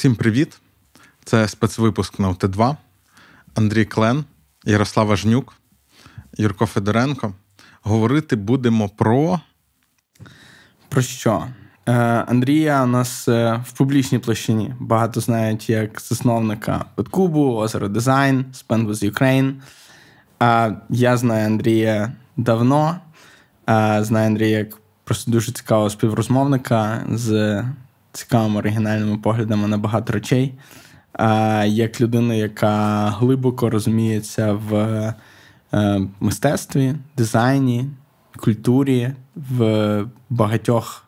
Всім привіт! Це спецвипуск на ОТ2. Андрій Клен, Ярослава Жнюк, Юрко Федоренко. Говорити будемо про. Про що? Е, Андрія у нас е, в публічній площині багато знають як засновника Петкубу, Озеро Дизайн, Spend with Ukraine. Я знаю Андрія давно. Знаю Андрія як просто дуже цікавого співрозмовника з цікавими оригінальними поглядами на багато речей. Як людина, яка глибоко розуміється в е, мистецтві, дизайні, культурі, в багатьох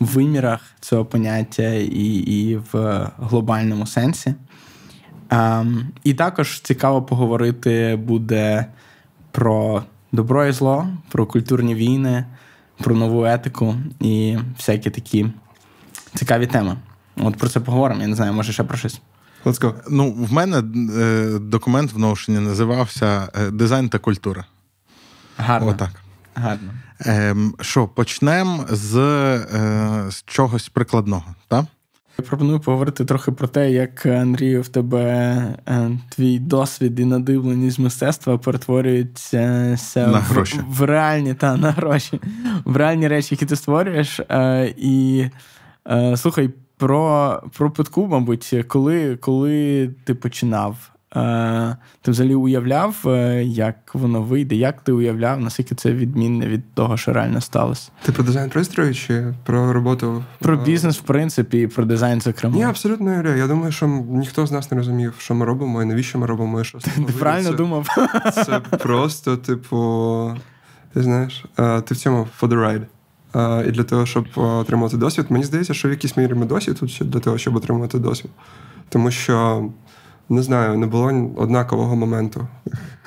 вимірах цього поняття і і в глобальному сенсі. І також цікаво поговорити буде про добро і зло, про культурні війни, про нову етику і всякі такі цікаві теми. От про це поговоримо. Я не знаю, може ще про щось. Let's go. Ну, в мене е, документ в Notion називався е, Дизайн та культура. Гарно. Отак. Гарно. Ем, Що, почнемо з, е, з чогось прикладного, так? Я пропоную поговорити трохи про те, як Андрію в тебе е, твій досвід і надивленість мистецтва перетворюються на гроші. В, в реальні та на гроші, в реальні речі, які ти створюєш. Е, і е, слухай, про про Петку, мабуть, коли, коли ти починав. Е, ти взагалі уявляв, е, як воно вийде? Як ти уявляв, наскільки це відмінне від того, що реально сталося? Ти про дизайн пристрою чи про роботу? Про бізнес, в принципі, і про дизайн, зокрема. Ні, абсолютно Юрія. Я думаю, що ніхто з нас не розумів, що ми робимо, і навіщо ми робимо, і що Ти правильно це, думав. Це просто, типу, ти знаєш, ти в цьому for the ride. І для того, щоб отримати досвід, мені здається, що в якійсь мірі ми досвід тут для того, щоб отримати досвід. Тому що не знаю, не було однакового моменту.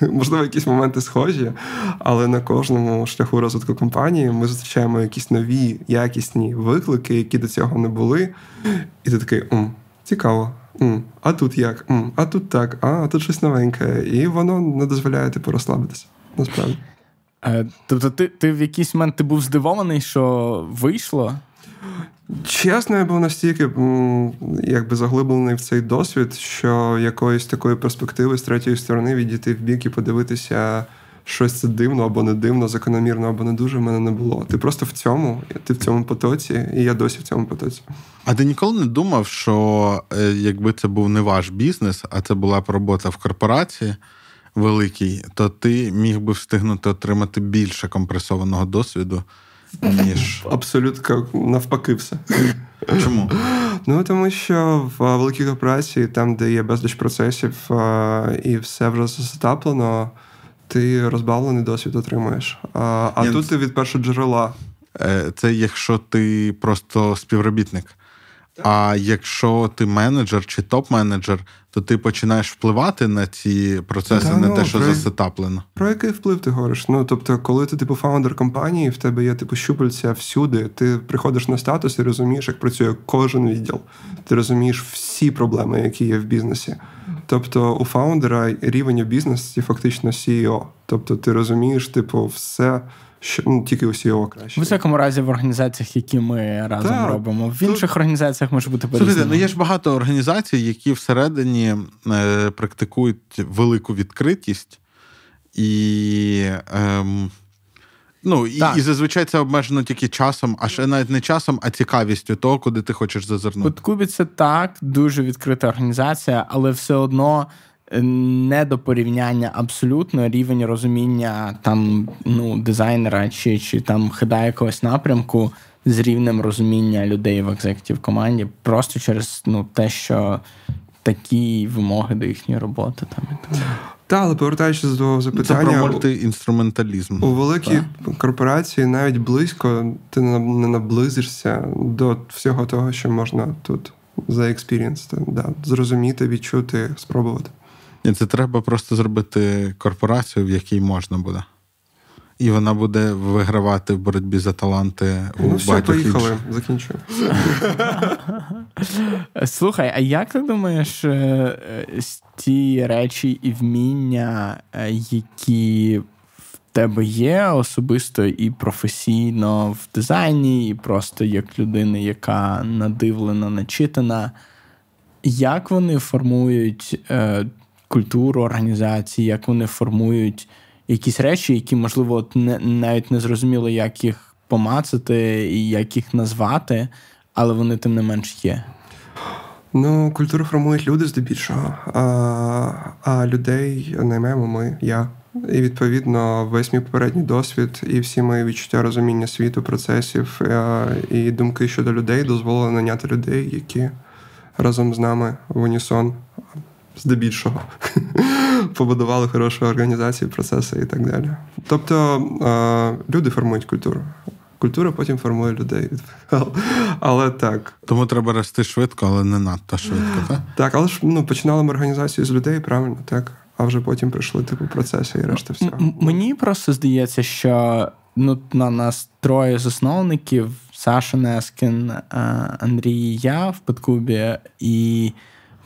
Можливо, якісь моменти схожі, але на кожному шляху розвитку компанії ми зустрічаємо якісь нові якісні виклики, які до цього не були. І ти такий м, цікаво. М, а тут як? М, а тут так, а, а тут щось новеньке. І воно не дозволяє типу розслабитися. Насправді. Е, тобто, ти ти в якийсь момент ти був здивований, що вийшло? Чесно, я був настільки якби заглиблений в цей досвід, що якоїсь такої перспективи з третьої сторони відійти в бік і подивитися, щось це дивно або не дивно, закономірно або не дуже в мене не було. Ти просто в цьому, ти в цьому потоці, і я досі в цьому потоці. А ти ніколи не думав, що е, якби це був не ваш бізнес, а це була б робота в корпорації великій, то ти міг би встигнути отримати більше компресованого досвіду ніж абсолютно навпаки, все. Чому? Ну тому що в великій корпорації, там, де є безліч процесів і все вже засетаплено, ти розбавлений досвід отримуєш. А а тут ти від першого джерела. Е, це якщо ти просто співробітник. А якщо ти менеджер чи топ-менеджер, то ти починаєш впливати на ці процеси, Та, не ну, те, що про... засетаплено. Про який вплив ти говориш? Ну тобто, коли ти типу фаундер компанії, в тебе є типу щупальця всюди, ти приходиш на статус і розумієш, як працює кожен відділ. Ти розумієш всі проблеми, які є в бізнесі. Тобто у фаундера рівень у бізнесі фактично CEO. Тобто, ти розумієш, типу, все що ну, тільки CEO краще. В усякому разі в організаціях, які ми разом так, робимо. В інших тут... організаціях може бути Слухайте, ну є ж багато організацій, які всередині е, практикують велику відкритість і. Е, Ну, і, і зазвичай це обмежено тільки часом, а ще навіть не часом, а цікавістю того, куди ти хочеш зазирнути. От Кубі це так, дуже відкрита організація, але все одно не до порівняння абсолютно рівень розуміння там ну, дизайнера чи чи там хида якогось напрямку з рівнем розуміння людей в екзекутів команді, просто через ну, те, що такі вимоги до їхньої роботи. Там Так, але повертаючись до запитання, Це про мультиінструменталізм. У великій так. корпорації навіть близько ти не наблизишся до всього того, що можна тут заекспірієнсити, да, зрозуміти, відчути, спробувати. Ні, Це треба просто зробити корпорацію, в якій можна буде. І вона буде вигравати в боротьбі за таланти у ну, все, поїхали, закінчую. Слухай, а як ти думаєш, е, ті речі і вміння, е, які в тебе є особисто і професійно в дизайні, і просто як людина, яка надивлена, начитана, як вони формують е, культуру організації, як вони формують якісь речі, які, можливо, не, навіть не зрозуміло, як їх помацати і як їх назвати, але вони тим не менш є. Ну, культуру формують люди здебільшого, а а людей наймемо ми, я. І відповідно весь мій попередній досвід і всі мої відчуття розуміння світу, процесів е, і думки щодо людей дозволили наняти людей, які разом з нами в унісон здебільшого побудували хорошу організацію, процеси і так далі. Тобто е, люди формують культуру. Культура потім формує людей. Але так. Тому треба рости швидко, але не надто швидко, так? Так, але ж ну, починали ми організацію з людей, правильно, так. А вже потім прийшли типу процеси і решта всього. М- мені просто здається, що ну, на нас троє засновників: Саша Нескін, е, Андрій і я в Подкубі. І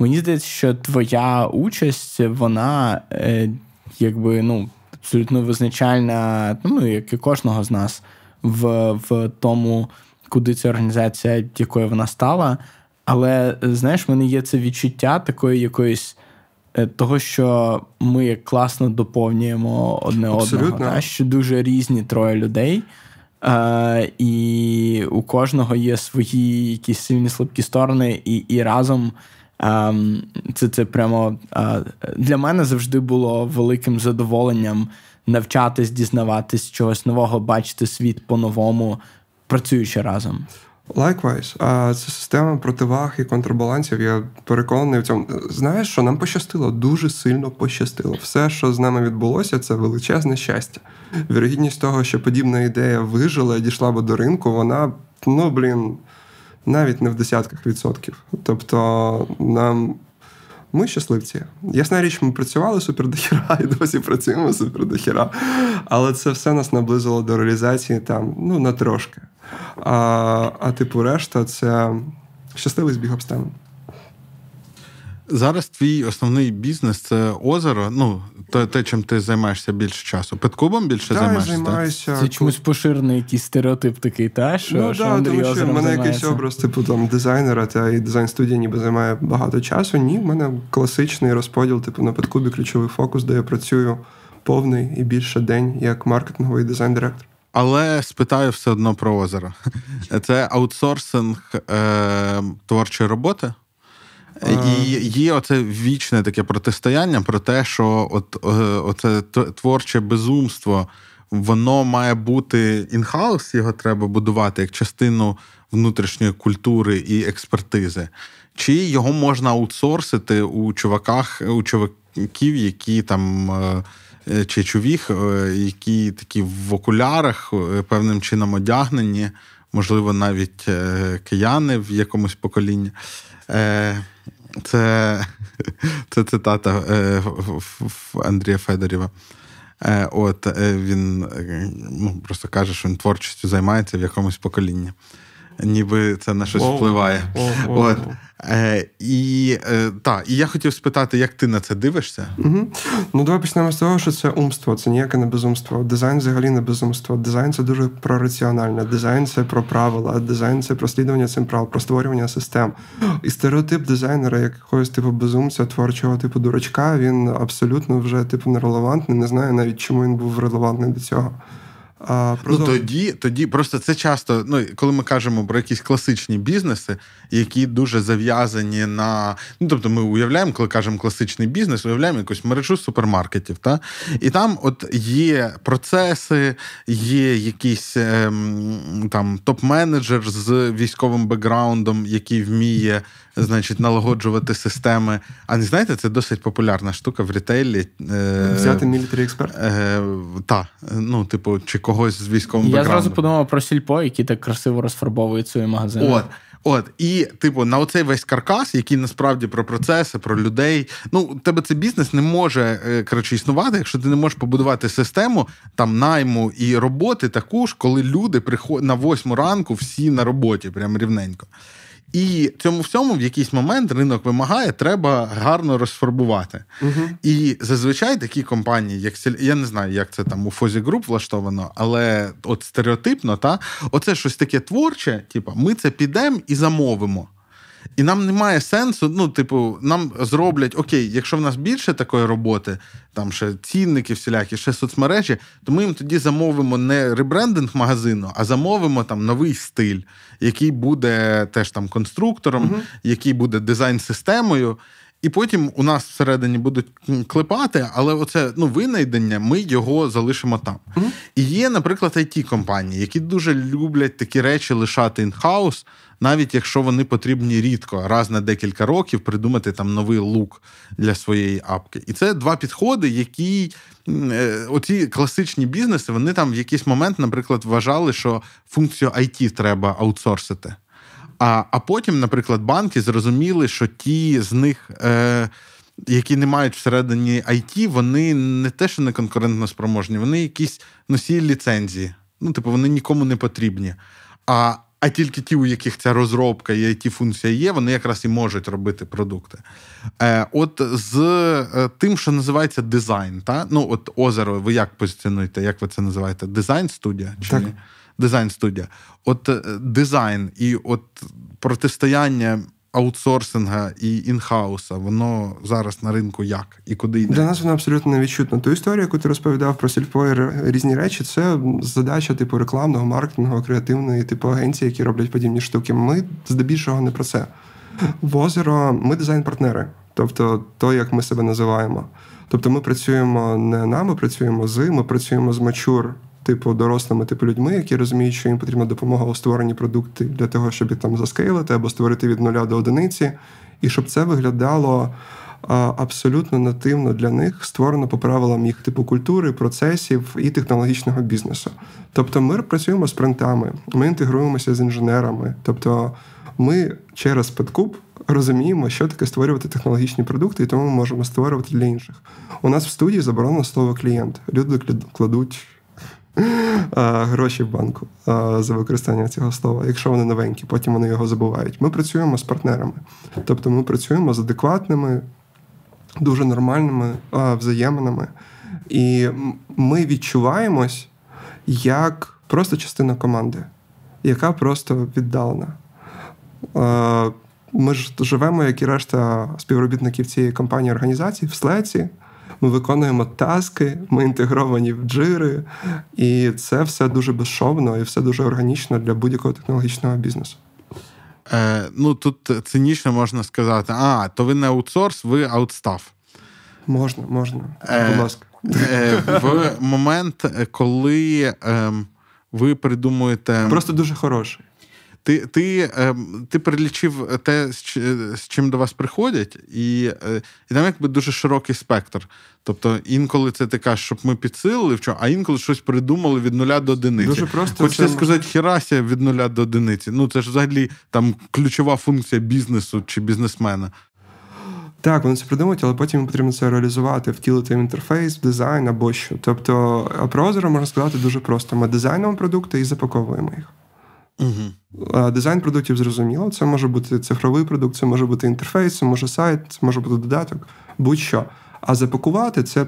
мені здається, що твоя участь, вона е, якби ну, абсолютно визначальна, ну, як і кожного з нас в, в тому, куди ця організація, якою вона стала. Але знаєш, в мене є це відчуття такої якоїсь. Е, того, що ми класно доповнюємо одне Абсолютно. одного, та, що дуже різні троє людей, е, і у кожного є свої якісь сильні слабкі сторони, і і разом е, це це прямо е, для мене завжди було великим задоволенням навчатись, дізнаватись чогось нового, бачити світ по-новому, працюючи разом. Likewise. А це система противаг і контрбалансів. Я переконаний в цьому. Знаєш, що нам пощастило, дуже сильно пощастило. Все, що з нами відбулося, це величезне щастя. Вірогідність того, що подібна ідея вижила і дійшла би до ринку, вона, ну блін, навіть не в десятках відсотків. Тобто, нам ми щасливці. Ясна річ, ми працювали супер дохіра і досі працюємо супер дохіра. Але це все нас наблизило до реалізації там, ну, на трошки. А, а типу, решта це щасливий збіг обставин. Зараз твій основний бізнес це озеро. Ну, те, те чим ти займаєшся більше часу. Підкубом більше так, займаєшся? займаюся. Це чомусь поширений якийсь стереотип такий, та? Що, ну, що да, Андрій тому що в мене якийсь образ, типу там дизайнера, та і дизайн студія ніби займає багато часу. Ні, в мене класичний розподіл, типу на підкубі ключовий фокус, де я працюю повний і більше день як маркетинговий дизайн-директор. Але спитаю все одно про озеро. Це аутсорсинг е, творчої роботи. І є оце вічне таке протистояння про те, що от е, оце творче безумство, воно має бути інхаус, його треба будувати як частину внутрішньої культури і експертизи. Чи його можна аутсорсити у чуваках, у чуваків, які там. Е, чи чувіх, е, які такі в окулярах певним чином одягнені, можливо, навіть кияни в якомусь поколінні. Це це цитата е, Андрія Федорєва. Е, от е, він ну, просто каже, що він творчістю займається в якомусь поколінні ніби це на щось впливає. От. Е, І е, та, і я хотів спитати, як ти на це дивишся? Угу. Ну, давай почнемо з того, що це умство, це ніяке не безумство. Дизайн взагалі не безумство. Дизайн це дуже прораціональне. Дизайн це про правила, дизайн це про слідування цим правил, про створювання систем. І стереотип дизайнера, якогось типу безумця, творчого типу дурачка, він абсолютно вже типу нерелевантний. Не знаю навіть, чому він був релевантний до цього. А, Ну, Тоді тоді просто це часто, ну коли ми кажемо про якісь класичні бізнеси, які дуже зав'язані на. Ну, тобто, ми уявляємо, коли кажемо класичний бізнес, уявляємо якусь мережу супермаркетів. Та? І там от є процеси, є якийсь ем, там топ-менеджер з військовим бекграундом, який вміє значить, налагоджувати системи. А не знаєте, це досить популярна штука в рітейлі. Е, Взяти мілітарі експерт? Е, Так, ну, типу, чи когось з військовим Я зразу подумав про сільпо, які так красиво розфарбовують свої магазини. От. От, і, типу, на оцей весь каркас, який насправді про процеси, про людей. Ну, у тебе цей бізнес не може е, коротше, існувати, якщо ти не можеш побудувати систему там найму і роботи таку ж, коли люди приходять на восьму ранку всі на роботі, прям рівненько. І цьому всьому в якийсь момент ринок вимагає, треба гарно розфарбувати. uh І зазвичай такі компанії, як я не знаю, як це там у Фозі Груп влаштовано, але от стереотипно, та оце щось таке творче, типу, ми це підемо і замовимо. І нам немає сенсу. Ну, типу, нам зроблять окей, якщо в нас більше такої роботи, там ще цінники, всілякі, ще соцмережі, то ми їм тоді замовимо не ребрендинг магазину, а замовимо там новий стиль, який буде теж там конструктором, uh який буде дизайн-системою. І потім у нас всередині будуть клепати, але оце ну, винайдення, ми його залишимо там. Mm-hmm. І є, наприклад, it компанії, які дуже люблять такі речі лишати інхаус, навіть якщо вони потрібні рідко, раз на декілька років придумати там новий лук для своєї апки. І це два підходи, які е, оці класичні бізнеси, вони там в якийсь момент, наприклад, вважали, що функцію IT треба аутсорсити. А а потім, наприклад, банки зрозуміли, що ті з них, е, які не мають всередині IT, вони не те, що не конкурентно спроможні, вони якісь носії ліцензії. Ну, типу, вони нікому не потрібні. А а тільки ті, у яких ця розробка і ті функція є, вони якраз і можуть робити продукти. Е, От з е, тим, що називається дизайн, та? ну от озеро, ви як позиціонуєте, як ви це називаєте? Дизайн студія? Чи так. Дизайн студія. От е, дизайн і от протистояння аутсорсинга і інхауса, воно зараз на ринку як і куди йде? Для нас воно абсолютно невідчутно. Ту історію, яку ти розповідав про сільпо і різні речі, це задача типу рекламного, маркетингу, креативної, типу агенції, які роблять подібні штуки. Ми здебільшого не про це. В озеро ми дизайн-партнери, тобто то, як ми себе називаємо. Тобто ми працюємо не нами, працюємо з, ми працюємо з мачур типу дорослими, типу людьми, які розуміють, що їм потрібна допомога у створенні продуктів для того, щоб їх там заскейлити або створити від нуля до одиниці, і щоб це виглядало. Абсолютно нативно для них створено по правилам їх типу культури, процесів і технологічного бізнесу. Тобто, ми працюємо з принтами, ми інтегруємося з інженерами. Тобто, ми через Петкуб розуміємо, що таке створювати технологічні продукти, і тому ми можемо створювати для інших. У нас в студії заборонено слово клієнт. Люди кладуть гроші в банку за використання цього слова, якщо вони новенькі, потім вони його забувають. Ми працюємо з партнерами, тобто ми працюємо з адекватними, дуже нормальними взаєминами, і ми відчуваємось як просто частина команди, яка просто віддалена. Ми ж живемо, як і решта співробітників цієї компанії організації в слеці ми виконуємо таски, ми інтегровані в джири, і це все дуже безшовно і все дуже органічно для будь-якого технологічного бізнесу. Е, Ну тут цинічно можна сказати: а, то ви не аутсорс, ви аутстав. Можна, можна. Е, Будь ласка. Е, В момент, коли е, ви придумуєте. Просто дуже хороший. Ти ти, ем, ти перелічив те, з чим до вас приходять, і е, і там якби дуже широкий спектр. Тобто інколи це ти кажеш, щоб ми підсилили, а інколи щось придумали від нуля до одиниці. Дуже просто Хочете це... сказати, херася від нуля до одиниці. Ну це ж взагалі там ключова функція бізнесу чи бізнесмена. Так, вони це придумують, але потім потрібно це реалізувати, втілити в інтерфейс, в дизайн або що. Тобто, про озеро можна сказати дуже просто: ми дизайнуємо продукти і запаковуємо їх. Угу. Дизайн продуктів зрозуміло. Це може бути цифровий продукт, це може бути інтерфейс, це може сайт, це може бути додаток, будь-що. А запакувати це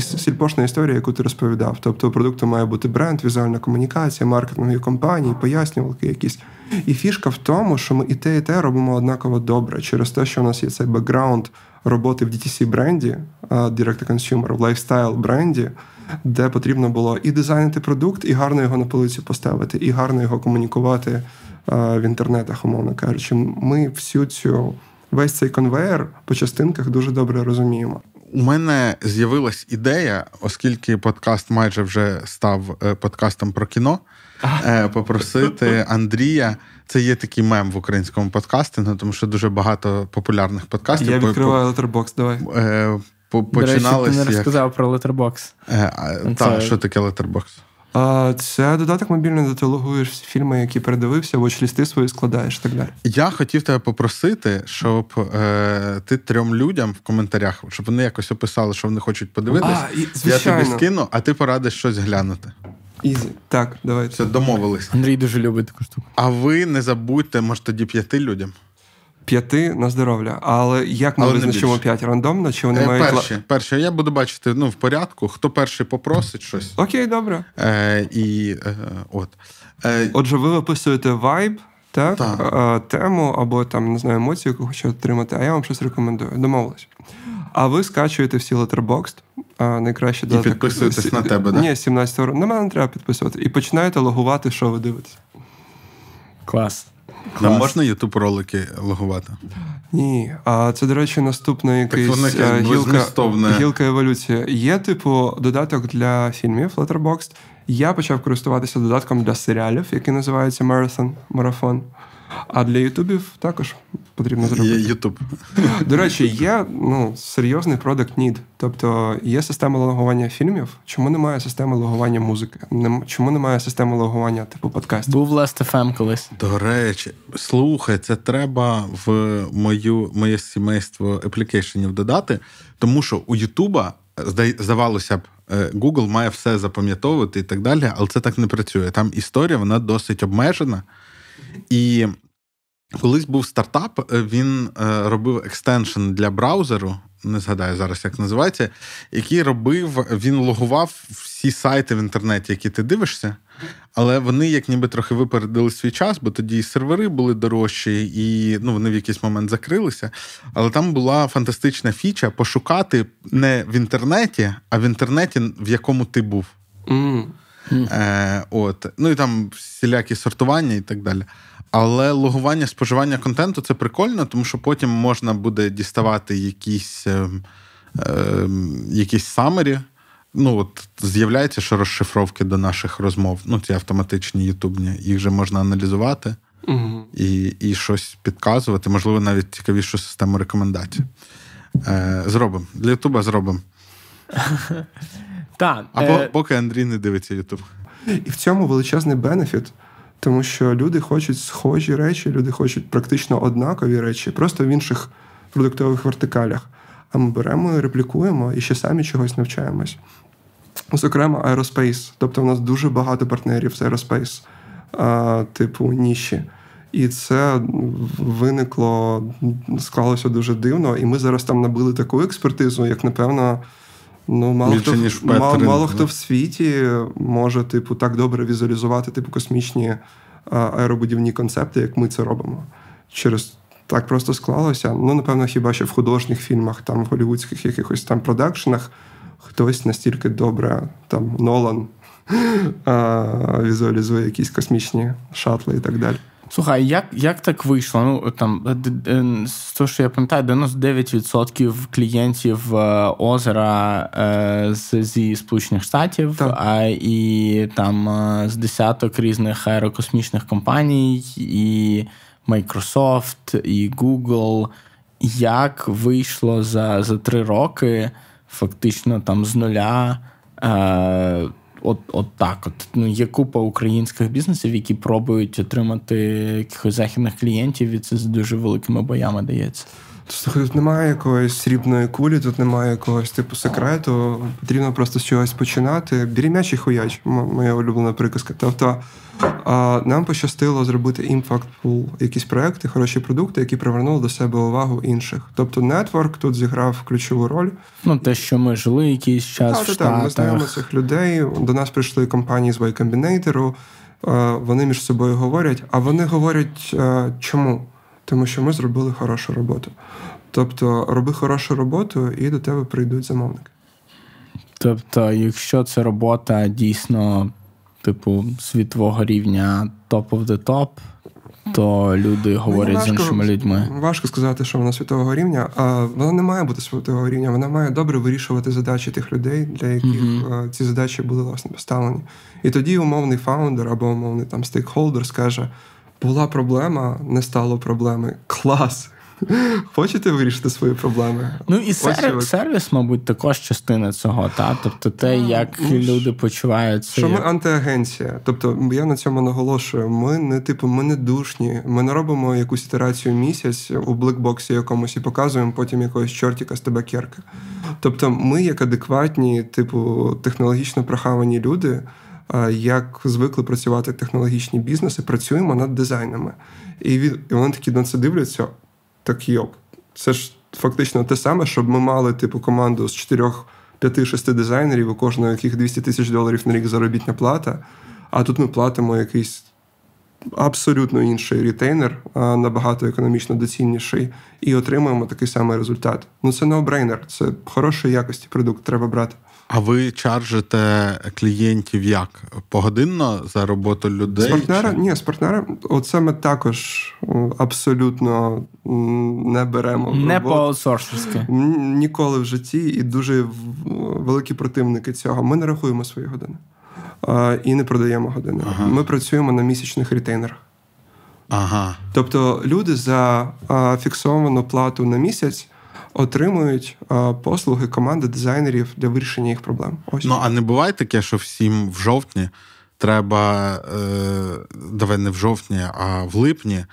сільпошна історія, яку ти розповідав. Тобто у продукту має бути бренд, візуальна комунікація, маркетингові кампанії, пояснювалки якісь. І фішка в тому, що ми і те, і те робимо однаково добре через те, що у нас є цей бекграунд роботи в DTC бренді, direct-to-consumer, в лайфстайл бренді де потрібно було і дизайнити продукт, і гарно його на полиці поставити, і гарно його комунікувати в інтернетах, умовно кажучи. Ми всю цю весь цей конвейер по частинках дуже добре розуміємо. У мене з'явилась ідея, оскільки подкаст майже вже став е, подкастом про кіно. Е, попросити Андрія. Це є такий мем в українському подкастингу, тому що дуже багато популярних подкастів. Я відкриваю Letterboxd, давай. До речі, ти не розказав про Letterbox. Е, Так, що таке Letterbox? Це додаток мобільний, де ти логуєш фільми, які передивився, вочлісти свої складаєш і так далі. Я хотів тебе попросити, щоб е, ти трьом людям в коментарях, щоб вони якось описали, що вони хочуть подивитись. А, і, Я тобі скину, а ти порадиш щось глянути. Ізі. Так, давайте. Все, домовились. Андрій дуже любить таку штуку. А ви не забудьте, може, тоді п'яти людям п'яти на здоров'я. Але як ми Але визначимо п'ять рандомно? Чи вони е, мають перші, перші. Я буду бачити ну, в порядку, хто перший попросить щось. Окей, добре. Е, і, е, от. Е, Отже, ви виписуєте вайб. так, так. тему або там не знаю емоцію, яку хочу отримати, а я вам щось рекомендую. Домовились. А ви скачуєте всі Letterboxd, а найкраще І підписуєтесь на тебе, да? Ні, 17 років. На мене не треба підписувати. І починаєте логувати, що ви дивитесь. Клас. Нам можна ютуб ролики логувати? Ні. А це, до речі, наступна якась е, гілка гілка еволюції. Є, типу, додаток для фільмів Letterboxd. Я почав користуватися додатком для серіалів, який називається Marathon, марафон. А для Ютубів також потрібно зробити. Є Ютуб. До речі, є ну, серйозний product need. Тобто є система логування фільмів. Чому немає системи логування музики? Чому немає системи логування типу подкастів? Був Last.fm колись. До речі, слухай, це треба в мою моє сімейство аплікейшенів додати, тому що у Ютуба здавалося б. Е, Google має все запам'ятовувати і так далі, але це так не працює. Там історія вона досить обмежена. І колись був стартап, е, він е, робив екстеншн для браузеру. Не згадаю зараз, як називається, який робив, він логував всі сайти в інтернеті, які ти дивишся, але вони як ніби трохи випередили свій час, бо тоді і сервери були дорожчі, і ну, вони в якийсь момент закрилися. Але там була фантастична фіча пошукати не в інтернеті, а в інтернеті, в якому ти був. Mm. Е, от. Ну і там всілякі сортування і так далі. Але логування споживання контенту це прикольно, тому що потім можна буде діставати якісь е, е, якісь самері. Ну, от з'являється, що розшифровки до наших розмов, ну, ці автоматичні ютубні, їх же можна аналізувати угу. і і щось підказувати, можливо, навіть цікавішу систему рекомендацій. Е, Зробимо. Для Ютуба зробимо. Так. Або е... поки Андрій не дивиться Ютуб. І в цьому величезний бенефіт, тому що люди хочуть схожі речі, люди хочуть практично однакові речі, просто в інших продуктових вертикалях. А ми беремо реплікуємо і ще самі чогось навчаємось. Зокрема, Aerospace. Тобто, у нас дуже багато партнерів з Aerospace, типу ніші. І це виникло, склалося дуже дивно. І ми зараз там набили таку експертизу, як напевно. Ну, мало Більше, хто ніж мало, мало хто в світі може, типу, так добре візуалізувати типу космічні аеробудівні концепти, як ми це робимо. Через так просто склалося. Ну, напевно, хіба що в художніх фільмах, там в голівудських якихось там продакшенах хтось настільки добре, там Нолан візуалізує якісь космічні шатли і так далі. Слухай, як як так вийшло? Ну там е, е, з того, що я пам'ятаю, 99% клієнтів е, озера з, зі Сполучених Штатів, так. а і там з десяток різних аерокосмічних компаній, і Microsoft, і Google. Як вийшло за за три роки, фактично там з нуля от от так. От ну є купа українських бізнесів, які пробують отримати якихось західних клієнтів, і це з дуже великими боями дається. Слухай, тут немає якоїсь срібної кулі, тут немає якогось типу секрету. Потрібно просто з чогось починати. Бері м'яч і хуяч, моя улюблена приказка. Тобто нам пощастило зробити impactful якісь проекти, хороші продукти, які привернули до себе увагу інших. Тобто, network тут зіграв ключову роль. Ну, те, що ми жили якийсь час. Так, в так, ми знаємо цих людей. До нас прийшли компанії з Y Combinator, Вони між собою говорять, а вони говорять чому? Тому що ми зробили хорошу роботу. Тобто, роби хорошу роботу, і до тебе прийдуть замовники. Тобто, якщо це робота дійсно типу, світового рівня топ of the top, то люди говорять важко, з іншими людьми. Важко сказати, що вона світового рівня, а вона не має бути світового рівня, вона має добре вирішувати задачі тих людей, для яких mm-hmm. ці задачі були власне поставлені. І тоді умовний фаундер або умовний там стейкхолдер скаже: була проблема, не стало проблеми. Клас! Хочете вирішити свої проблеми? Ну і сервіс, сервіс, мабуть, також частина цього. Та? Тобто те, як ну, люди почуваються. Що ми антиагенція. Тобто, я на цьому наголошую. Ми не типу, ми не душні. Ми не робимо якусь ітерацію місяць у блекбоксі якомусь і показуємо потім якогось чортіка з тебе керка. Тобто, ми, як адекватні, типу, технологічно прохавані люди. Як звикли працювати технологічні бізнеси, працюємо над дизайнами. І від і вони такі на це дивляться так йоп. Це ж фактично те саме, щоб ми мали типу команду з 4, 5, 6 дизайнерів, у кожного яких 200 тисяч доларів на рік заробітня плата. А тут ми платимо якийсь абсолютно інший retainer, набагато економічно доцільніший, і отримуємо такий самий результат. Ну це no-brainer, це хорошої якості продукт, треба брати. А ви charge ите клієнтів як? Погодинно за роботу людей? З партнера? Чи? Ні, з партнера. Оце ми також абсолютно не беремо. Не по аутсорсерськи. Ніколи в житті, і дуже великі противники цього. Ми не рахуємо свої години і не продаємо години. Ага. Ми працюємо на місячних ретейнерах. Ага. Тобто люди за фіксовану плату на місяць отримують послуги команди дизайнерів для вирішення їх проблем. Ось. Ну а не буває таке, що всім в жовтні треба е, давай не в жовтні, а в липні.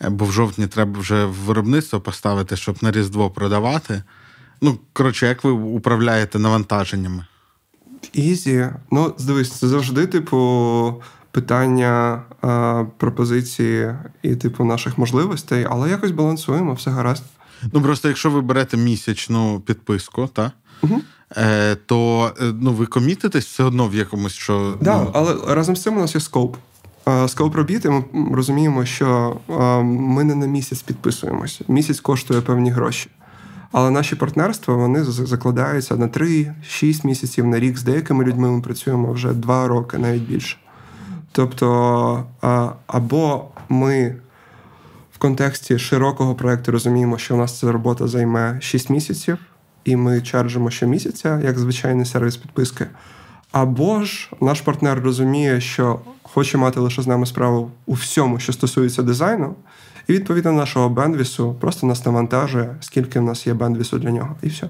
Е, бо в жовтні треба вже в виробництво поставити, щоб на Різдво продавати. Ну, коротше, як ви управляєте навантаженнями? Ізі. Ну, дивись, це завжди, типу, питання а, пропозиції і, типу, наших можливостей, але якось балансуємо, все гаразд. Ну, просто якщо ви берете місячну підписку, та? Угу. Е, то е, ну, ви комітитесь все одно в якомусь що. Да, ну... але разом з цим у нас є скоп. Скоп робіт, і ми розуміємо, що ми не на місяць підписуємося. Місяць коштує певні гроші. Але наші партнерства вони закладаються на 3-6 місяців на рік. З деякими людьми ми працюємо вже 2 роки, навіть більше. Тобто, або ми контексті широкого проєкту розуміємо, що у нас ця робота займе 6 місяців, і ми чаржимо щомісяця, як звичайний сервіс підписки. Або ж наш партнер розуміє, що хоче мати лише з нами справу у всьому, що стосується дизайну, і відповідно нашого бендвісу просто нас навантажує, скільки в нас є бендвісу для нього, і все.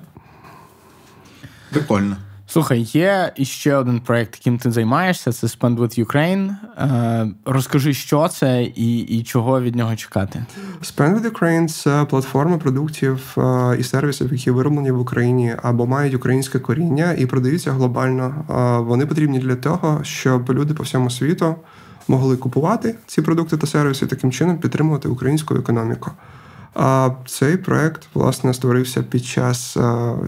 Прикольно. Слухай, є іще один проект, яким ти займаєшся, це Spend with Ukraine. Е, розкажи, що це і і чого від нього чекати. Spend with Ukraine – це платформа продуктів е, і сервісів, які вироблені в Україні або мають українське коріння і продаються глобально. Е, вони потрібні для того, щоб люди по всьому світу могли купувати ці продукти та сервіси, таким чином підтримувати українську економіку. А цей проект власне створився під час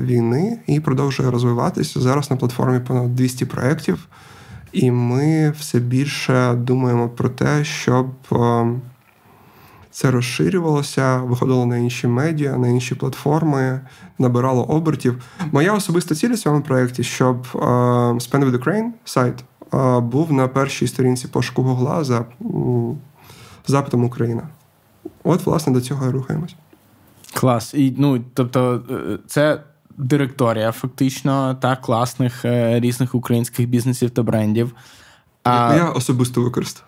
війни і продовжує розвиватися зараз на платформі понад 200 проєктів. І ми все більше думаємо про те, щоб це розширювалося, виходило на інші медіа, на інші платформи, набирало обертів. Моя особиста ціль у цьому проєкті, щоб Spend with Ukraine сайт був на першій сторінці пошуку Гугла за запитом Україна. От, власне, до цього і рухаємось. Клас. І, ну, Тобто, е, це директорія фактично та класних е, різних українських бізнесів та брендів. А... Я особисто використав.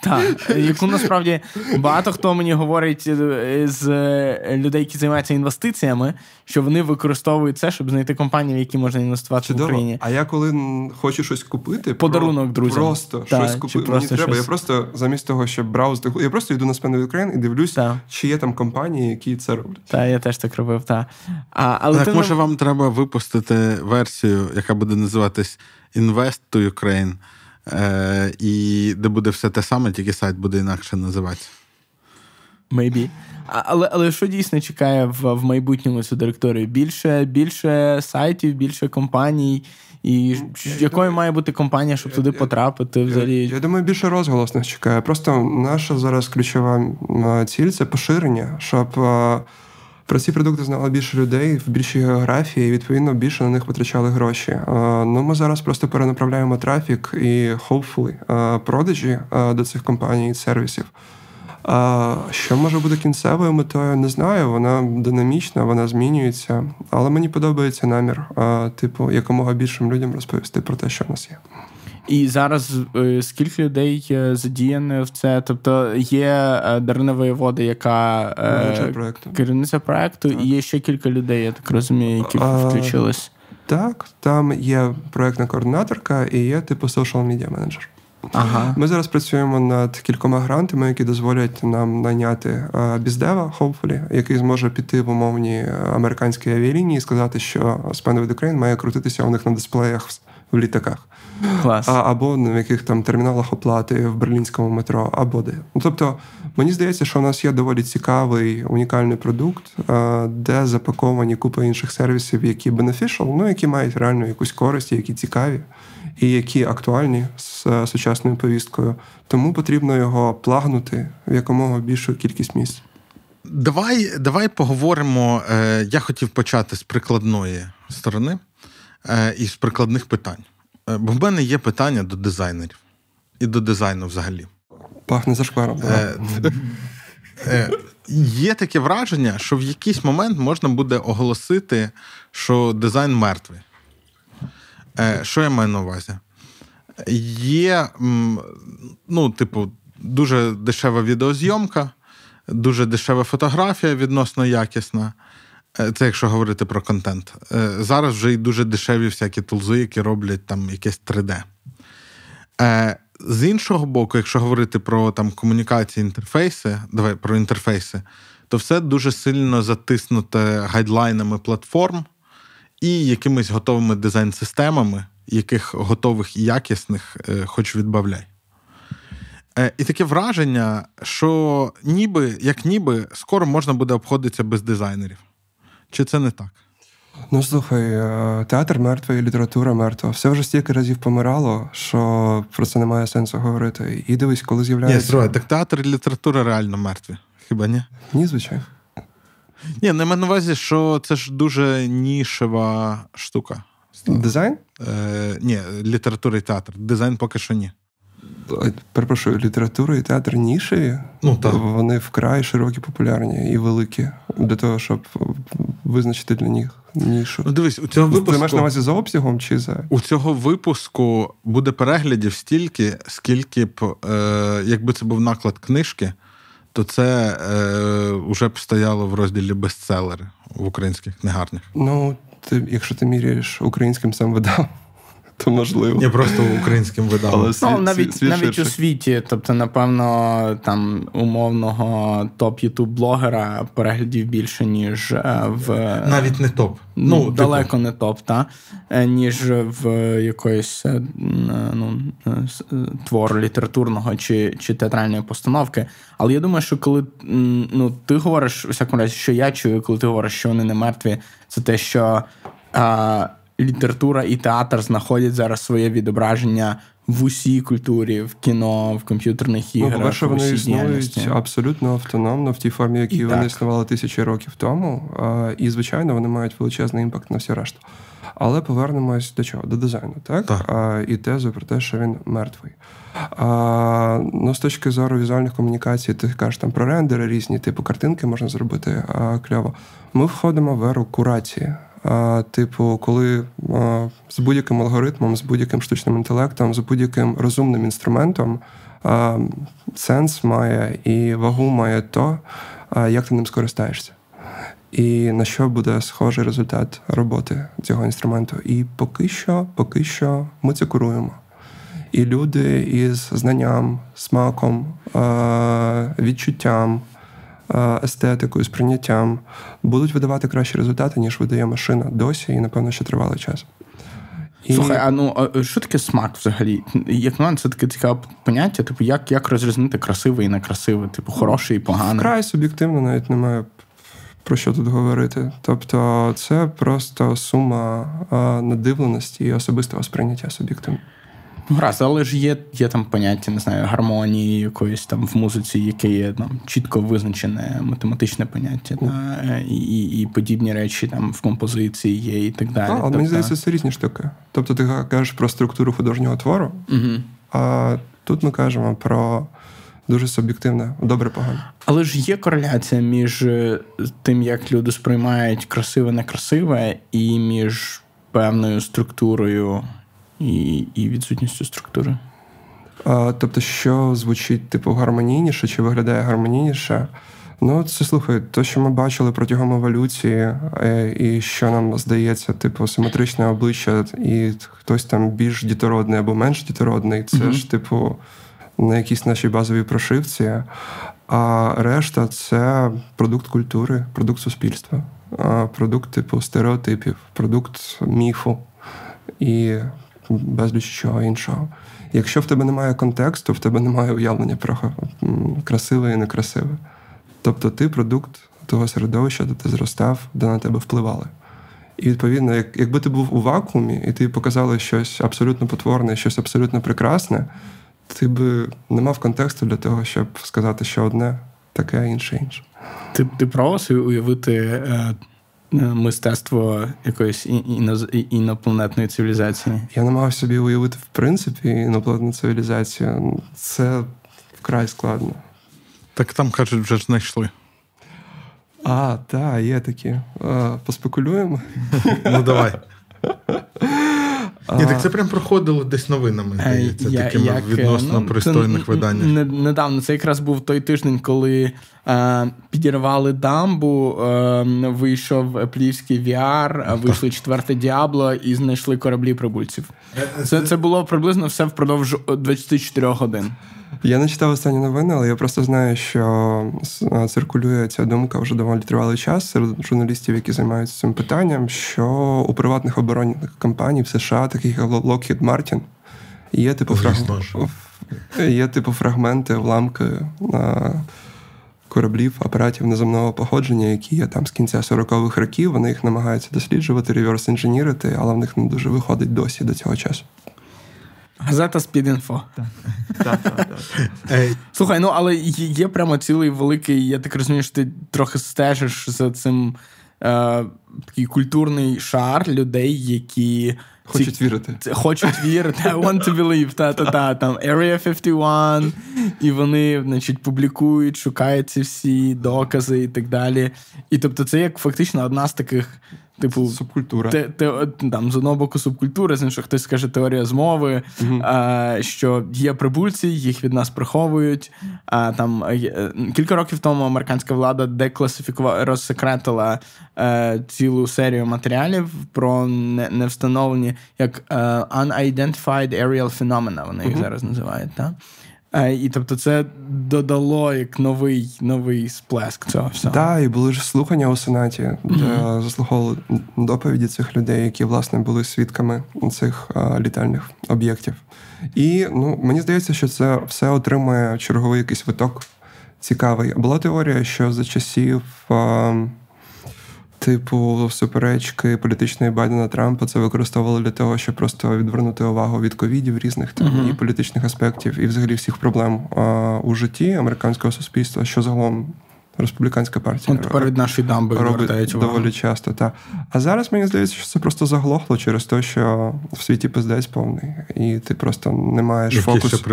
Так, яку насправді багато хто мені говорить е, з е, людей, які займаються інвестиціями, що вони використовують це, щоб знайти компанії, в які можна інвестувати Чудово. в Україні. А я коли хочу щось купити, подарунок друзям. Просто так, щось купити. Мені треба. Щось... Я просто замість того, щоб браузити, я просто йду на Spend Ukraine і дивлюсь, так. чи є там компанії, які це роблять. Так, я теж так робив. так. А, але Так, може, вам треба випустити версію, яка буде називатись Invest to Ukraine. Е, І де буде все те саме, тільки сайт буде інакше називатися. Maybe. Але але що дійсно чекає в в майбутньому цю директорію? Більше більше сайтів, більше компаній. І якою має бути компанія, щоб туди потрапити? Взагалі? Я, я думаю, більше розголос нас чекає. Просто наша зараз ключова ціль це поширення, щоб про ці продукти знало більше людей в більшій географії, і відповідно більше на них витрачали гроші. Ну ми зараз просто перенаправляємо трафік і hopefully продажі до цих компаній і сервісів. Що може бути кінцевою метою, не знаю. Вона динамічна, вона змінюється, але мені подобається намір, типу, якомога більшим людям розповісти про те, що в нас є. І зараз е, скільки людей задіяне в це? Тобто є е, Дарина Воєвода, яка е, проекту. керівниця проекту, так. і є ще кілька людей, я так розумію, які а, включились. Так, там є проектна координаторка і є типу social media менеджер. Ага. Ми зараз працюємо над кількома грантами, які дозволять нам найняти біздева, hopefully, який зможе піти в умовні американські авіалінії і сказати, що Spend with Ukraine має крутитися у них на дисплеях в літаках. Клас. А, або на яких там терміналах оплати в берлінському метро, або де. Ну, Тобто, мені здається, що у нас є доволі цікавий унікальний продукт, де запаковані купа інших сервісів, які beneficial, ну які мають реально якусь користь, які цікаві і які актуальні з сучасною повісткою. Тому потрібно його плагнути в якомога більшу кількість місць. Давай давай поговоримо. Е, я хотів почати з прикладної сторони е, і з прикладних питань. Е, бо в мене є питання до дизайнерів і до дизайну взагалі. Пахне зашкваром. Є таке враження, що в якийсь момент можна буде оголосити, що дизайн мертвий. Що я маю на увазі? Є, ну, типу, дуже дешева відеозйомка дуже дешева фотографія, відносно якісна. Е, це якщо говорити про контент. Е, зараз вже й дуже дешеві всякі тулзи, які роблять там якесь 3D. Е, з іншого боку, якщо говорити про там комунікації інтерфейси, давай про інтерфейси, то все дуже сильно затиснуте гайдлайнами платформ і якимись готовими дизайн-системами, яких готових і якісних, хоч відбавляй. І таке враження, що ніби, як ніби, скоро можна буде обходитися без дизайнерів. Чи це не так? Ну, слухай, е, театр мертвий, література мертва. Все вже стільки разів помирало, що про це немає сенсу говорити. І дивись, коли з'являється. Ні, строй, так театр і література реально мертві. Хіба ні? Ні, звичайно. Ні, не маю на увазі, що це ж дуже нішева штука. Дизайн? Е, Ні, література і театр. Дизайн поки що ні перепрошую, література і театр нішеві, ну, так. вони вкрай широкі, популярні і великі для того, щоб визначити для них нішу. Ну, Дивись, у цього випуску... Ти маєш на увазі за обсягом чи за у цього випуску буде переглядів стільки, скільки б, е, якби це був наклад книжки, то це е, вже б стояло в розділі бестселери в українських книгарнях. Ну, ти, якщо ти міряєш українським сам видав то можливо. Я просто українським видав. Але світ, ну, навіть світ навіть у світі, тобто, напевно, там умовного топ ютуб блогера переглядів більше, ніж е, в навіть не топ. Ну, ну далеко типу. не топ, та е, ніж в якоїсь е, ну, твору літературного чи чи театральної постановки. Але я думаю, що коли ну, ти говориш, у всякому разі, що я чую, коли ти говориш, що вони не мертві, це те, що. А, література і театр знаходять зараз своє відображення в усій культурі, в кіно, в комп'ютерних ну, іграх. Ну, по-перше, вони існують абсолютно автономно в тій формі, в якій вони так. існували тисячі років тому. І, звичайно, вони мають величезний імпакт на всі решту. Але повернемось до чого? До дизайну, так? так. А, І тезу про те, що він мертвий. А, Ну, З точки зору візуальних комунікацій, ти кажеш там про рендери різні, типу картинки можна зробити а, кльово. Ми входимо в еру курації. Типу, коли з будь-яким алгоритмом, з будь-яким штучним інтелектом, з будь-яким розумним інструментом сенс має і вагу має то, як ти ним скористаєшся. І на що буде схожий результат роботи цього інструменту. І поки що, поки що ми це куруємо. І люди із знанням, смаком, відчуттям, естетикою, сприйняттям, будуть видавати кращі результати, ніж видає машина досі, і, напевно, ще тривалий час. І... Слухай, а ну що таке смак взагалі? Як на мене, це таке цікаве поняття, типу, як як розрізнити красивий і некрасивий, типу, хороший і поганий? Вкрай суб'єктивно навіть немає про що тут говорити. Тобто, це просто сума надивленості і особистого сприйняття суб'єктивно. Ну, гаразд, але ж є є там поняття, не знаю, гармонії якоїсь там в музиці, яке є там чітко визначене математичне поняття, та, і і подібні речі там в композиції є і так далі. А, тобто... мені здається, це різні штуки. Тобто ти кажеш про структуру художнього твору, угу. а тут ми кажемо про. Дуже суб'єктивне, добре погано. Але ж є кореляція між е, тим, як люди сприймають красиве, некрасиве, і між певною структурою і і відсутністю структури. А, Тобто, що звучить типу гармонійніше чи виглядає гармонійніше? Ну, це слухай, то, що ми бачили протягом еволюції, е, і що нам здається, типу, симетричне обличчя, і хтось там більш дітородний або менш дітородний, це mm-hmm. ж, типу, на якійсь нашій базовій прошивці. А решта це продукт культури, продукт суспільства, продукт типу стереотипів, продукт міфу. І безліч чого іншого. Якщо в тебе немає контексту, в тебе немає уявлення про красиве і некрасиве. Тобто ти продукт того середовища, де ти зростав, де на тебе впливали. І відповідно, як, якби ти був у вакуумі, і ти показали щось абсолютно потворне, щось абсолютно прекрасне, ти би не мав контексту для того, щоб сказати, що одне таке, інше інше. Ти ти пробував собі уявити е мистецтво якоїсь інопланетної цивілізації? Я намагався собі уявити, в принципі, інопланетну цивілізацію. Це вкрай складно. Так там, кажуть, вже знайшли. А, так, є такі. А, Поспекулюємо. Ну, давай. Ні, так це прям проходило десь новинами, е, здається, я, такими як, відносно ну, пристойних виданнях. Недавно це якраз був той тиждень, коли е, підірвали дамбу, е, вийшов плівський VR, вийшло четверте Діабло і знайшли кораблі прибульців. Е, це це було приблизно все впродовж 24 годин. Я не читав останні новини, але я просто знаю, що циркулює ця думка вже доволі тривалий час серед журналістів, які займаються цим питанням, що у приватних оборонних компаній в США, таких як Lockheed Martin, є типу фраг... є типу фрагменти, вламки на кораблів, апаратів неземного походження, які є там з кінця 40-х років. Вони їх намагаються досліджувати, реверс інженірити, але в них не дуже виходить досі до цього часу. Газета Спідінфо. Слухай, ну але є прямо цілий великий, я так розумію, що ти трохи стежиш за цим е, такий культурний шар людей, які. Хочуть вірити. Хочуть вірити. I want to believe. Та-та-та, там Area 51, і вони, значить, публікують, шукають ці всі докази і так далі. І тобто, це як фактично одна з таких Типу, субкультура. Те, те, там, З одного боку, субкультура, з іншого хтось скаже теорія змови, uh а, що є прибульці, їх від нас приховують. А, там е, Кілька років тому американська влада декласифікувала, розсекретила е, цілу серію матеріалів про не, невстановлені як е, unidentified aerial phenomena, вони їх uh зараз називають. Так? Е, і тобто це додало як новий новий сплеск цього всього. Так, і були ж слухання у Сенаті, де mm-hmm. заслуховували доповіді цих людей, які власне були свідками цих а, літальних об'єктів. І ну, мені здається, що це все отримує черговий якийсь виток цікавий. Була теорія, що за часів. А, Типу, суперечки політичної Байдена Трампа це використовували для того, щоб просто відвернути увагу від ковідів різних там uh-huh. і політичних аспектів, і взагалі всіх проблем а, у житті американського суспільства, що загалом республіканська партія Он тепер від нашої дамби робить доволі часто. Та. А зараз мені здається, що це просто заглохло через те, що в світі пиздець повний, і ти просто не маєш які фокус,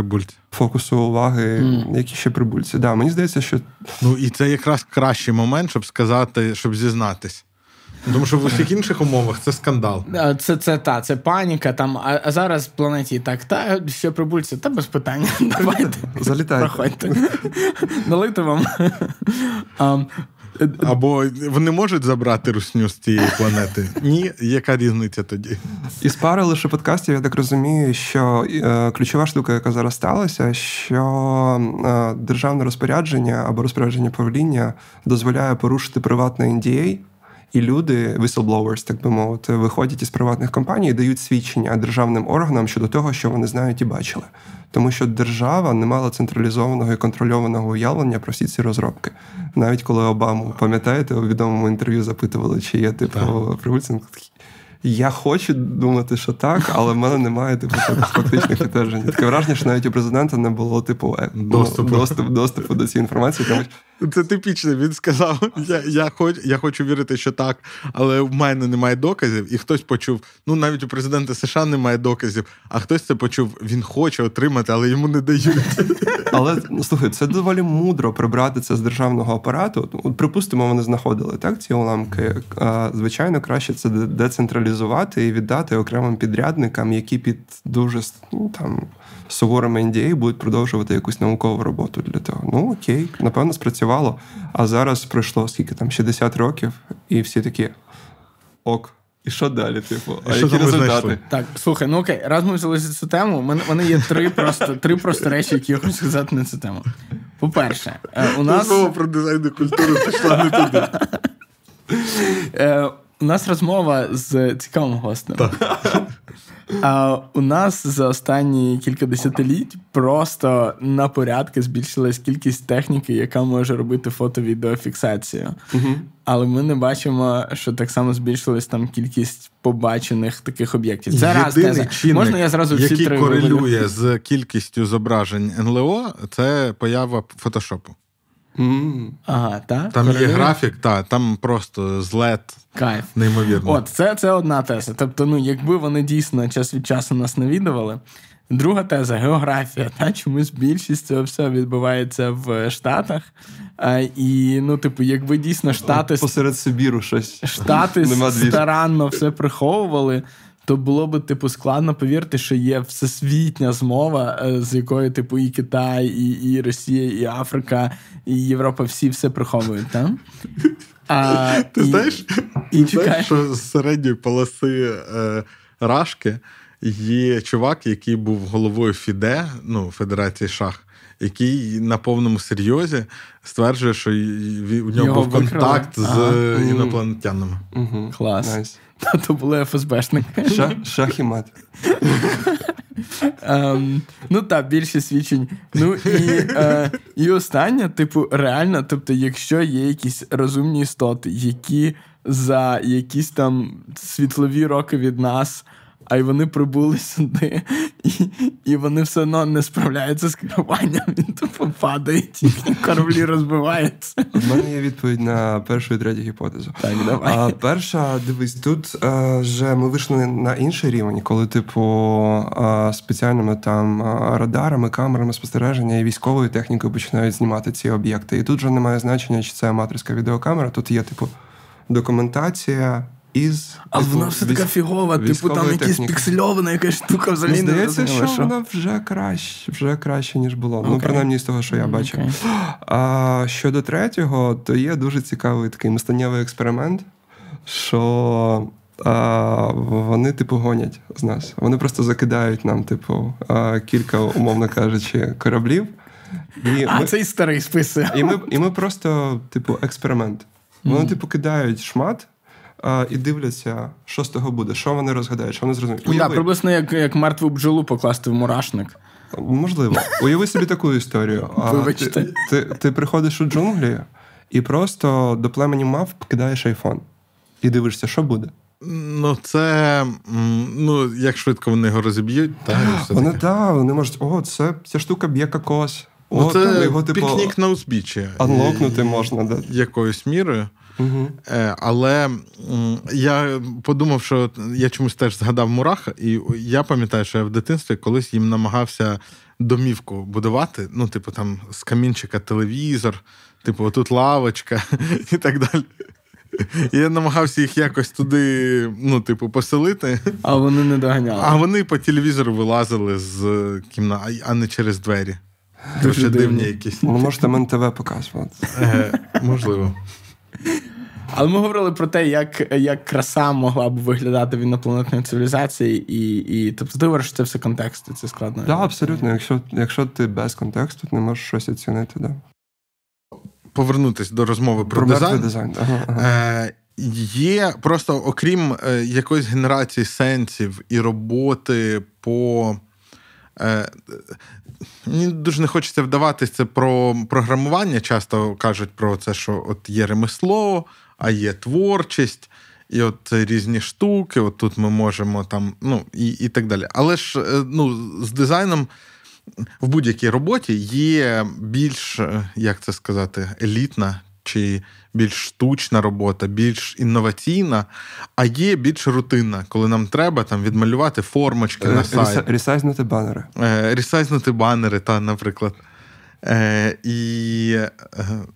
фокусу уваги, mm. які ще прибульці. Да, Мені здається, що. Ну і це якраз кращий момент, щоб сказати, щоб зізнатись. Тому що в усіх інших умовах це скандал. Це це та, це паніка. Там, А а зараз в планеті так, та ще прибульці, та без питань. Давайте. Залітайте. Проходьте. Налити вам. Або вони можуть забрати русню з цієї планети? Ні, яка різниця тоді? Із пари лише подкастів, я так розумію, що е, ключова штука, яка зараз сталася, що е, державне розпорядження або розпорядження правління дозволяє порушити приватне NDA, і люди, whistleblowers, так би мовити, виходять із приватних компаній і дають свідчення державним органам щодо того, що вони знають і бачили. Тому що держава не мала централізованого і контрольованого уявлення про всі ці розробки. Навіть коли Обаму, пам'ятаєте, у відомому інтерв'ю запитували, чи є типу прибульцем, я хочу думати, що так, але в мене немає типу фактичних підтверджень. Таке враження, що навіть у президента не було типу е, ну, доступу доступ, доступу до цієї інформації. Тому це типічно. Він сказав: я я, хоч, я хочу вірити, що так, але в мене немає доказів, і хтось почув. Ну навіть у президента США немає доказів, а хтось це почув. Він хоче отримати, але йому не дають. Але ну, слухай, це доволі мудро прибрати це з державного апарату. От, Припустимо, вони знаходили так ці уламки. Звичайно, краще це децентралізувати і віддати окремим підрядникам, які під дуже ну, там суворими NDA будуть продовжувати якусь наукову роботу для того. Ну окей, напевно, спрацювало. А зараз пройшло скільки там 60 років, і всі такі ок. І що далі, типу? А що які результати? Так, слухай, ну окей, раз ми взяли цю тему, в мене є три просто три просто речі, які я хочу сказати на цю тему. По-перше, е, у нас. Знову про дизайн і культуру пішла не туди. У нас розмова з цікавим гостем. А у нас за останні кілька десятиліть просто на порядки збільшилась кількість техніки, яка може робити фото-відеофіксацію. Угу. Але ми не бачимо, що так само збільшилась там кількість побачених таких об'єктів. Це раз теза. чинник, Можна я зразу всі який три корелює вивалю? з кількістю зображень НЛО, це поява фотошопу. М. Ага, так? Там є графік, та, там просто злет Кайф. неймовірно. От, це, це одна теза. Тобто, ну, якби вони дійсно час від часу нас навідували. Друга теза географія. Та чомусь більшість цього всього відбувається в Штатах. А, і, ну, типу, якби дійсно Штати, Посеред Сибіру щось. Штати старанно все приховували, то було би, типу, складно повірити, що є всесвітня змова, е, з якою, типу, і Китай, і, і Росія, і Африка, і Європа всі все приховують. Та? А, Ти і- знаєш, і ти знаєш, що з середньої полоси е, Рашки є чувак, який був головою ФІДЕ, ну, Федерації Шах, який на повному серйозі стверджує, що у нього Його був контакт викрали? з Ага. е, інопланетянами. Угу. Клас. Nice. Та то були ФСБшники. Шах, шах і мат. Ем, ну так, більше свідчень. Ну і, е, і останнє, типу, реально, тобто, якщо є якісь розумні істоти, які за якісь там світлові роки від нас. А й вони прибули сюди, і і вони все одно не справляються з керуванням. Він тупо падає, їхні кораблі розбиваються. У мене є відповідь на першу і третю гіпотезу. Так, давай. А, перша, дивись, тут е, вже ми вийшли на інший рівень, коли, типу, е, спеціальними там е, радарами, камерами спостереження і військовою технікою починають знімати ці об'єкти. І тут вже немає значення, чи це аматорська відеокамера. Тут є, типу, документація із. А типу, вона все така фігова, типу там техніки. піксельована якась штука взагалі Мені не здається, зрозуміло, що вона вже краще, вже краще, ніж було. Ну, принаймні з того, що я бачив. Окей. А щодо третього, то є дуже цікавий такий мистаннєвий експеримент, що а, вони, типу, гонять з нас. Вони просто закидають нам, типу, а, кілька, умовно кажучи, кораблів. І А, ми, цей старий списує. і, ми, і ми просто, типу, експеримент. Вони, типу, кидають шмат. А, і дивляться, що з того буде, що вони розгадають, що вони зрозуміють. Ну, да, приблизно як, як мертву бджолу покласти в мурашник. Можливо. Уяви собі таку історію. А, Вибачте. Ти, ти, ти приходиш у джунглі і просто до племені мав кидаєш айфон. І дивишся, що буде. Ну, це ну, як швидко вони його розіб'ють, та, і все Вони таке. да, вони можуть, о, це ця штука б'є кокос. О, Ну, там його, типу, пікнік на узбіччі. анлокнути можна. Да. Якоюсь мірою. Угу. Е, Але я подумав, що я чомусь теж згадав мурах, і я пам'ятаю, що я в дитинстві колись їм намагався домівку будувати. Ну, типу, там з камінчика телевізор, типу, отут лавочка і так далі. Я намагався їх якось туди, ну, типу, поселити, А вони не доганяли. а вони по телевізору вилазили з кімнати, а не через двері. Дуже Дуже дивні якісь. Ну, можете МНТВ показувати. Е, можливо. Але ми говорили про те, як, як краса могла б виглядати в інопланетної цивілізації, і, і тобто ти говориш, що це все контекст, і це складно. Так, да, абсолютно. Якщо, якщо ти без контексту, ти не можеш щось оцінити. Да. Повернутись до розмови про, Про дизайн. дизайн. Ага, ага. Е, є просто, окрім е, якоїсь генерації сенсів і роботи по. Е, мені дуже не хочеться вдаватися про програмування. Часто кажуть про це, що от є ремесло, а є творчість, і от різні штуки. От тут ми можемо там, ну і, і так далі. Але ж е, ну, з дизайном в будь-якій роботі є більш, е, як це сказати, елітна чи більш штучна робота, більш інноваційна, а є більш рутинна, коли нам треба там відмалювати формочки на сайт, Ресайзнути банери. е, ресайзнути банери, та, наприклад. Е, і, е,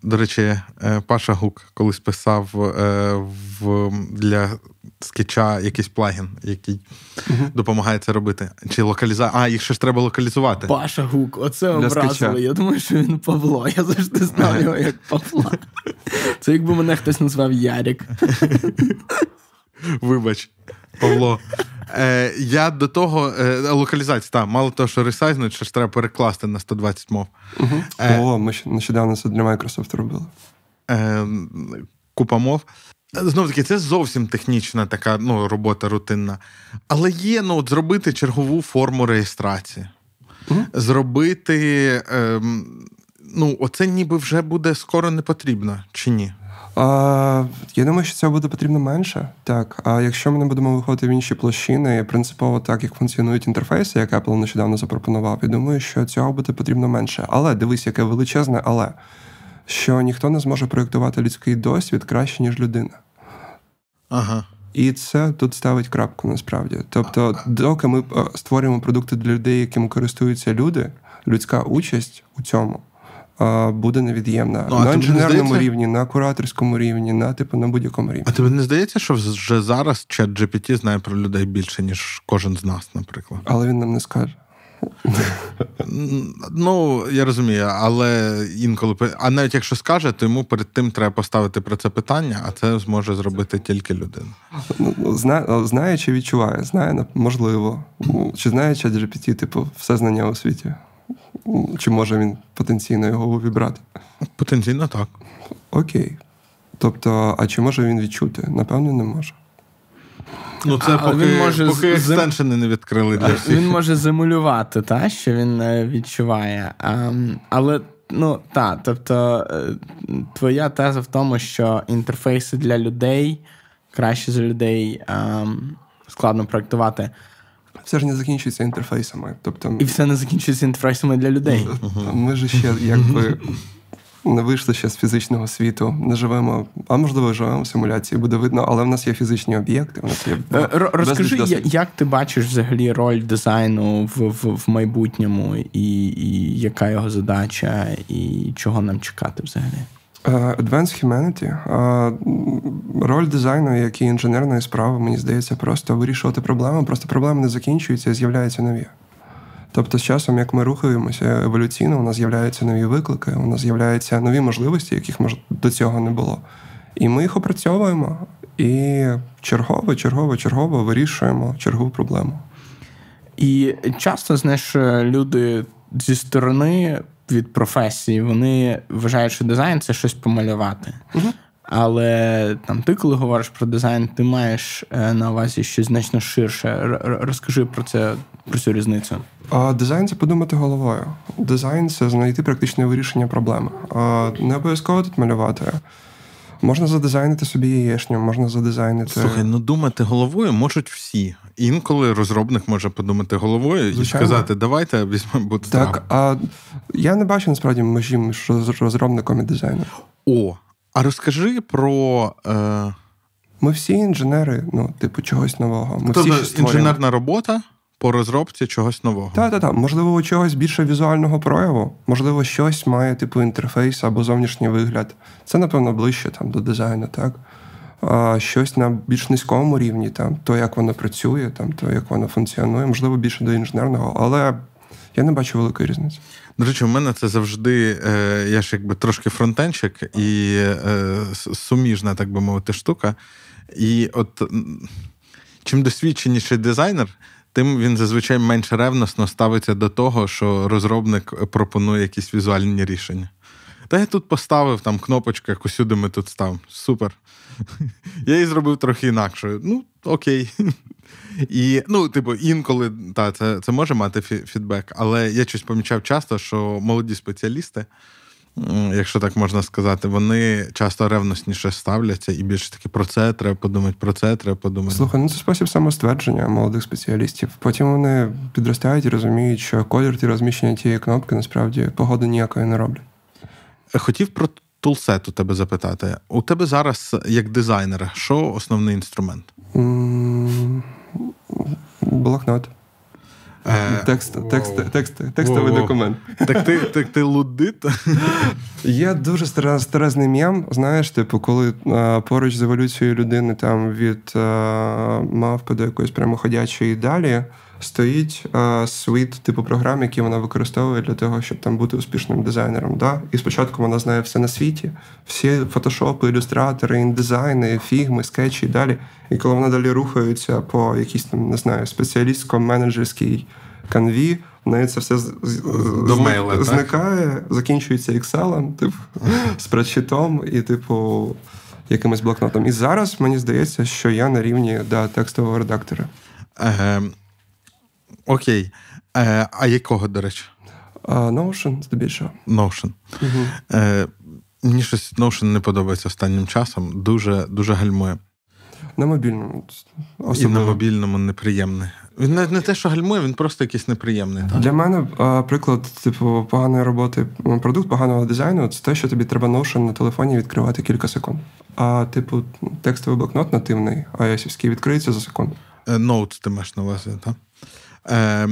до речі, е, Паша Гук колись писав е, в, для скетча якийсь плагін, який допомагає це робити. Чи локаліза... А, їх ще ж треба локалізувати. Паша Гук, оце скетча. Я думаю, що він Павло. Я завжди знав його як Павла. Це якби мене хтось назвав Ярік. Вибач, Павло. Е, я до того е, локалізація, так, мало того, що ресайзнуть, що ж треба перекласти на 120 мов. Е, О, ми ще нещодавно це для Microsoft робили. Е, купа мов. Знову таки, це зовсім технічна така ну, робота рутинна. Але є ну, от зробити чергову форму реєстрації. Mm-hmm. Зробити. Ем, ну, оце ніби вже буде скоро не потрібно, чи ні? А, Я думаю, що цього буде потрібно менше. Так. А якщо ми не будемо виходити в інші площини, принципово так, як функціонують інтерфейси, як Apple нещодавно запропонував, я думаю, що цього буде потрібно менше. Але дивись, яке величезне, але що ніхто не зможе проєктувати людський досвід краще, ніж людина. Ага. І це тут ставить крапку насправді. Тобто, доки ми е, створюємо продукти для людей, якими користуються люди, людська участь у цьому буде невід'ємна ну, на інженерному здається... рівні, на кураторському рівні, на типу на будь-якому рівні. А тобі не здається, що вже зараз чат GPT знає про людей більше, ніж кожен з нас, наприклад? Але він нам не скаже. Ну, я розумію, але інколи а навіть якщо скаже, то йому перед тим треба поставити про це питання, а це зможе зробити тільки людина. Ну, ну, знає, знає чи відчуває, знає, можливо. Чи знає чат GPT, типу, все знання у світі. Чи може він потенційно його увібрати? Потенційно так. Окей. Тобто, а чи може він відчути? Напевно, не може. Ну, це а, поки він може поки екстеншени не відкрили для всіх. Він може замулювати, та, що він е, відчуває. А, але ну, та, тобто, е, твоя теза в тому, що інтерфейси для людей краще за людей а, складно проектувати все ж не закінчується інтерфейсами. Тобто, І все не закінчується інтерфейсами для людей. Ми ж ще якби не вийшли ще з фізичного світу, не живемо, а можливо, живемо в симуляції, буде видно, але в нас є фізичні об'єкти. У нас є е, Розкажи, як ти бачиш взагалі роль дизайну в в, в майбутньому, і, і яка його задача, і чого нам чекати взагалі? Е, Advanced Humanity. Е, роль дизайну, як і інженерної справи, мені здається, просто вирішувати проблеми. Просто проблеми не закінчуються і з'являються нові. Тобто, з часом, як ми рухаємося еволюційно, у нас з'являються нові виклики, у нас з'являються нові можливості, яких до цього не було. І ми їх опрацьовуємо і чергово, чергово, чергово вирішуємо чергову проблему. І часто, знаєш, люди зі сторони від професії, вони вважають, що дизайн це щось помалювати. Угу. Але там ти, коли говориш про дизайн, ти маєш е, на увазі щось значно ширше. Розкажи про це, про цю різницю. А Дизайн це подумати головою. Дизайн це знайти практичне вирішення проблеми. А Не обов'язково тут малювати. Можна задизайнити собі яєшню, можна задизайнити. Слухай, ну думати головою можуть всі. Інколи розробник може подумати головою Звичайно. і сказати, давайте візьмемо бутстрап. Так, а я не бачу насправді межі між розробником і дизайнером. О, а розкажи про. Е... Ми всі інженери, ну, типу, чогось нового. Ми тобто всі інженерна робота по розробці чогось нового. Так, так, так. Можливо, у чогось більше візуального прояву, можливо, щось має типу інтерфейс або зовнішній вигляд. Це, напевно, ближче там до дизайну, так? А Щось на більш низькому рівні, там, то, як воно працює, там, то, як воно функціонує, можливо, більше до інженерного, але я не бачу великої різниці. До речі, у мене це завжди. Е, я ж якби трошки фронтенчик і е, суміжна, так би мовити, штука. І от чим досвідченіший дизайнер, тим він зазвичай менш ревносно ставиться до того, що розробник пропонує якісь візуальні рішення. Та я тут поставив там кнопочку, як усюди ми тут став. Супер. Я її зробив трохи інакше. Ну, окей. І, ну, типу, інколи та, це це може мати фідбек, але я щось помічав часто, що молоді спеціалісти, якщо так можна сказати, вони часто ревностніше ставляться і більше таки про це треба подумати, про це треба подумати. Слухай, ну це спосіб самоствердження молодих спеціалістів. Потім вони підростають і розуміють, що колір і розміщення тієї кнопки насправді погоди ніякої не роблять. Хотів про тулсет у тебе запитати. У тебе зараз, як дизайнера, що основний інструмент? Блокнот. Е, текст, текст, текст, Текстовий документ. Так ти так ти лудит? Є дуже старезний м'ям, знаєш, типу, коли а, поруч з еволюцією людини там від а, мавпи до якоїсь прямоходячої далі стоїть а, світ типу програм, які вона використовує для того, щоб там бути успішним дизайнером. Да? І спочатку вона знає все на світі, всі фотошопи, ілюстратори, індизайни, фігми, скетчі і далі. І коли вона далі рухається по якійсь там, не знаю, спеціалістсько-менеджерській канві, в неї це все зникає, закінчується Excel, типу, з предчитом, і, типу, якимось блокнотом. І зараз мені здається, що я на рівні да, текстового редактора. Е, Окей. Е, А якого, до речі? Notion, здебільшого. Notion. Угу. Е, Мені щось Notion не подобається останнім часом. Дуже дуже гальмує. На мобільному. Особливо. І на мобільному неприємний. Він не, не те, що гальмує, він просто якийсь неприємний. Так? Для мене приклад, типу, поганої роботи, продукт поганого дизайну це те, що тобі треба Notion на телефоні відкривати кілька секунд. А, типу, текстовий блокнот нативний, iOS-івський відкриється за секунду. Notes ти маєш на увазі, так? Е,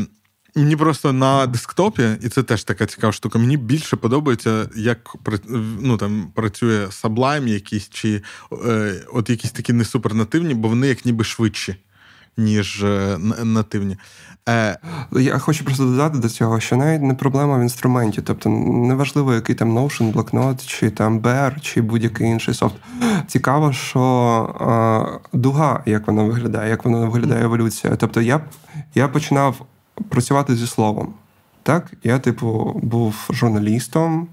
Мені просто на десктопі, і це теж така цікава штука. Мені більше подобається, як ну, там, працює Sublime якийсь, чи е, от якісь такі не супернативні, бо вони як ніби швидші, ніж е, нативні. Е, Я хочу просто додати до цього, що навіть не проблема в інструменті. Тобто, неважливо, який там Notion, блокнот, чи там Bear, чи будь-який інший софт. Цікаво, що е, дуга, як вона виглядає, як вона виглядає еволюція. Тобто, я я починав працювати зі словом. Так, я, типу, був журналістом,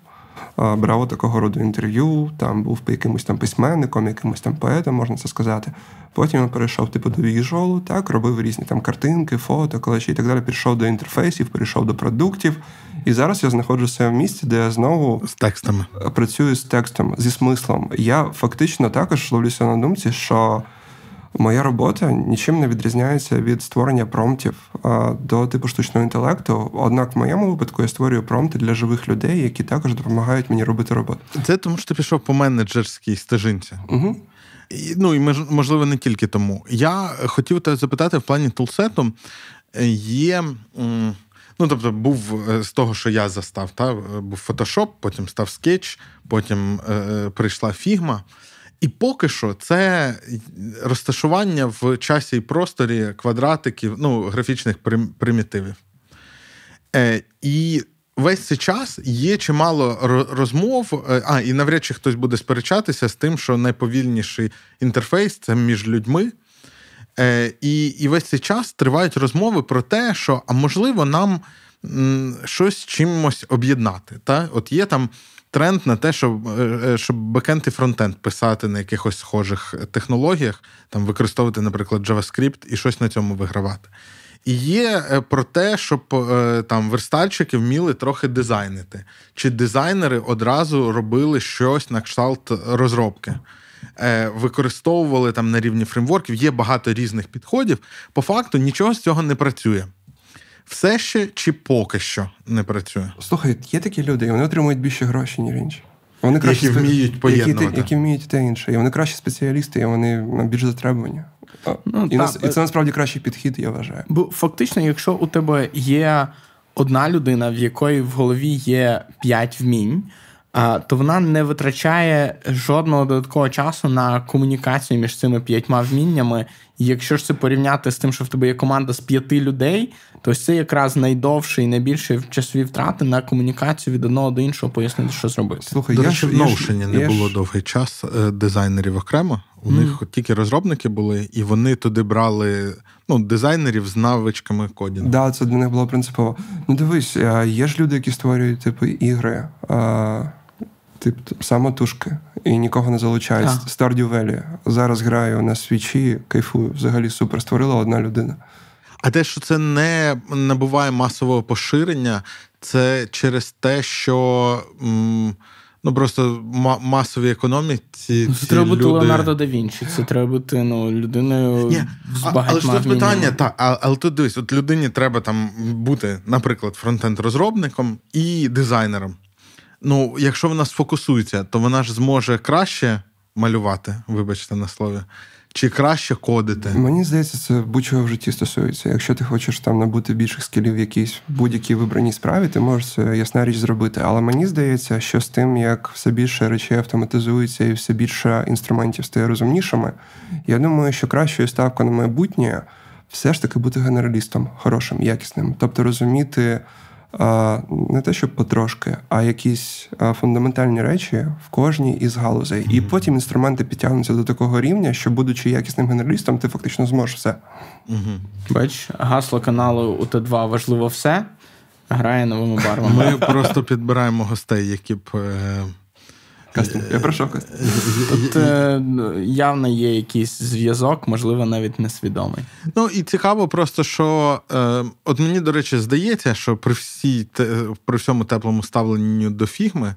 брав такого роду інтерв'ю, там був якимось там письменником, якимось там поетом, можна це сказати. Потім я перейшов типу, до віжуалу, так, робив різні там картинки, фото, колечі і так далі. Перейшов до інтерфейсів, перейшов до продуктів. І зараз я знаходжуся в місці, де я знову з текстами працюю з текстом, зі смислом. Я фактично також ловлюся на думці, що. Моя робота нічим не відрізняється від створення промптів до типу штучного інтелекту. Однак, в моєму випадку я створюю промпти для живих людей, які також допомагають мені робити роботу. Це тому, що ти пішов по менеджерській стежинці. Угу. І, Ну і можливо не тільки тому. Я хотів тебе запитати в плані тулсету. Є. Ну, тобто, був е, з того, що я застав, та, був Photoshop, потім став скетч, потім е, е прийшла Figma. І поки що це розташування в часі і просторі квадратиків, ну, графічних примітивів. Е, І весь цей час є чимало розмов, е, а і навряд чи хтось буде сперечатися з тим, що найповільніший інтерфейс це між людьми. Е, І і весь цей час тривають розмови про те, що а можливо нам м, щось чимось об'єднати. Та? От є там тренд на те, щоб е, е, щоб бекенд і фронтенд писати на якихось схожих технологіях, там використовувати, наприклад, JavaScript і щось на цьому вигравати. І є е, про те, щоб там верстальщики вміли трохи дизайнити, чи дизайнери одразу робили щось на кшталт розробки. Використовували там на рівні фреймворків, є багато різних підходів. По факту нічого з цього не працює все ще чи поки що не працює? Слухай, є такі люди, і вони отримують більше грошей, ніж інші. Вони краще які вміють поєднувати. Які, які вміють те інше. І вони кращі спеціалісти, і вони більш затребувані. Ну, і, нас, і це насправді кращий підхід, я вважаю. Бо фактично, якщо у тебе є одна людина, в якої в голові є п'ять вмінь, то вона не витрачає жодного додаткового часу на комунікацію між цими п'ятьма вміннями. І якщо ж це порівняти з тим, що в тебе є команда з п'яти людей, то це якраз найдовший і найбільші часові втрати на комунікацію від одного до іншого пояснити, що зробити. Слухай, До речі, в Notion не було ж... довгий час е, дизайнерів окремо. У mm. них тільки розробники були, і вони туди брали ну, дизайнерів з навичками кодінгу. Так, да, це для них було принципово. Ну, дивись, є ж люди, які створюють типу ігри тип самотужки і нікого не залучають. Stardew Valley. Зараз граю на свічі, кайфую. Взагалі супер. Створила одна людина. А те, що це не набуває масового поширення, це через те, що. М- Ну, просто масові економіці. Ну, це треба бути люди... Леонардо да Вінчі, це треба бути ну, людиною Ні, з багатьма Але ж тут питання, так, але тут дивись, от людині треба там бути, наприклад, фронтенд-розробником і дизайнером. Ну, якщо вона сфокусується, то вона ж зможе краще малювати, вибачте на слові, чи краще кодити. Мені здається, це будь-чого в житті стосується. Якщо ти хочеш там набути більших скілів в якійсь будь-якій вибраній справі, ти можеш це ясна річ зробити. Але мені здається, що з тим, як все більше речей автоматизується і все більше інструментів стає розумнішими, я думаю, що кращою ставкою на майбутнє все ж таки бути генералістом, хорошим, якісним, тобто розуміти не те, щоб потрошки, а якісь фундаментальні речі в кожній із галузей. Mm-hmm. І потім інструменти підтягнуться до такого рівня, що, будучи якісним генералістом, ти фактично зможеш все. Mm-hmm. Бач, гасло каналу УТ2 важливо все. Грає новими барвами. Ми просто підбираємо гостей, які б. Кастинг. Я пройшов кастинг. Тут е, явно є якийсь зв'язок, можливо, навіть несвідомий. Ну і цікаво, просто що е, от мені, до речі, здається, що при всій при всьому теплому ставленню до фігми,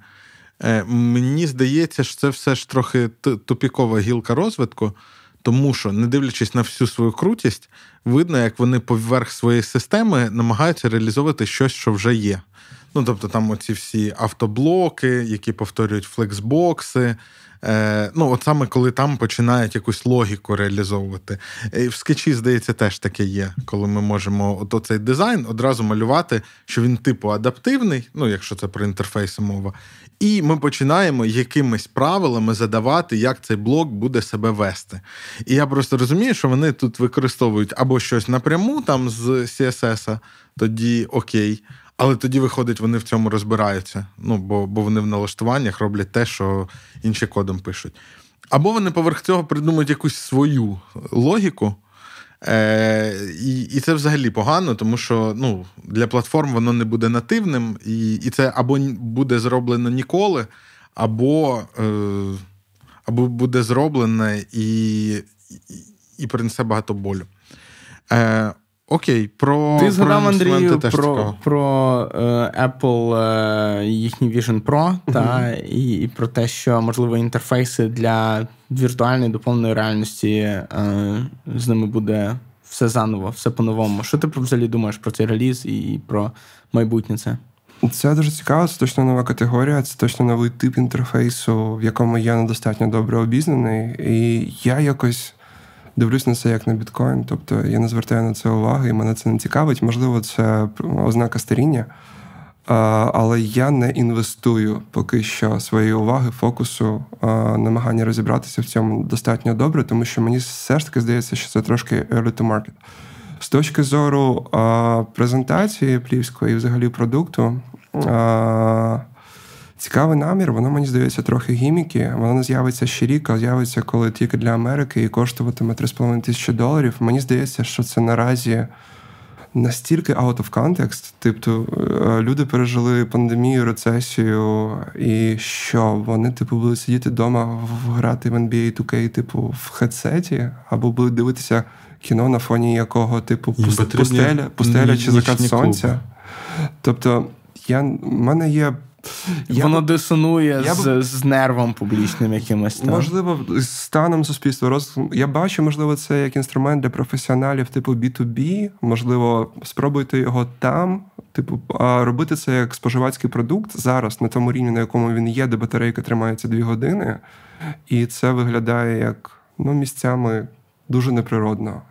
е, мені здається, що це все ж трохи тупікова гілка розвитку. Тому що, не дивлячись на всю свою крутість, видно, як вони поверх своєї системи намагаються реалізовувати щось, що вже є. Ну, тобто, там оці всі автоблоки, які повторюють флексбокси. Е, Ну, от саме коли там починають якусь логіку реалізовувати. І В скетчі, здається, теж таке є, коли ми можемо от оцей дизайн одразу малювати, що він типу адаптивний, ну, якщо це про інтерфейси мова. І ми починаємо якимись правилами задавати, як цей блок буде себе вести. І я просто розумію, що вони тут використовують або щось напряму там з CSS, тоді окей. Але тоді, виходить, вони в цьому розбираються. Ну, бо бо вони в налаштуваннях роблять те, що інші кодом пишуть. Або вони поверх цього придумують якусь свою логіку. Е, І і це взагалі погано, тому що ну, для платформ воно не буде нативним, і і це або буде зроблено ніколи, або е, або буде зроблене і, і, і принесе багато болю. Е, Окей, про ти згадав про Андрію теж про про е, Apple е, їхній Vision Pro uh та і, і про те, що можливо інтерфейси для віртуальної доповненої реальності е, з ними буде все заново, все по-новому. Що ти взагалі думаєш про цей реліз і про майбутнє це? Це дуже цікаво, це точно нова категорія, це точно новий тип інтерфейсу, в якому я недостатньо добре обізнаний. І я якось дивлюсь на це як на біткоін. Тобто я не звертаю на це уваги, і мене це не цікавить. Можливо, це ознака старіння. Але я не інвестую поки що своєї уваги, фокусу, намагання розібратися в цьому достатньо добре, тому що мені все ж таки здається, що це трошки early to market. З точки зору презентації плівської і взагалі продукту. Цікавий намір, воно мені здається трохи гіміки. Воно не з'явиться ще рік, а з'явиться коли тільки для Америки і коштуватиме 3,5 тисячі доларів. Мені здається, що це наразі настільки out of context. Тобто люди пережили пандемію, рецесію, і що вони, типу, будуть сидіти вдома грати в NBA 2K, типу, в хедсеті, або будуть дивитися кіно на фоні якого, типу, пустеля, пустеля чи закат сонця. Тобто, я, в мене є я Воно б... дисонує я з, б... з нервом публічним якимось. Там. Можливо, з станом суспільства. Роз... Я бачу, можливо, це як інструмент для професіоналів, типу B2B. Можливо, спробуйте його там. Типу, а робити це як споживацький продукт зараз на тому рівні, на якому він є, де батарейка тримається дві години, і це виглядає як ну, місцями Дуже неприродно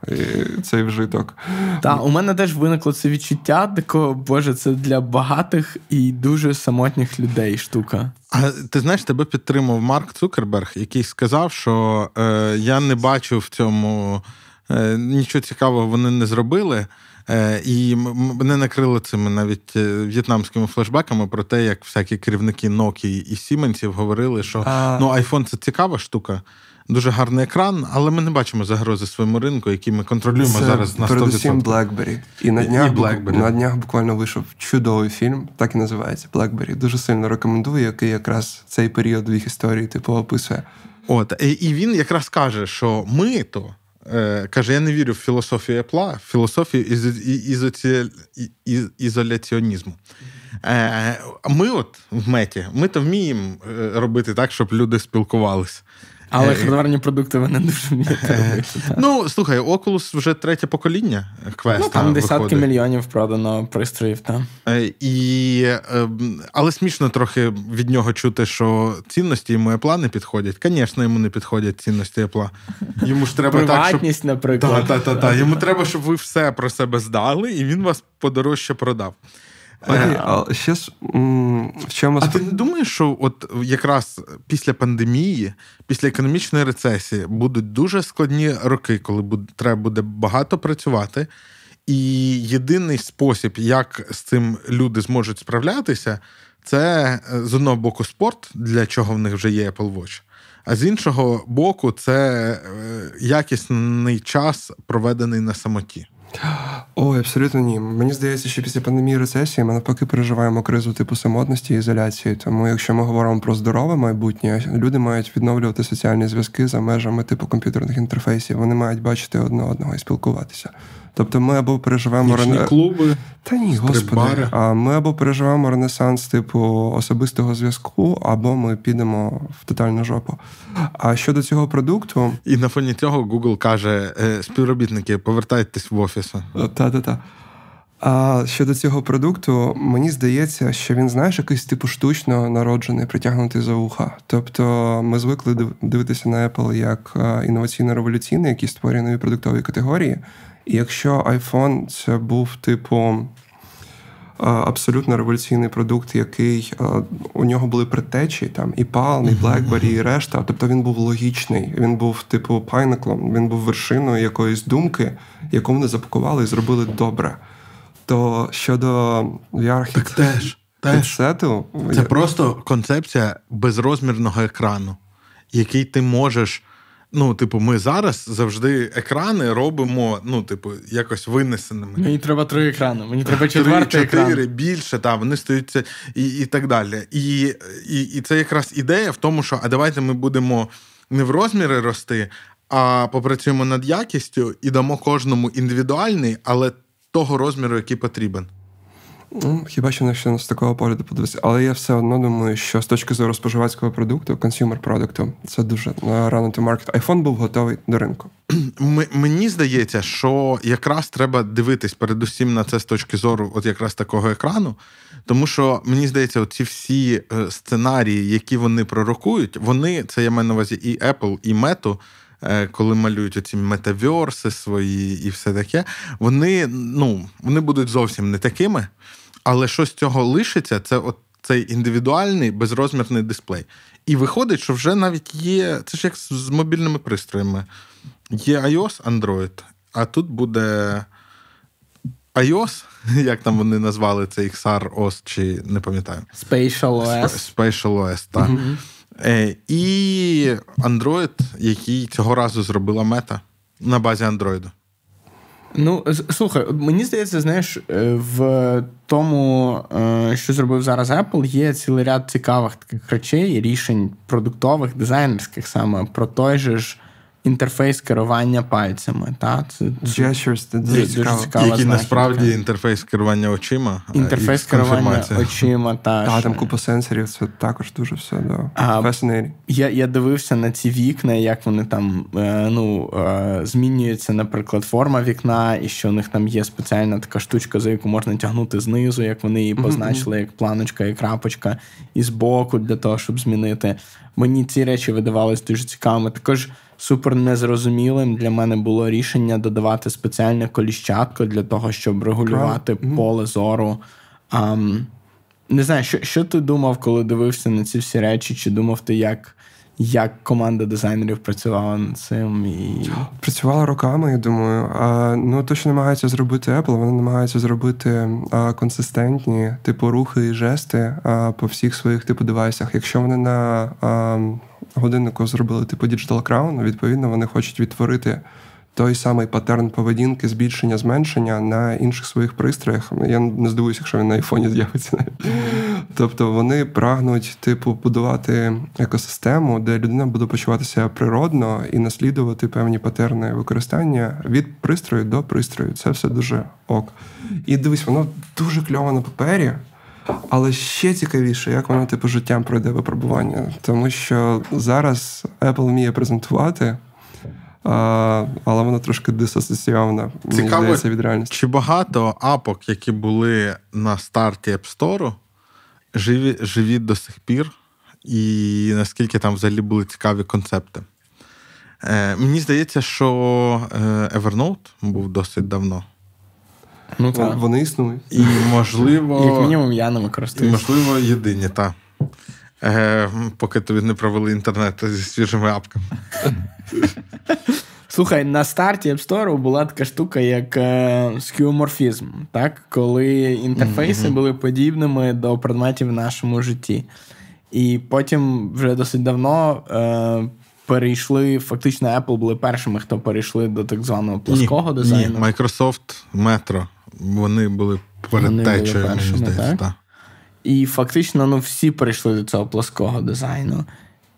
цей вжиток. Так, у мене теж виникло це відчуття, такого, боже, це для багатих і дуже самотніх людей штука. А ти знаєш, тебе підтримав Марк Цукерберг, який сказав, що е, я не бачу в цьому е, нічого цікавого вони не зробили. Е, і мене накрили цими навіть е, в'єтнамськими флешбеками про те, як всякі керівники Nokia і Сіменсів говорили, що а... ну, iPhone це цікава штука дуже гарний екран, але ми не бачимо загрози своєму ринку, які ми контролюємо Це зараз на 100%. Передусім BlackBerry. І на днях, і BlackBerry. на днях буквально вийшов чудовий фільм, так і називається BlackBerry. Дуже сильно рекомендую, який якраз цей період в їх історії типу описує. От, і він якраз каже, що ми то. Е, каже, я не вірю в філософію Apple, в філософію із, із, із, ізоляціонізму. Е, ми, от в меті, ми то вміємо е, робити так, щоб люди спілкувалися. Але е, хардварні продукти вони дуже вміють е, робити. Ну, слухай, Oculus вже третє покоління квеста. Ну, Там десятки мільйонів продано пристроїв. Та. Е, і, ем, Але смішно трохи від нього чути, що цінності йому Apple не підходять. Звісно, йому не підходять цінності Apple. Йому ж треба Приватність, так, щоб... наприклад. Та, та, та, Йому треба, щоб ви все про себе здали, і він вас подорожче продав. Окей, а ще ж в чому А ти не думаєш, що от якраз після пандемії, після економічної рецесії будуть дуже складні роки, коли буде, треба буде багато працювати, і єдиний спосіб, як з цим люди зможуть справлятися, це е, з одного боку спорт, для чого в них вже є Apple Watch. А з іншого боку, це е, якісний час, проведений на самоті. Ой, абсолютно ні. Мені здається, що після пандемії рецесії ми навпаки переживаємо кризу типу самотності і ізоляції. Тому, якщо ми говоримо про здорове майбутнє, люди мають відновлювати соціальні зв'язки за межами типу комп'ютерних інтерфейсів. Вони мають бачити одне одного і спілкуватися. Тобто ми або переживемо рене... клуби. Та ні, господи. А ми або переживаємо ренесанс, типу особистого зв'язку, або ми підемо в тотальну жопу. А щодо цього продукту, і на фоні цього Google каже: «Е, співробітники, повертайтесь в офіс. Та-та-та. А щодо цього продукту, мені здається, що він, знаєш, якийсь типу штучно народжений, притягнутий за вуха. Тобто ми звикли дивитися на Apple як інноваційно-революційний, який створює нові продуктові категорії. І якщо iPhone це був типу. Абсолютно революційний продукт, який у нього були предтечі, там і Palm, і BlackBerry, і решта. Тобто він був логічний, він був типу пайнаклом, він був вершиною якоїсь думки, яку вони запакували і зробили добре. То щодо VR так теж, теж. Сету, це я... просто концепція безрозмірного екрану, який ти можеш. Ну, типу, ми зараз завжди екрани робимо, ну, типу, якось винесеними. Мені треба три екрани, мені треба четвертий екран. чотири, більше, там, вони стаються і і так далі. І, і, І це якраз ідея в тому, що а давайте ми будемо не в розміри рости, а попрацюємо над якістю і дамо кожному індивідуальний, але того розміру, який потрібен. Ну, Хіба що не ще з такого погляду подивитися. Але я все одно думаю, що з точки зору споживацького продукту, консюмер продукту, це дуже рано to market. iPhone був готовий до ринку. Мені здається, що якраз треба дивитись передусім на це з точки зору, от якраз такого екрану. Тому що мені здається, ці всі е, сценарії, які вони пророкують, вони це я маю на увазі і Apple, і Meta, Е, коли малюють оці метаверси свої і все таке, вони ну, вони будуть зовсім не такими. Але що з цього лишиться, це от цей індивідуальний безрозмірний дисплей. І виходить, що вже навіть є. Це ж як з мобільними пристроями. Є iOS, Android, а тут буде iOS, як там вони назвали це XR OS, чи не пам'ятаю. Spatial OS. Spatial OS, так. Mm-hmm. Е, і Android, який цього разу зробила мета на базі Android. Ну, слухай, мені здається, знаєш, е, в тому, е, що зробив зараз Apple, є цілий ряд цікавих таких речей, рішень продуктових, дизайнерських саме про той же ж інтерфейс керування пальцями. Та? Це, Gestures, це дуже цікаво. цікава Який насправді інтерфейс керування очима. Інтерфейс керування очима. Та, а, там купа сенсорів, це також дуже все да. Fascinating. Я я дивився на ці вікна, як вони там е, ну, е, змінюються, наприклад, форма вікна, і що у них там є спеціальна така штучка, за яку можна тягнути знизу, як вони її позначили, mm-hmm. як планочка і крапочка, і збоку для того, щоб змінити. Мені ці речі видавались дуже цікавими. Також супер незрозумілим для мене було рішення додавати спеціальне коліщатко для того, щоб регулювати mm-hmm. поле зору. Um, не знаю, що що ти думав, коли дивився на ці всі речі, чи думав ти, як як команда дизайнерів працювала над цим? І... Працювала роками, я думаю. А, Ну, то, що намагається зробити Apple, вони намагаються зробити а, консистентні типу рухи і жести а, по всіх своїх типу девайсах. Якщо вони на годиннику зробили типу Digital Crown, відповідно, вони хочуть відтворити той самий паттерн поведінки, збільшення, зменшення на інших своїх пристроях. Я не здивуюся, якщо він на айфоні з'явиться. Тобто вони прагнуть, типу, будувати екосистему, де людина буде почуватися природно і наслідувати певні патерни використання від пристрою до пристрою. Це все дуже ок. І дивись, воно дуже кльово на папері. Але ще цікавіше, як воно типу життям пройде випробування. Тому що зараз Apple вміє презентувати, а, але воно трошки дисоціована мені здається, від реальності. Чи багато апок, які були на старті App Store, живі, живі до сих пір, і наскільки там взагалі були цікаві концепти? Е, Мені здається, що е, Evernote був досить давно. Ну, так. Вони існують. І, можливо, Як мінімум, я ними користуюсь. І, можливо, єдині, так. Е, Поки тобі не провели інтернет зі свіжими апками. Слухай, на старті App Store була така штука, як е, скіоморфізм, так? коли інтерфейси mm-hmm. були подібними до предметів в нашому житті. І потім вже досить давно е, перейшли, фактично, Apple були першими, хто перейшли до так званого плоского ні, дизайну. Ні, Microsoft Metro. Вони були передтечею, мені здається. І фактично ну, всі перейшли до цього плоского дизайну.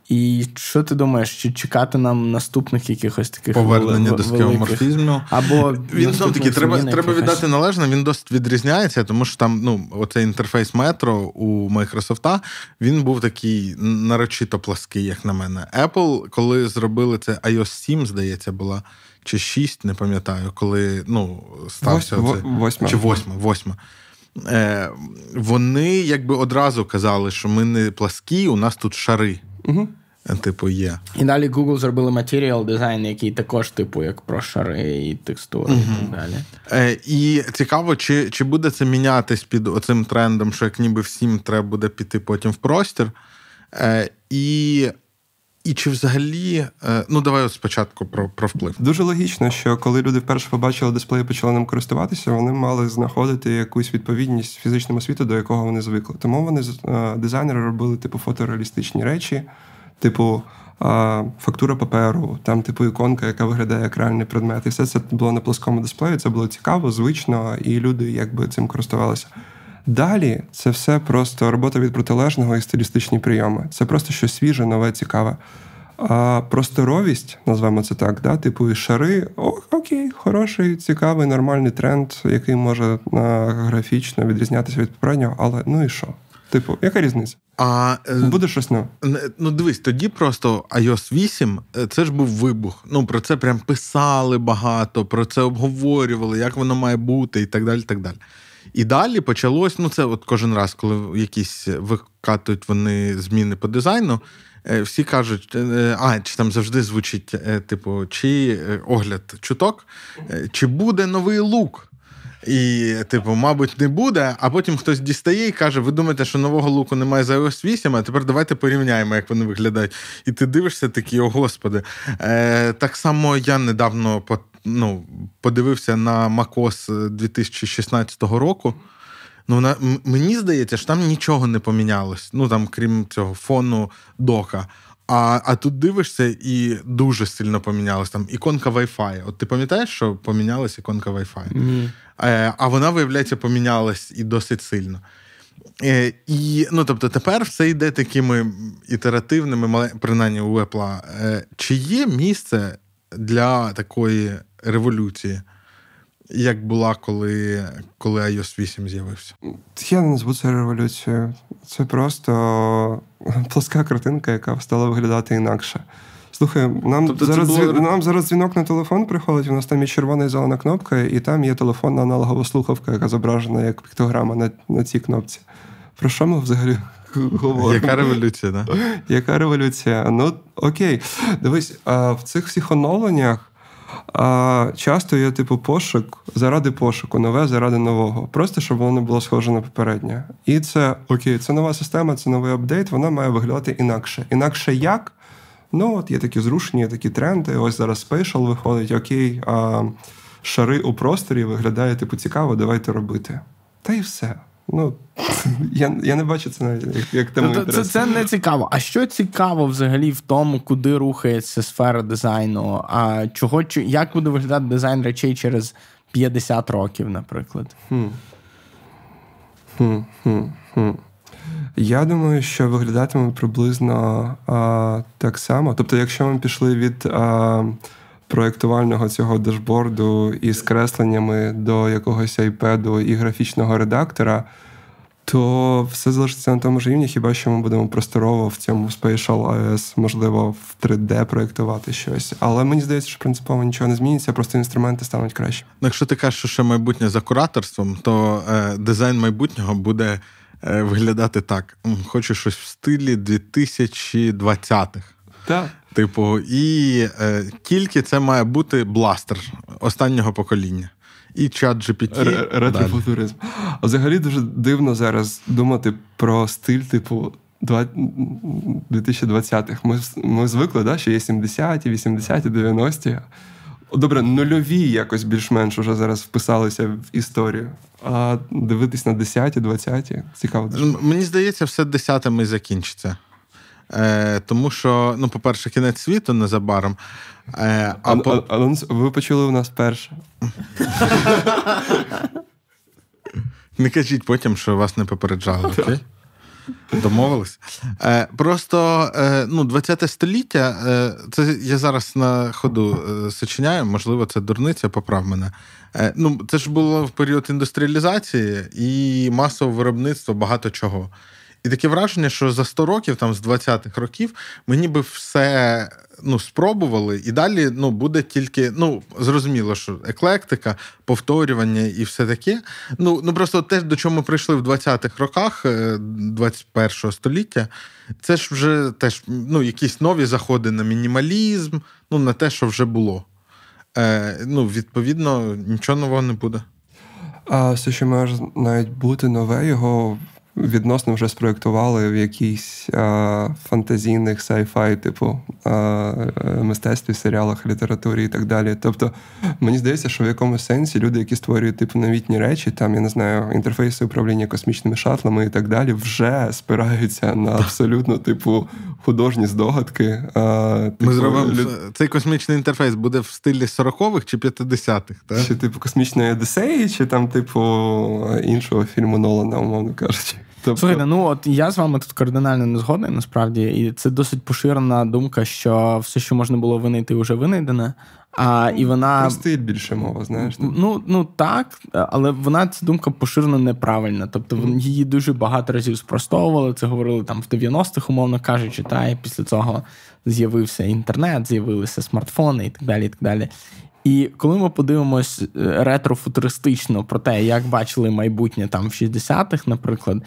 І що ти думаєш, чи чекати нам наступних якихось таких повернення в... до скеоморфізму? Або він знов таки треба треба віддати належне. Він досить відрізняється, тому що там ну оцей інтерфейс метро у Microsoft, він був такий нарочито плаский, як на мене. Apple, коли зробили це iOS 7, здається, була. Чи 6, не пам'ятаю, коли ну, стався Вось, оце, восьма. чи восьма, восьма. Е, Вони якби одразу казали, що ми не пласкі, у нас тут шари. Угу. Типу, є. І далі Google зробили матеріал дизайн, який також, типу, як про шари і текстури угу. і так далі. Е, І цікаво, чи чи буде це мінятись під оцим трендом, що як ніби всім треба буде піти потім в простір. Е, І і чи взагалі, е, ну давай спочатку про про вплив. Дуже логічно, що коли люди вперше побачили дисплей і почали ним користуватися, вони мали знаходити якусь відповідність фізичному світу, до якого вони звикли. Тому вони е, дизайнери робили типу фотореалістичні речі, типу фактура паперу, там типу іконка, яка виглядає як реальний предмет. І все це було на плоскому дисплеї. Це було цікаво, звично, і люди якби цим користувалися. Далі це все просто робота від протилежного і стилістичні прийоми. Це просто щось свіже, нове, цікаве. А просторовість, назвемо це так, да, типу шари, о, окей, хороший, цікавий, нормальний тренд, який може а, графічно відрізнятися від попереднього, але ну і що? Типу, яка різниця? А е, буде щось нове. Ну, дивись, тоді просто iOS 8 е, це ж був вибух. Ну про це прям писали багато, про це обговорювали, як воно має бути, і так далі. так далі. І далі почалось. Ну, це от кожен раз, коли якісь викатують вони зміни по дизайну. Е, всі кажуть, е, а чи там завжди звучить, е, типу, чи огляд чуток, чи буде новий лук. І, типу, мабуть, не буде, а потім хтось дістає і каже: ви думаєте, що нового луку немає за iOS 8, а тепер давайте порівняємо, як вони виглядають. І ти дивишся такий, о господи. Е, Так само я недавно ну, подивився на MacOS 2016 року. Ну, на, мені здається, що там нічого не помінялось. Ну там, крім цього фону дока. А а тут дивишся і дуже сильно помінялось. Там іконка Wi-Fi. От ти пам'ятаєш, що помінялась іконка Wi-Fi? Ні. Е, а вона, виявляється, помінялась і досить сильно. Е, і, ну, Тобто тепер все йде такими ітеративними, принаймні у Apple. Е, чи є місце для такої революції? Як була, коли коли iOS 8 з'явився? Я не назву це революцією. Це просто плоска картинка, яка стала виглядати інакше. Слухай, нам тобто зараз було... нам зараз дзвінок на телефон приходить. У нас там є червона і зелена кнопка, і там є телефонна аналогова слухавка, яка зображена як піктограма на на цій кнопці. Про що ми взагалі говоримо? Яка революція, да? Яка революція? Ну окей, дивись, а в цих всіх оновленнях. А часто є типу пошук заради пошуку, нове заради нового. Просто щоб воно було схоже на попереднє. І це окей, це нова система, це новий апдейт, вона має виглядати інакше. Інакше як? Ну, от є такі зрушення, є такі тренди. Ось зараз Spatial виходить, окей, а шари у просторі виглядає типу цікаво, давайте робити. Та й все. Ну, я я не бачу це навіть як, як тему це, це це не цікаво. А що цікаво взагалі в тому, куди рухається сфера дизайну? А чого як буде виглядати дизайн речей через 50 років, наприклад? Хм. Хм, хм, хм. Я думаю, що виглядатиме приблизно а, так само. Тобто, якщо ми пішли від. А, проєктувального цього дашборду із кресленнями до якогось айпеду і графічного редактора, то все залишиться на тому ж рівні, хіба що ми будемо просторово в цьому Spatial OS, можливо, в 3D проєктувати щось. Але мені здається, що принципово нічого не зміниться, просто інструменти стануть краще. Ну, якщо ти кажеш, що ще майбутнє за кураторством, то е, дизайн майбутнього буде е, виглядати так: хочу щось в стилі 2020-х. Так. Типу, і е, тільки це має бути бластер останнього покоління. І чат GPT. Ретрофутуризм. А взагалі дуже дивно зараз думати про стиль, типу, 2020-х. Ми ми звикли, да, що є 70-ті, 80-ті, 90-ті. Добре, нульові якось більш-менш уже зараз вписалися в історію. А дивитись на 10-ті, 20-ті, цікаво. Мені здається, все десятими закінчиться. Е, Тому що, ну, по-перше, кінець світу незабаром. Е, а, а, по... Анонс ви почули у нас перше. Не кажіть потім, що вас не попереджали, окей? Домовились. Е, Просто е, ну, 20 століття, е, це я зараз на ходу е, сочиняю, можливо, це дурниця, поправ мене. Е, ну, Це ж було в період індустріалізації і масового виробництва багато чого. І таке враження, що за 100 років, там з 20-х років, ми ніби все ну, спробували, і далі ну, буде тільки, ну, зрозуміло, що еклектика, повторювання і все таке. Ну, ну просто те, до чого ми прийшли в 20-х роках 21-го е, століття, це ж вже теж ну, якісь нові заходи на мінімалізм, ну, на те, що вже було. Е, Ну, Відповідно, нічого нового не буде. А все, що може навіть бути нове, його відносно вже спроєктували в а, фантазійних сайфай, типу мистецтві, серіалах, літературі і так далі. Тобто, мені здається, що в якомусь сенсі люди, які створюють типу новітні речі, там я не знаю, інтерфейси управління космічними шатлами і так далі, вже спираються на абсолютно типу художні здогадки. А, типу, Ми зробимо люд... цей космічний інтерфейс буде в стилі 40-х чи 50-х, так? Чи типу космічної Одесеї, чи там, типу, іншого фільму Нолана, умовно кажучи. Тобто... Слухайте, ну от я з вами тут кардинально не згоден, насправді, і це досить поширена думка, що все, що можна було винайти, вже винайдене. А, і вона... Про стиль більше мова, знаєш. Ну ну так, але вона ця думка поширено неправильна. Тобто mm. її дуже багато разів спростовували. Це говорили там в 90-х, умовно кажучи, та і після цього з'явився інтернет, з'явилися смартфони і так далі. І так далі. І коли ми подивимось е, ретрофутуристично про те, як бачили майбутнє там в 60-х, наприклад,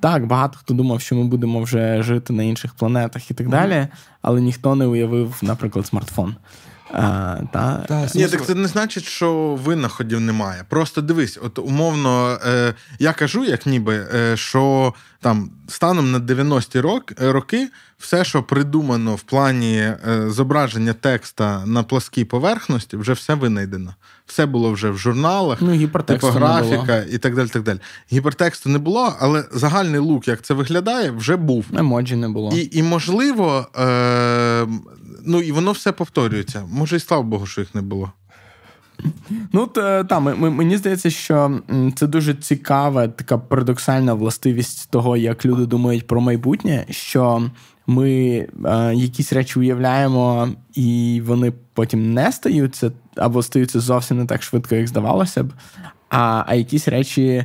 так, багато хто думав, що ми будемо вже жити на інших планетах і так далі, але ніхто не уявив, наприклад, смартфон. А, та... та Ні, так це не значить, що винаходів немає. Просто дивись, от умовно, е, я кажу, як ніби, е, що там станом на 90-ті е, роки все, що придумано в плані е, зображення текста на пласкій поверхності, вже все винайдено. Все було вже в журналах, ну, типографіка і так далі. так далі. Гіпертексту не було, але загальний лук, як це виглядає, вже був. Емоджі не було. І, і можливо, е, ну і воно все повторюється. Може, і слава Богу, що їх не було. Ну, та, мені здається, що це дуже цікава, така парадоксальна властивість того, як люди думають про майбутнє, що ми е, якісь речі уявляємо, і вони потім не стаються, або стаються зовсім не так швидко, як здавалося б. А а якісь речі,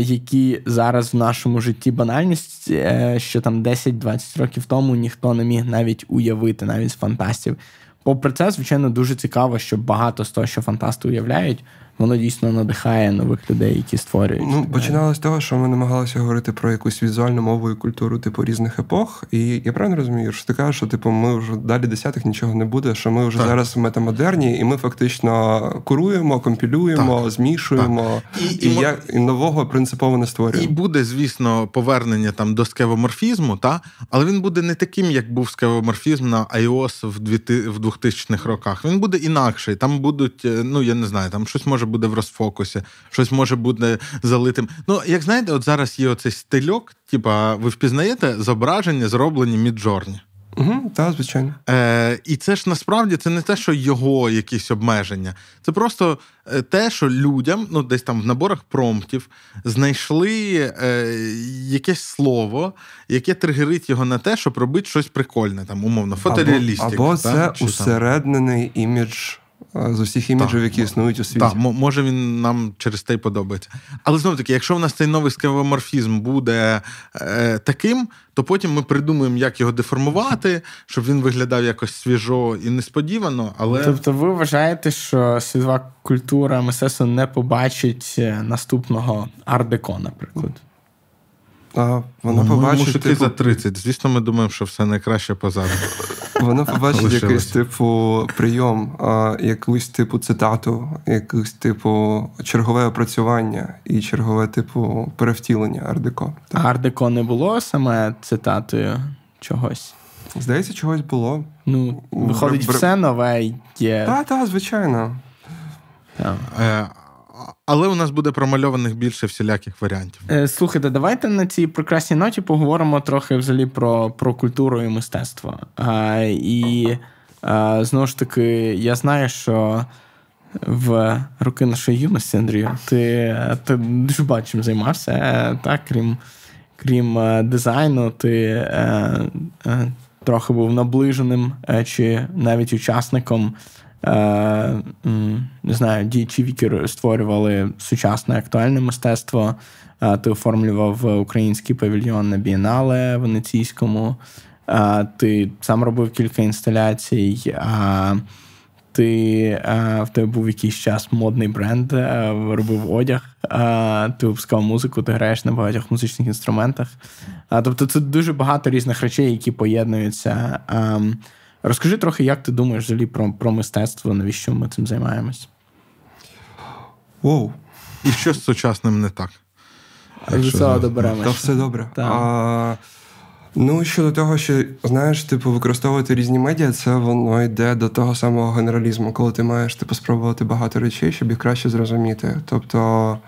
які зараз в нашому житті банальність, е, що там 10-20 років тому ніхто не міг навіть уявити, навіть з фантастів. Попри це, звичайно, дуже цікаво, що багато з того, що фантасти уявляють, воно дійсно надихає нових людей, які створюють. Ну, починало з того, що ми намагалися говорити про якусь візуальну мову і культуру, типу, різних епох. І я правильно розумію, що ти кажеш, що типу, ми вже далі десятих нічого не буде, що ми вже так. зараз в метамодерні, і ми фактично куруємо, компілюємо, так. змішуємо так. І, і, і, я, і нового принципово не створюємо. І буде, звісно, повернення там до скевоморфізму, та? але він буде не таким, як був скевоморфізм на iOS в 2000-х роках. Він буде інакший. Там будуть, е, ну я не знаю, там щось може буде в розфокусі, щось може бути залитим. Ну, як знаєте, от зараз є оцей стильок, типа, ви впізнаєте зображення, зроблені Midjourney. Угу, Так, звичайно. Е, І це ж насправді це не те, що його якісь обмеження. Це просто е, те, що людям, ну десь там в наборах промптів, знайшли е, якесь слово, яке тригерить його на те, щоб робити щось прикольне, там, умовно, фотореалістика. Або, або це усереднений імідж з усіх іміджів, які існують у світі. Так, може він нам через те й подобається. Але знову таки, якщо в нас цей новий скевоморфізм буде е, таким, то потім ми придумаємо, як його деформувати, щоб він виглядав якось свіжо і несподівано. Але тобто, ви вважаєте, що світова культура мистецтва не побачить е, наступного ардеко, наприклад? А Вона ну, побачить типу... за 30. Звісно, ми думаємо, що все найкраще позаду. Вона побачить якийсь типу прийом, якусь типу цитату, якусь типу чергове опрацювання і чергове типу перевтілення Ардеко. А Ардеко не було саме цитатою чогось? Здається, чогось було. Ну, Виходить, Бр... все нове є. Так, так, звичайно. Е, але у нас буде промальованих більше всіляких варіантів. Е, слухайте, давайте на цій прекрасній ноті поговоримо трохи взагалі про про культуру і мистецтво. А, І а, знову ж таки, я знаю, що в роки нашої юності, Андрію, ти ти дуже багато займався, е, так, крім крім е, дизайну, ти трохи був наближеним чи навіть учасником. Не знаю, діячів, які створювали сучасне актуальне мистецтво. Ти оформлював український павільйон на Бієнале Венеційському. Ти сам робив кілька інсталяцій ти в тебе був якийсь час модний бренд, робив одяг, ти випускав музику, ти граєш на багатьох музичних інструментах. Тобто це дуже багато різних речей, які поєднуються. Розкажи трохи, як ти думаєш взагалі про про мистецтво, навіщо ми цим займаємось? Воу. І що з сучасним не так? До цього доберемося. Та все добре. А, Ну, щодо того, що знаєш, типу, використовувати різні медіа, це воно йде до того самого генералізму, коли ти маєш типу, спробувати багато речей, щоб їх краще зрозуміти. Тобто,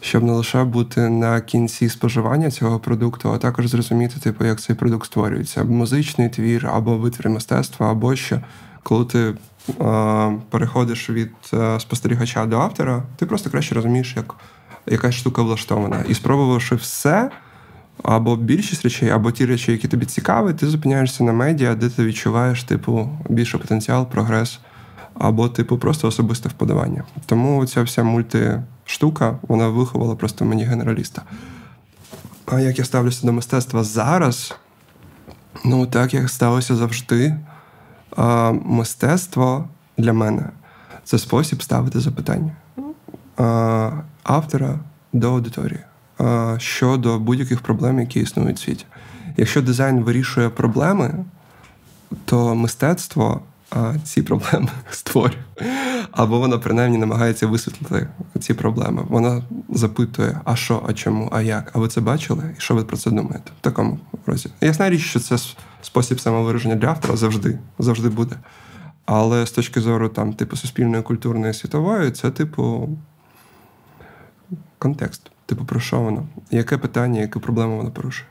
щоб не лише бути на кінці споживання цього продукту, а також зрозуміти, типу, як цей продукт створюється. Музичний твір або витвір мистецтва, або що. Коли ти е, переходиш від е, спостерігача до автора, ти просто краще розумієш, як якась штука влаштована. І спробувавши все або більшість речей, або ті речі, які тобі цікаві, ти зупиняєшся на медіа, де ти відчуваєш, типу, більший потенціал, прогрес, або, типу, просто особисте вподобання. Тому ця вся мультиштука, вона виховала просто мені генераліста. А як я ставлюся до мистецтва зараз, ну так як сталося завжди, а, мистецтво для мене це спосіб ставити запитання а, автора до аудиторії щодо будь-яких проблем, які існують в світі. Якщо дизайн вирішує проблеми, то мистецтво ці проблеми створює. Або воно принаймні намагається висвітлити ці проблеми. Вона запитує, а що, а чому, а як? А ви це бачили? І що ви про це думаєте? В такому розі. Ясна річ, що це спосіб самовираження для автора завжди, завжди буде. Але з точки зору там, типу, суспільної, культурної, світової, це, типу, контекст. Типу, про що воно? Яке питання, яку проблему воно порушує?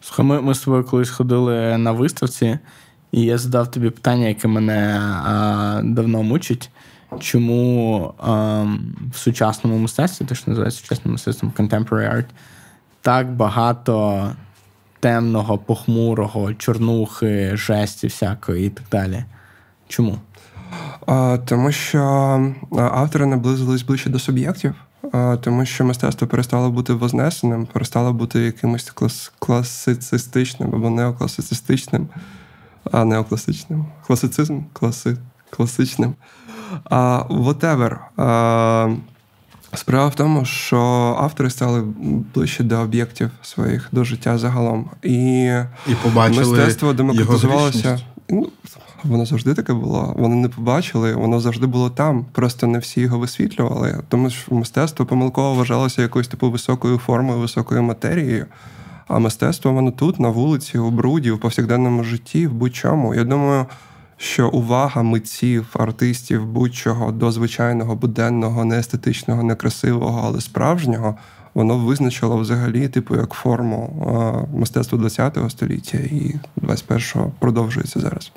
Слухай, ми, ми з тобою колись ходили на виставці, і я задав тобі питання, яке мене а, давно мучить. Чому а, в сучасному мистецтві, те, що називається сучасним мистецтвом Contemporary Art, так багато темного, похмурого, чорнухи, жесті всякої і так далі? Чому? А, Тому що автори наблизились ближче до суб'єктів тому що мистецтво перестало бути вознесеним, перестало бути якимось клас- класицистичним або неокласицистичним, а неокласичним. Класицизм, класи, класичним. А, Whatever. А, Справа в тому, що автори стали ближче до об'єктів своїх, до життя загалом. І, і побачили мистецтво демократизувалося. Ну, Воно завжди таке було. Вони не побачили, воно завжди було там. Просто не всі його висвітлювали. Тому що мистецтво помилково вважалося якоюсь типу високою формою, високою матерією. А мистецтво воно тут, на вулиці, у бруді, в повсякденному житті, в будь-чому. Я думаю, що увага митців, артистів, будь-чого до звичайного, буденного, неестетичного, некрасивого, але справжнього, воно визначило взагалі, типу, як форму мистецтва ХХ століття і 21-го продовжується зараз.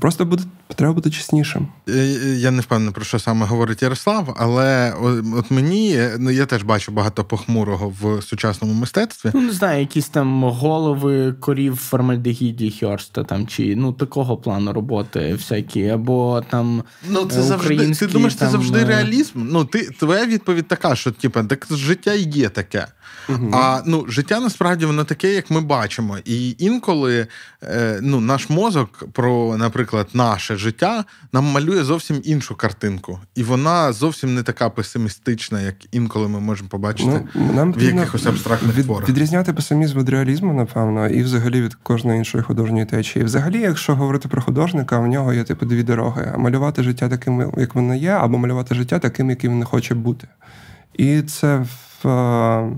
Просто буде треба бути чеснішим. Е, е, я не впевнений, про що саме говорить Ярослав, але от мені ну я теж бачу багато похмурого в сучасному мистецтві. Ну, не знаю, якісь там голови корів формальдегіді Хьорста там чи ну такого плану роботи, всякі, або там. Ну, це завжди ти думаєш, там... це завжди реалізм. Ну, ти твоя відповідь така, що типа, так життя є таке. Угу. А ну, життя насправді воно таке, як ми бачимо. І інколи е, ну, наш мозок про, наприклад, наше життя нам малює зовсім іншу картинку. І вона зовсім не така песимістична, як інколи ми можемо побачити ну, нам в якихось абстрактних від, творах. Відрізняти песимізм від реалізму, напевно, і взагалі від кожної іншої художньої течії. Взагалі, якщо говорити про художника, в нього є типу дві дороги: малювати життя таким, як воно є, або малювати життя таким, яким він хоче бути. І це в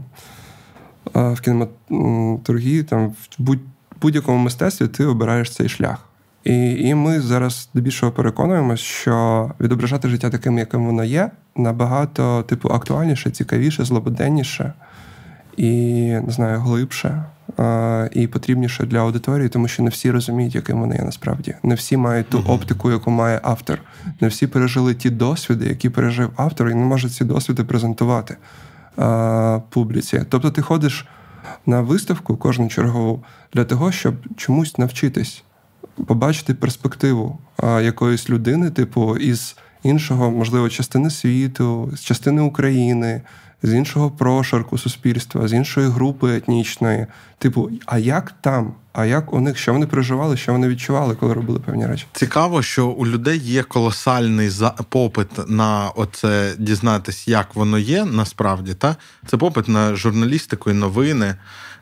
в кінематургії, там в будь будь-якому мистецтві ти обираєш цей шлях. І і ми зараз більшого переконуємося, що відображати життя таким, яким воно є, набагато типу актуальніше, цікавіше, злободенніше і не знаю, глибше і потрібніше для аудиторії, тому що не всі розуміють, яким вони є насправді. Не всі мають ту оптику, яку має автор. Не всі пережили ті досвіди, які пережив автор, і не можуть ці досвіди презентувати публіці. Тобто, ти ходиш на виставку кожну чергову для того, щоб чомусь навчитись побачити перспективу якоїсь людини, типу, із іншого, можливо, частини світу, з частини України, з іншого прошарку суспільства, з іншої групи етнічної. Типу, а як там? А як у них що вони переживали, що вони відчували, коли робили певні речі? Цікаво, що у людей є колосальний попит на оце дізнатись, як воно є насправді. Та це попит на журналістику і новини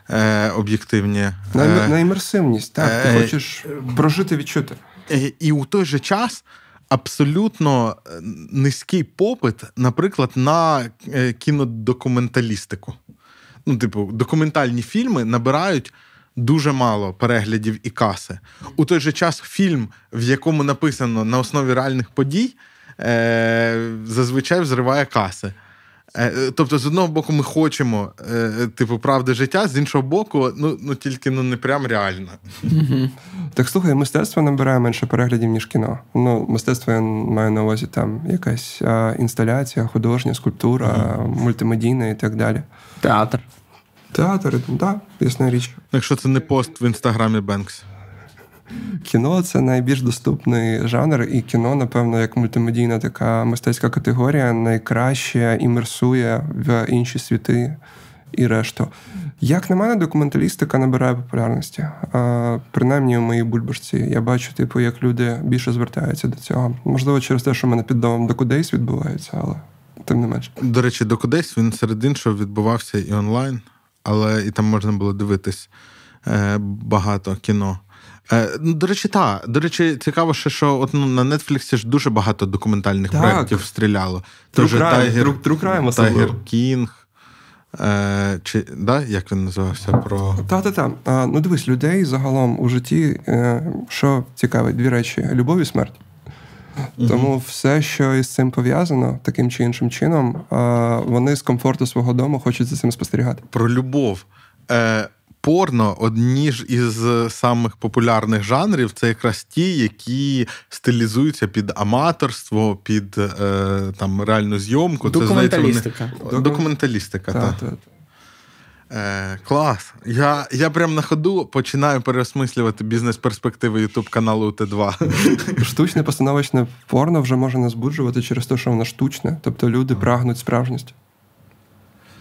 е, об'єктивні. На, е, на імерсивність, так. Ти е, хочеш прожити, відчути. Е, і у той же час. Абсолютно низький попит, наприклад, на кінодокументалістику. Ну, типу, документальні фільми набирають дуже мало переглядів і каси. У той же час фільм, в якому написано на основі реальних подій, зазвичай взриває каси. Е, тобто, з одного боку, ми хочемо, е, типу, правди життя, з іншого боку, ну ну тільки ну не прям реально. Так слухай, мистецтво набирає менше переглядів, ніж кіно. Ну, мистецтво я маю на увазі там якась а, інсталяція, художня, скульптура, uh-huh. мультимедійна і так далі. Театр. Театр, так, да, ясна річ. Якщо це не пост в інстаграмі Бенкс. Кіно це найбільш доступний жанр, і кіно, напевно, як мультимедійна така мистецька категорія, найкраще імерсує в інші світи і решту. Як на мене, документалістика набирає популярності. А, Принаймні у моїй бульбашці. Я бачу, типу, як люди більше звертаються до цього. Можливо, через те, що в мене під домом докудейс відбувається, але тим не менше. До речі, Docudays він серед іншого відбувався і онлайн, але і там можна було дивитись е, багато кіно. Е, ну, До речі, так. До речі, цікаво, ще, що от, ну, на Нетфліксі ж дуже багато документальних так. проєктів стріляло. Tiger King. Е, чи, да, Як він називався? Про... Та-та-та. Ну, дивись, людей загалом у житті, е, що цікавить, дві речі: любов і смерть. uh Тому все, що із цим пов'язано, таким чи іншим чином, вони з комфорту свого дому хочуть за цим спостерігати. Про любов. Е, порно одні ж із самих популярних жанрів це якраз ті, які стилізуються під аматорство, під е, там реальну зйомку. Документалістика. Це, знаєте, вони... Документалістика, так. так. Е, Клас. Я я прям на ходу починаю переосмислювати бізнес-перспективи Ютуб каналу Т2. Штучне постановочне порно вже може не збуджувати через те, що воно штучне. Тобто люди прагнуть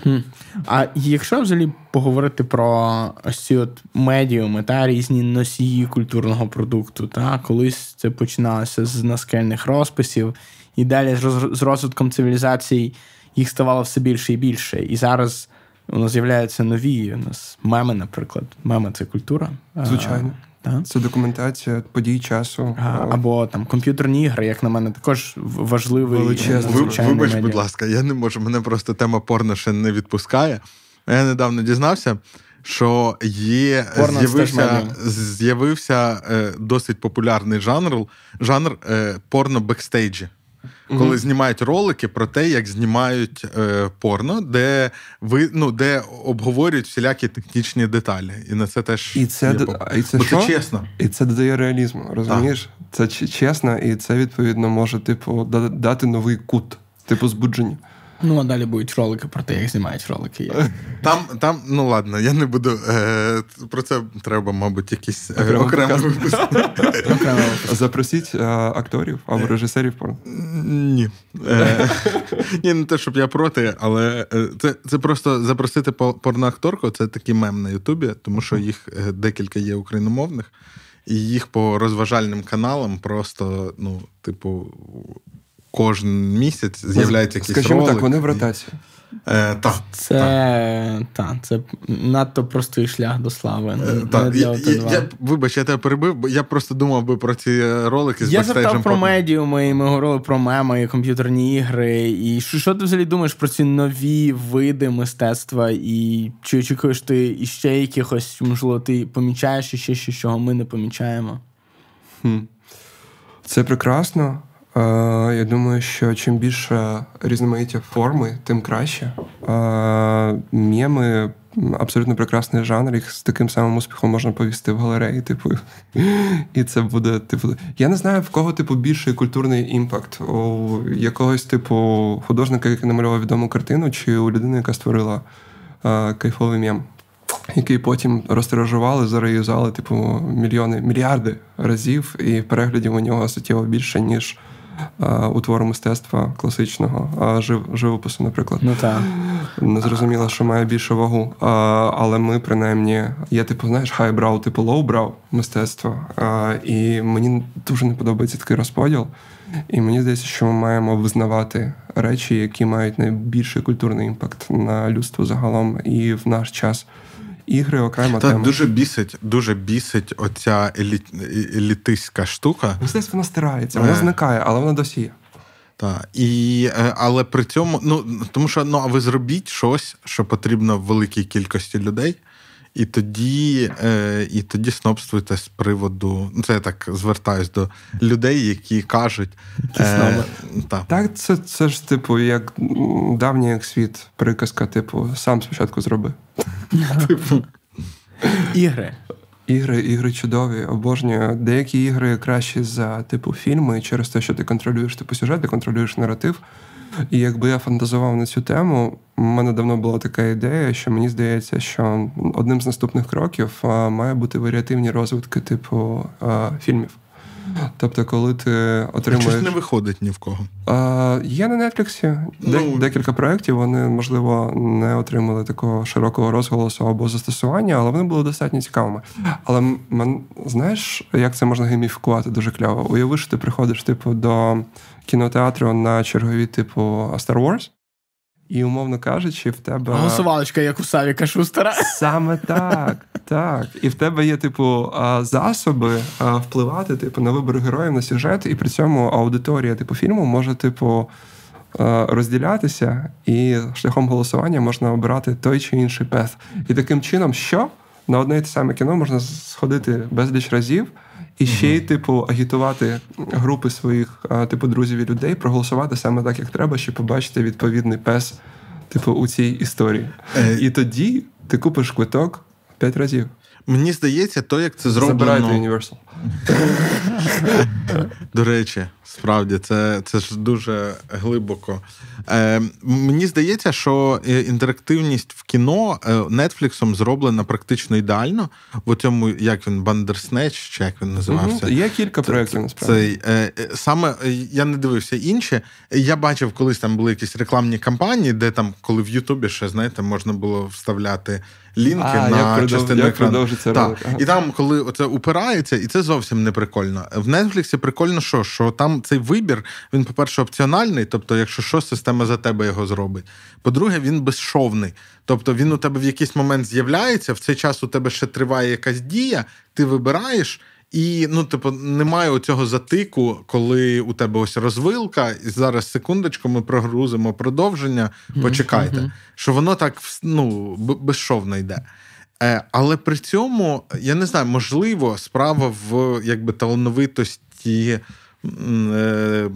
справжності. А якщо взагалі поговорити про ось ці от медіуми та різні носії культурного продукту, та колись це починалося з наскельних розписів, і далі з розвитком цивілізацій їх ставало все більше і більше. І зараз у нас з'являються нові у нас меми, наприклад. Меми це культура. Звичайно. Так? Це документація подій часу. А, або там комп'ютерні ігри, як на мене, також важливий. Величезний. Вибач, будь ласка, я не можу. Мене просто тема порно ще не відпускає. Я недавно дізнався, що є порно з'явився з'явився е, досить популярний жанр жанр е, порно бекстейджі коли знімають ролики про те, як знімають е, порно, де ви ну де обговорюють всілякі технічні деталі, і на це теж і це є і це, що? це чесно, і це додає реалізму. Розумієш? Так. Це чесно, і це відповідно може типу дати новий кут, типу збудження. Ну, а далі будуть ролики про те, як знімають ролики. Там, там, ну ладно, я не буду. Е, Про це треба, мабуть, якийсь е, окремий випуск. Запросіть е, акторів або режисерів порно. Ні. Е, Ні, не те, щоб я проти, але е, це це просто запросити порноакторку, це такий мем на Ютубі, тому що їх е, декілька є україномовних, і їх по розважальним каналам просто, ну, типу кожен місяць з'являється якийсь Скажімо ролик. так, вони в ротації. Е, та, Це та. це надто простий шлях до слави. Е, та. Я, я, Вибач, я тебе перебив, бо я просто думав би про ці ролики з Я запитав про медіуми, і ми говорили про меми, і комп'ютерні ігри. І що, що ти взагалі думаєш про ці нові види мистецтва? І чи очікуєш ти іще якихось, можливо, ти помічаєш іще щось, чого ми не помічаємо? Хм. Це прекрасно. Я думаю, що чим більше різноманіття форми, тим краще. Мєми абсолютно прекрасний жанр, їх з таким самим успіхом можна повісти в галереї, типу. І це буде, типу. Я не знаю, в кого типу більший культурний імпакт. У якогось типу художника, який намалював відому картину, чи у людини, яка створила кайфовий мєм. Який потім розтиражували, зареюзали, типу, мільйони, мільярди разів, і переглядів у нього суттєво більше, ніж у твору мистецтва класичного, жив, живопису, наприклад. Ну так. Не зрозуміло, що має більшу вагу. Але ми, принаймні, є, типу, знаєш, highbrow, типу lowbrow мистецтво. І мені дуже не подобається такий розподіл. І мені здається, що ми маємо визнавати речі, які мають найбільший культурний impact на людство загалом і в наш час ігри окремо Та тема. дуже бісить, дуже бісить оця елі... елітистська штука. Мистецтво вона стирається, вона е. зникає, але вона досі є. Так, і, е, але при цьому, ну тому що ну, а ви зробіть щось, що потрібно великій кількості людей, і тоді е, і тоді снобствуйте з приводу. Ну, це я так звертаюсь до людей, які кажуть. Е, та. Так, це це ж, типу, як давній як світ, приказка, типу, сам спочатку зроби. Типу. Ігри. Ігри, ігри чудові, обожнюю. Деякі ігри кращі за типу фільми через те, що ти контролюєш типу сюжет, ти контролюєш наратив. І якби я фантазував на цю тему, у мене давно була така ідея, що мені здається, що одним з наступних кроків має бути варіативні розвитки типу фільмів. Тобто, коли ти отримуєш... Щось не виходить ні в кого. А, Є на Нетфліксі ну... декілька проєктів, вони, можливо, не отримали такого широкого розголосу або застосування, але вони були достатньо цікавими. Але знаєш, як це можна гейміфікувати дуже кльово? Уяви, що ти приходиш, типу, до кінотеатру на чергові, типу, Star Wars. І, умовно кажучи, в тебе. Голосувалочка, як у Савіка Шустера. Саме так. так. І в тебе є, типу, засоби впливати типу, на вибір героїв на сюжет, і при цьому аудиторія типу, фільму може, типу, розділятися, і шляхом голосування можна обирати той чи інший пес. І таким чином, що на одне і те саме кіно можна сходити безліч разів. І ще й, типу, агітувати групи своїх, типу, друзів і людей, проголосувати саме так, як треба, щоб побачити відповідний пес, типу, у цій історії. Е... І тоді ти купиш квиток п'ять разів. Мені здається, то, як це зроблено... Забирайте Universal. До речі, справді, це це ж дуже глибоко. Е, Мені здається, що е, інтерактивність в кіно Нетфліксом зроблена практично ідеально. В цьому, як він, Бандерснеч, чи як він називався. Угу. Є кілька проєктів, насправді. Цей, е, Саме я не дивився інші. Я бачив, колись там були якісь рекламні кампанії, де там, коли в Ютубі ще, знаєте, можна було вставляти лінки а, на як частину як екрану. Ага. І там, коли це упирається, і це зовсім не прикольно. В Netflix прикольно, що що там цей вибір, він, по-перше, опціональний, тобто, якщо що, система за тебе його зробить. По-друге, він безшовний. Тобто він у тебе в якийсь момент з'являється, в цей час у тебе ще триває якась дія, ти вибираєш. І ну, типу, немає оцього затику, коли у тебе ось розвилка, і зараз секундочку, ми прогрузимо продовження. Почекайте, mm-hmm. що воно так ну, безшовно йде. Е, Але при цьому я не знаю, можливо, справа в якби талановитості е,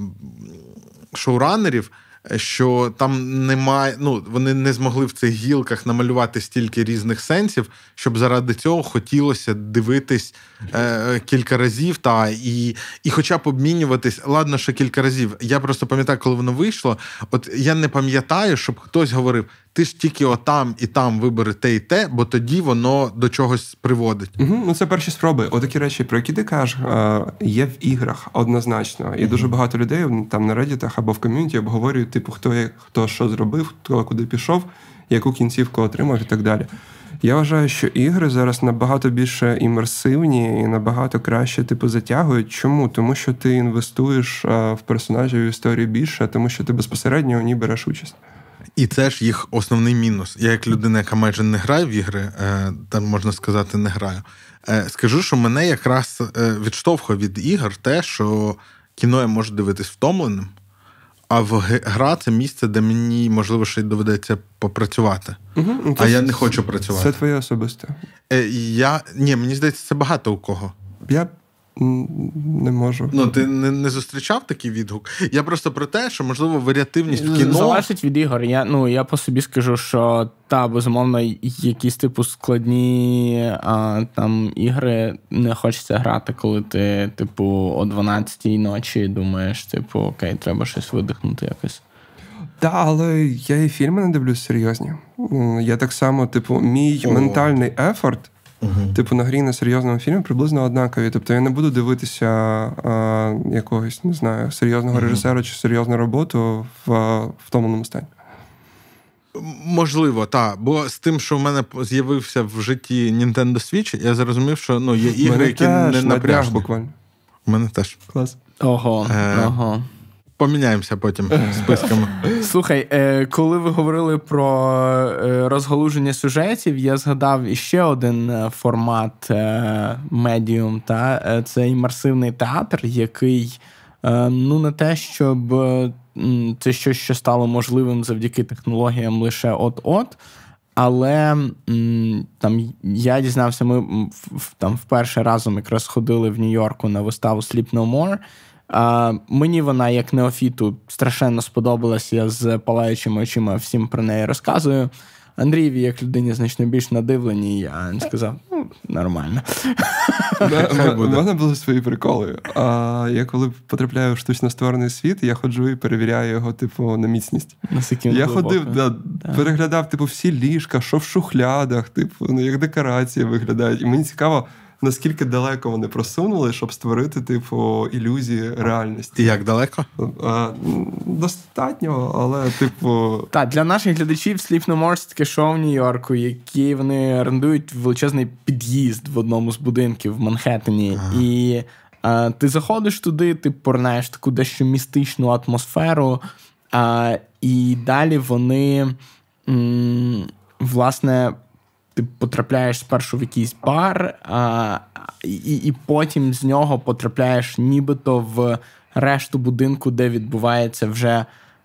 шоуранерів що там немає, ну вони не змогли в цих гілках намалювати стільки різних сенсів, щоб заради цього хотілося дивитись е, кілька разів, та і і хоча б обмінюватись, ладно, ще кілька разів. Я просто пам'ятаю, коли воно вийшло. От я не пам'ятаю, щоб хтось говорив: ти ж тільки отам і там вибери те і те, бо тоді воно до чогось приводить. Угу, Ну це перші спроби. Отакі речі, про які ти кажеш, е, є в іграх однозначно. І угу. дуже багато людей там на реддітах або в ком'юніті обговорюють, типу, хто хто що зробив, хто куди пішов, яку кінцівку отримав і так далі. Я вважаю, що ігри зараз набагато більше імерсивні і набагато краще типу затягують. Чому? Тому що ти інвестуєш а, в персонажів історії більше, тому що ти безпосередньо у ній береш участь. І це ж їх основний мінус. Я, як людина, яка майже не грає в ігри, е, там можна сказати, не граю. Е, скажу, що мене якраз е, відштовхує від ігор те, що кіно я можу дивитись втомленим, а в гра це місце, де мені, можливо, ще й доведеться попрацювати. Угу, А я не хочу працювати. Це твоє особисте. Я, Ні, мені здається, це багато у кого. Я не можу. Ну, ти не не зустрічав такий відгук? Я просто про те, що можливо варіативність в кіно. Залежить від ігор. Я ну я по собі скажу, що та безумовно, якісь типу складні а, там ігри не хочеться грати, коли ти, типу, о 12-й ночі думаєш, типу, окей, треба щось видихнути якось. Так, але я і фільми не дивлюсь серйозні. Я так само, типу, мій О. ментальний ефорт Uh-huh. Типу, на грі на серйозному фільмі приблизно однакові. Тобто я не буду дивитися а, якогось, не знаю, серйозного uh-huh. режисера чи серйозну роботу в втомленому стані. Можливо, так. Бо з тим, що в мене з'явився в житті Nintendo Switch, я зрозумів, що ну, є ігри, які не напряжні. буквально. У мене теж. Клас. Ого. Е, ого поміняємося потім списками. Слухай, е, коли ви говорили про е, розгалуження сюжетів, я згадав іще один е, формат медіум, та це імерсивний театр, який ну не те, щоб це щось, що стало можливим завдяки технологіям лише от-от. Але там я дізнався, ми там вперше разом якраз ходили в Нью-Йорку на виставу Sleep No More. А, Мені вона, як неофіту, страшенно сподобалась. Я з палаючими очима всім про неї розказую. Андрієві, як людині значно більш надивлені, я сказав, ну, нормально. У мене були свої приколи. А я коли потрапляю в штучно створений світ, я ходжу і перевіряю його, типу, на міцність. Я ходив, переглядав, типу, всі ліжка, що в шухлядах, типу, ну, як декорації виглядають. І мені цікаво наскільки далеко вони просунули, щоб створити, типу, ілюзії реальності. І як далеко? А, Достатньо, але, типу. Так, для наших глядачів Sleep No More – це таке шоу в Нью-Йорку, які вони орендують величезний під'їзд в одному з будинків в Манхеттені. Ага. І а, ти заходиш туди, ти порнаєш таку дещо містичну атмосферу, а, і далі вони. М- Власне, ти потрапляєш спершу в якийсь бар, а, і, і потім з нього потрапляєш нібито в решту будинку, де відбувається вже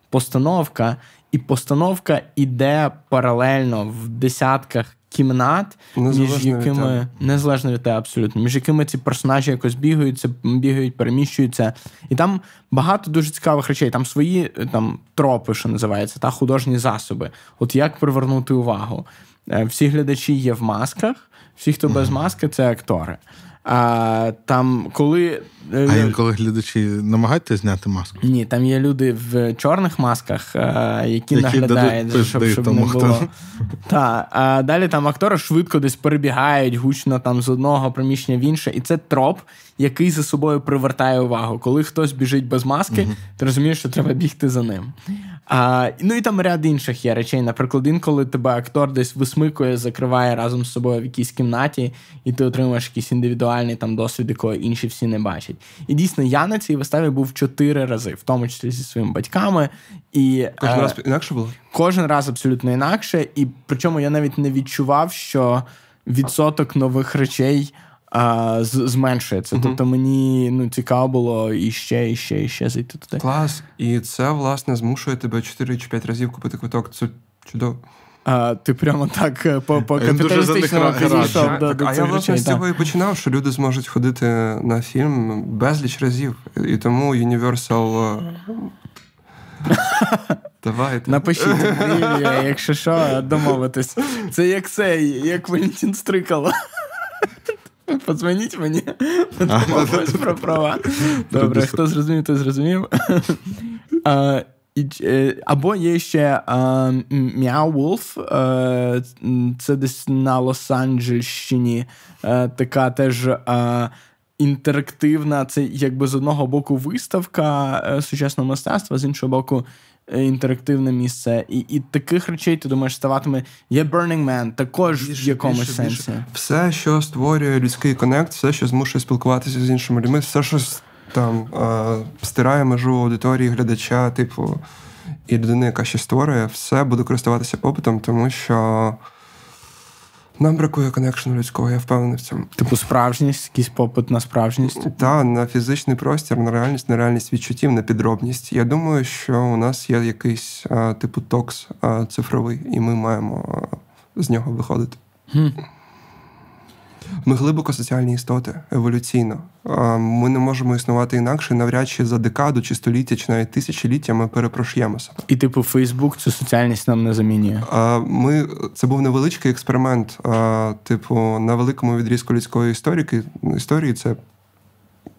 постановка. І постановка іде паралельно в десятках кімнат, незалежно між якими від незалежно від тебе, абсолютно, між якими ці персонажі якось бігаються, бігають, переміщуються. І там багато дуже цікавих речей. Там свої там тропи, що називається, та художні засоби. От як привернути увагу. Е, всі глядачі є в масках, всі, хто без маски, це актори. А там, коли е, А інколи глядачі намагаються зняти маску? Ні, там є люди в чорних масках, е, які, які наглядають, дадуть, щоб щоб тому, не було. Хто... Та, а далі там актори швидко десь перебігають гучно там з одного приміщення в інше, і це троп, який за собою привертає увагу. Коли хтось біжить без маски, угу. ти розумієш, що треба бігти за ним. А, Ну і там ряд інших є речей. Наприклад, інколи тебе актор десь висмикує, закриває разом з собою в якійсь кімнаті, і ти отримаєш якийсь індивідуальний там досвід, якого інші всі не бачать. І дійсно, я на цій виставі був чотири рази, в тому числі зі своїми батьками. І, Кожен е, раз інакше було? Кожен раз абсолютно інакше. І причому я навіть не відчував, що відсоток нових речей а, зменшується. Uh-huh. Тобто мені ну, цікаво було і ще, і ще, і ще зайти туди. Клас. І це, власне, змушує тебе 4 чи 5 разів купити квиток. Це чудово. А, Ти прямо так е, по по капіталістичному підійшов до, до А я власне з цього і починав, що люди зможуть ходити на фільм безліч разів. І тому Universal... Е, Давайте. Напишіть, якщо що, домовитись. Це як цей, як Валентин Стрикало. Подзвоніть мені, домовились про права. Добре, хто зрозумів, той зрозумів. Е, або є ще Мяу Wolf, е, це десь на Лос-Анджельщині, е, така теж інтерактивна. Це якби з одного боку виставка сучасного мистецтва, з іншого боку, інтерактивне місце. І і таких речей, ти думаєш, ставатиме. Є Burning Man, також більше, в якомусь більше, сенсі. Більше. Все, що створює людський конект, все, що змушує спілкуватися з іншими людьми, все, що там е, стирає межу аудиторії, глядача, типу. і людини, яка щось створює, все буде користуватися попитом, тому що. Нам бракує коннекшену людського, я впевнений в цьому. Типу справжність, якийсь попит на справжність? Так, на фізичний простір, на реальність, на реальність відчуттів, на підробність. Я думаю, що у нас є якийсь а, типу токс а, цифровий, і ми маємо а, з нього виходити. Хм. Ми глибоко соціальні істоти еволюційно. Ми не можемо існувати інакше, навряд чи за декаду, чи століття, чи навіть тисячоліття ми перепрошуємо себе. І типу Фейсбук цю соціальність нам не замінює. Ми це був невеличкий експеримент. Типу, на великому відрізку людської історії історії це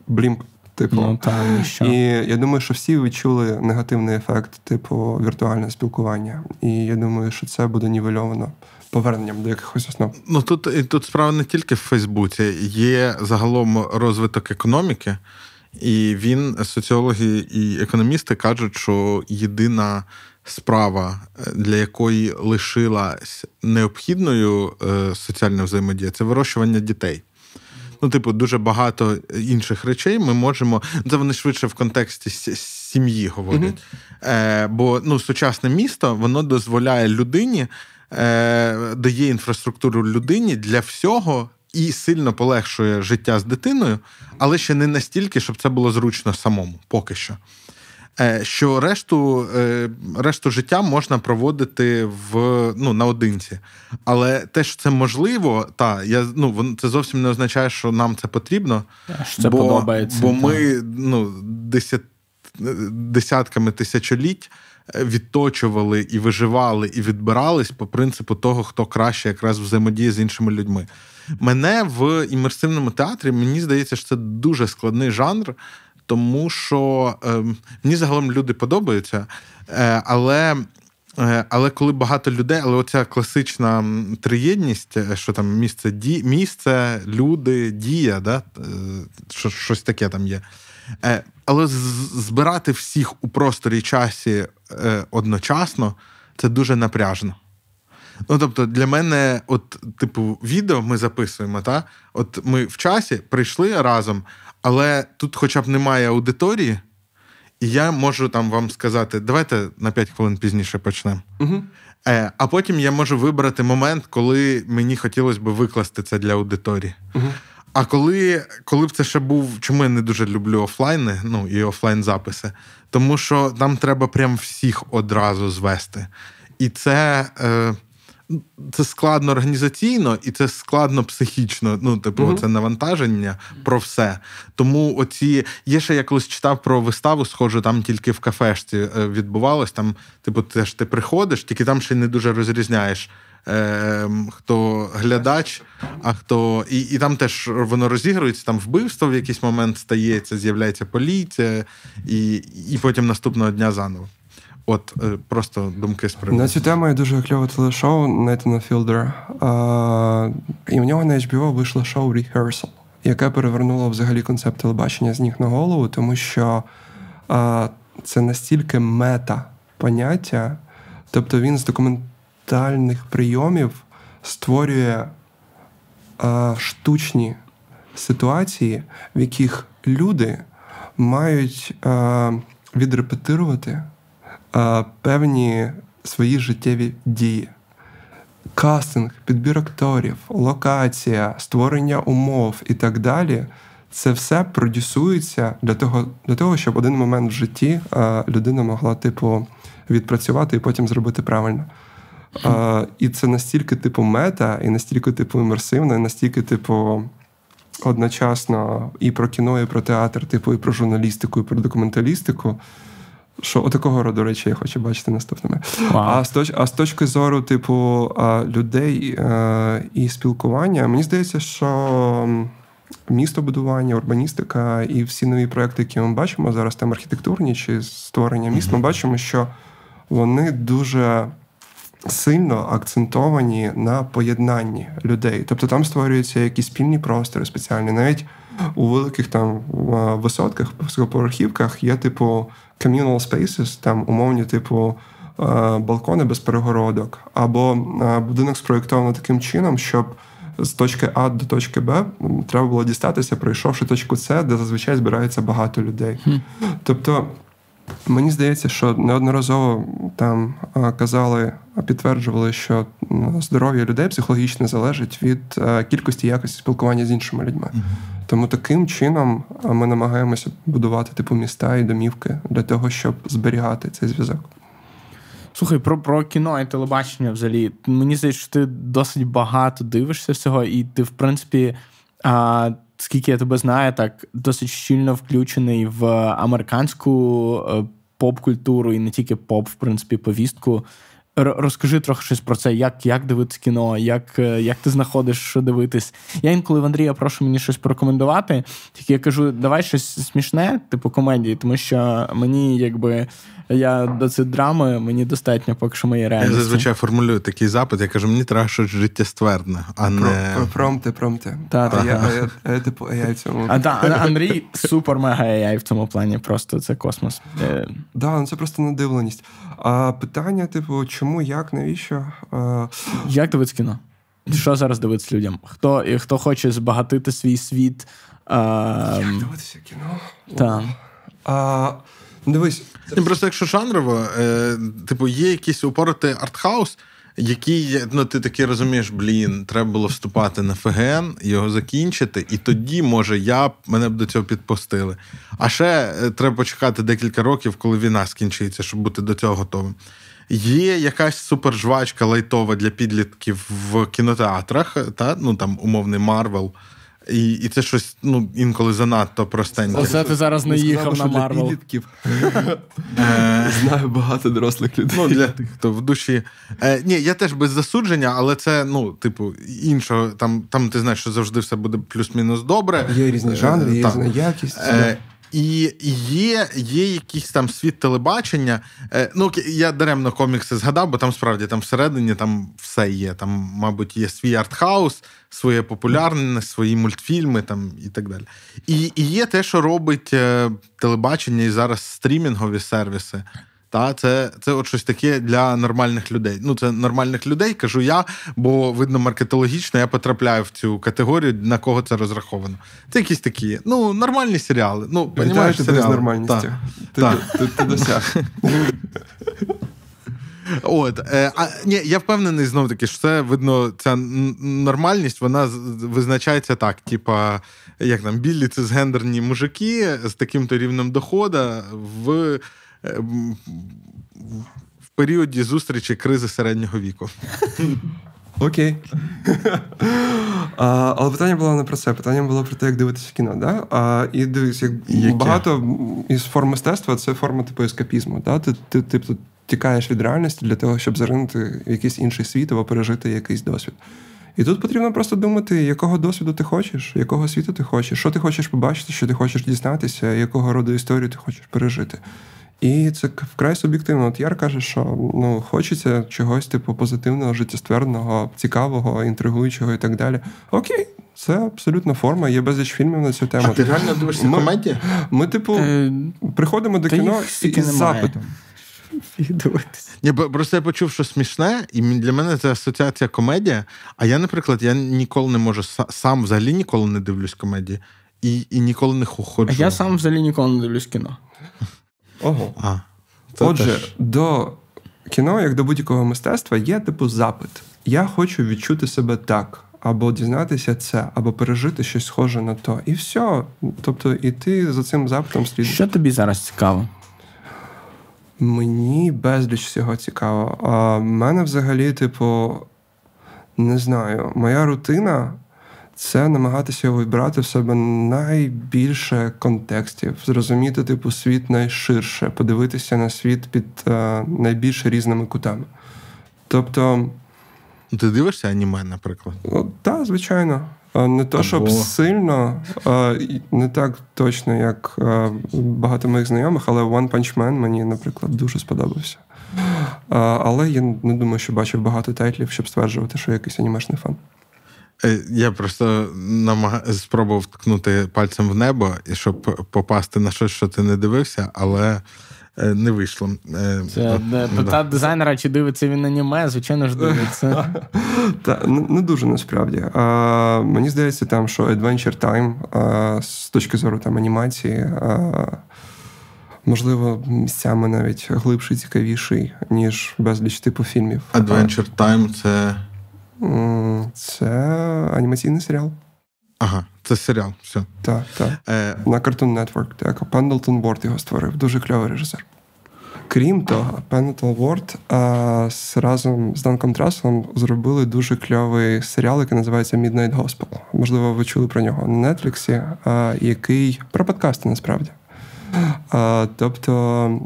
блімп. Типу, ну, та, і я думаю, що всі відчули негативний ефект, типу, віртуальне спілкування. І я думаю, що це буде нівельовано поверненням до якихось основ. Ну тут і тут справа не тільки в Фейсбуці, є загалом розвиток економіки, і він, соціологи і економісти кажуть, що єдина справа, для якої лишилась необхідною е, соціальна взаємодія, це вирощування дітей. Ну, типу, дуже багато інших речей ми можемо. Це вони швидше в контексті сім'ї говорять. Mm-hmm. Е, Бо ну, сучасне місто воно дозволяє людині е, дає інфраструктуру людині для всього і сильно полегшує життя з дитиною, але ще не настільки, щоб це було зручно самому, поки що. Е, що решту е, решту життя можна проводити в ну, наодинці. Але те, що це можливо, та я ну це зовсім не означає, що нам це потрібно. Що Це бо, подобається. Бо ми ну, десят, десятками тисячоліть відточували і виживали, і відбирались по принципу того, хто краще якраз взаємодіє з іншими людьми. Мене в імерсивному театрі мені здається, що це дуже складний жанр. Тому що е, мені загалом люди подобаються, е, але е, але коли багато людей, але оця класична триєдність, е, що там місце, ді, місце, люди, дія, да? Е, що, щось таке там є. Е, але збирати всіх у просторі часі е, одночасно це дуже напряжно. Ну, тобто, для мене, от, типу, відео ми записуємо, та? От ми в часі прийшли разом, але тут хоча б немає аудиторії, і я можу там вам сказати, давайте на 5 хвилин пізніше почнемо. Угу. Е, А потім я можу вибрати момент, коли мені хотілося б викласти це для аудиторії. Угу. А коли коли б це ще був, чому я не дуже люблю офлайни, ну і офлайн записи, тому що там треба прям всіх одразу звести. І це е, це складно організаційно і це складно психічно. Ну, типу, mm це навантаження про все. Тому оці є ще я колись читав про виставу, схожу, там тільки в кафешці е, відбувалось. Там, типу, теж ти приходиш, тільки там ще не дуже розрізняєш е, хто глядач, а хто. І і там теж воно розігрується, там вбивство в якийсь момент стається, з'являється поліція, і і потім наступного дня заново. От е, просто думки з приводу. На цю тему є дуже кльове телешоу Нетана Філдера. І в нього на HBO вийшло шоу Rehearsal, яке перевернуло взагалі концепт телебачення з ніг на голову, тому що а, це настільки мета поняття, тобто він з документ ментальних прийомів створює а, штучні ситуації, в яких люди мають а, відрепетирувати а, певні свої життєві дії. Кастинг, підбір акторів, локація, створення умов і так далі. Це все продюсується для того, для того, щоб один момент в житті людина могла, типу, відпрацювати і потім зробити правильно. А, І це настільки, типу, мета, і настільки, типу, імерсивно, і настільки, типу, одночасно і про кіно, і про театр, типу, і про журналістику, і про документалістику. Що отакого роду речі я хочу бачити наступними. Wow. А з точ, а з точки зору, типу, людей і спілкування, мені здається, що містобудування, урбаністика і всі нові проекти, які ми бачимо зараз, там архітектурні чи створення міст, mm-hmm. ми бачимо, що вони дуже сильно акцентовані на поєднанні людей. Тобто там створюються якісь спільні простори спеціальні. Навіть у великих там висотках, високоповерхівках є типу communal spaces, там умовні, типу. Балкони без перегородок, або будинок спроєктовано таким чином, щоб з точки А до точки Б треба було дістатися, пройшовши точку С, де зазвичай збирається багато людей. Тобто Мені здається, що неодноразово там казали, підтверджували, що здоров'я людей психологічно залежить від кількості якості спілкування з іншими людьми. Тому таким чином ми намагаємося будувати типу міста і домівки для того, щоб зберігати цей зв'язок. Слухай, про про кіно і телебачення взагалі. Мені здається, що ти досить багато дивишся всього, і ти, в принципі, а, скільки я тебе знаю, так досить щільно включений в американську е, поп-культуру і не тільки поп, в принципі, повістку. Розкажи трохи щось про це, як як дивитися кіно, як е, як ти знаходиш, що дивитись. Я інколи в Андрія прошу мені щось порекомендувати, тільки я кажу, давай щось смішне, типу комедії, тому що мені якби я до цієї драми, мені достатньо, поки що моєї реальності. Я зазвичай формулюю такий запит, я кажу, мені треба щось життєстверне, а не. Про, промти, промти. Та, та, я, я, я, я, типу, AI в цьому. А, та, Андрій супер мега AI в цьому плані, просто це космос. Так, да, ну це просто надивленість. А питання, типу, чому, як, навіщо? Як дивитися кіно? Що зараз дивитися людям? Хто хто хоче збагатити свій світ? А... Як дивитися кіно? Так. А, Дивись. Це... Просто якщо жанрово, е, типу, є якийсь упоротий артхаус, який, ну, ти таки розумієш, блін, треба було вступати на ФГН, його закінчити, і тоді, може, я мене б до цього підпустили. А ще е, треба почекати декілька років, коли війна скінчиться, щоб бути до цього готовим. Є якась супержвачка лайтова для підлітків в кінотеатрах, та? ну там умовний Марвел. І і це щось ну, інколи занадто простеньке. Оце ти зараз не їхав на Марвел. Е, Знаю багато дорослих людей. Ну, Для тих, хто в душі. Е, Ні, я теж без засудження, але це, ну, типу, іншого. Там там ти знаєш, що завжди все буде плюс-мінус добре. Є різні жанри, є різна якість. Е, і є є якийсь там світ телебачення. Е, ну, Я даремно комікси згадав, бо там справді там всередині там все є. Там, мабуть, є свій артхаус, своє популярне, свої мультфільми там і так далі. І і є те, що робить е, телебачення і зараз стрімінгові сервіси. Та це це от щось таке для нормальних людей. Ну, це нормальних людей, кажу я, бо видно маркетологічно, я потрапляю в цю категорію, на кого це розраховано. Це якісь такі, ну, нормальні серіали. Ну, понімаєш, серіали. з нормальністю. Ти, ти, ти, ти досяг. От, е, а ні, я впевнений знов таки, що це видно, ця нормальність вона визначається так: типа, як там білі це згендерні мужики з таким-то рівнем доходу в в періоді зустрічі кризи середнього віку. Окей. а, Але питання було не про це. Питання було про те, як дивитися кіно. Да? А, І дивись, як Яке? багато із форм мистецтва це форма типу ескапізму. Да? Ти, ти, ти, ти тікаєш від реальності для того, щоб заринути в якийсь інший світ або пережити якийсь досвід. І тут потрібно просто думати, якого досвіду ти хочеш, якого світу ти хочеш, що ти хочеш побачити, що ти хочеш дізнатися, якого роду історію ти хочеш пережити. І це вкрай суб'єктивно. От Яр каже, що ну хочеться чогось типу позитивного, життєстверного, цікавого, інтригуючого і так далі. Окей, це абсолютно форма. Є безліч фільмів на цю тему. А Ти реально дивишся ми, комедії? Ми, типу, е, приходимо до кіно із запитом. Ні, Просто я почув, що смішне, і для мене це асоціація комедія. А я, наприклад, я ніколи не можу сам взагалі ніколи не дивлюсь комедії і і ніколи не ходжу. А я сам взагалі ніколи не дивлюсь кіно. Ого. А, Отже, теж. до кіно, як до будь-якого мистецтва, є типу запит. Я хочу відчути себе так, або дізнатися це, або пережити щось схоже на то. І все. Тобто, і ти за цим запитом слідуєш. Що тобі зараз цікаво? Мені безліч всього цікаво. А в мене взагалі, типу, не знаю, моя рутина це намагатися вибрати в себе найбільше контекстів, зрозуміти типу світ найширше, подивитися на світ під е, найбільш різними кутами. Тобто. Ти дивишся аніме, наприклад? Так, звичайно. Не то, щоб Або... сильно, не так точно, як багато моїх знайомих, але One Punch Man мені, наприклад, дуже сподобався. Але я не думаю, що бачив багато тайтлів, щоб стверджувати, що я якийсь анімешний фан. Е, я просто намаг... спробував ткнути пальцем в небо, щоб попасти на щось, що ти не дивився, але е, не вийшло. Е, Це пита дизайнера, чи дивиться він аніме, звичайно ж дивиться. Та, Не дуже насправді. А, Мені здається, там, що Adventure Time а, з точки зору там, анімації. А, можливо, місцями навіть глибший, цікавіший, ніж безліч типу фільмів. Adventure Time це. Це анімаційний серіал. Ага, це серіал. все. Так, так. Е... На Cartoon Network. Так, Пендлтон Ворд його створив. Дуже кльовий режисер. Крім того, Пендлтон Ворд разом з Данком Траселом зробили дуже кльовий серіал, який називається Midnight Gospel. Можливо, ви чули про нього на Нетфліксі, який про подкасти насправді. Тобто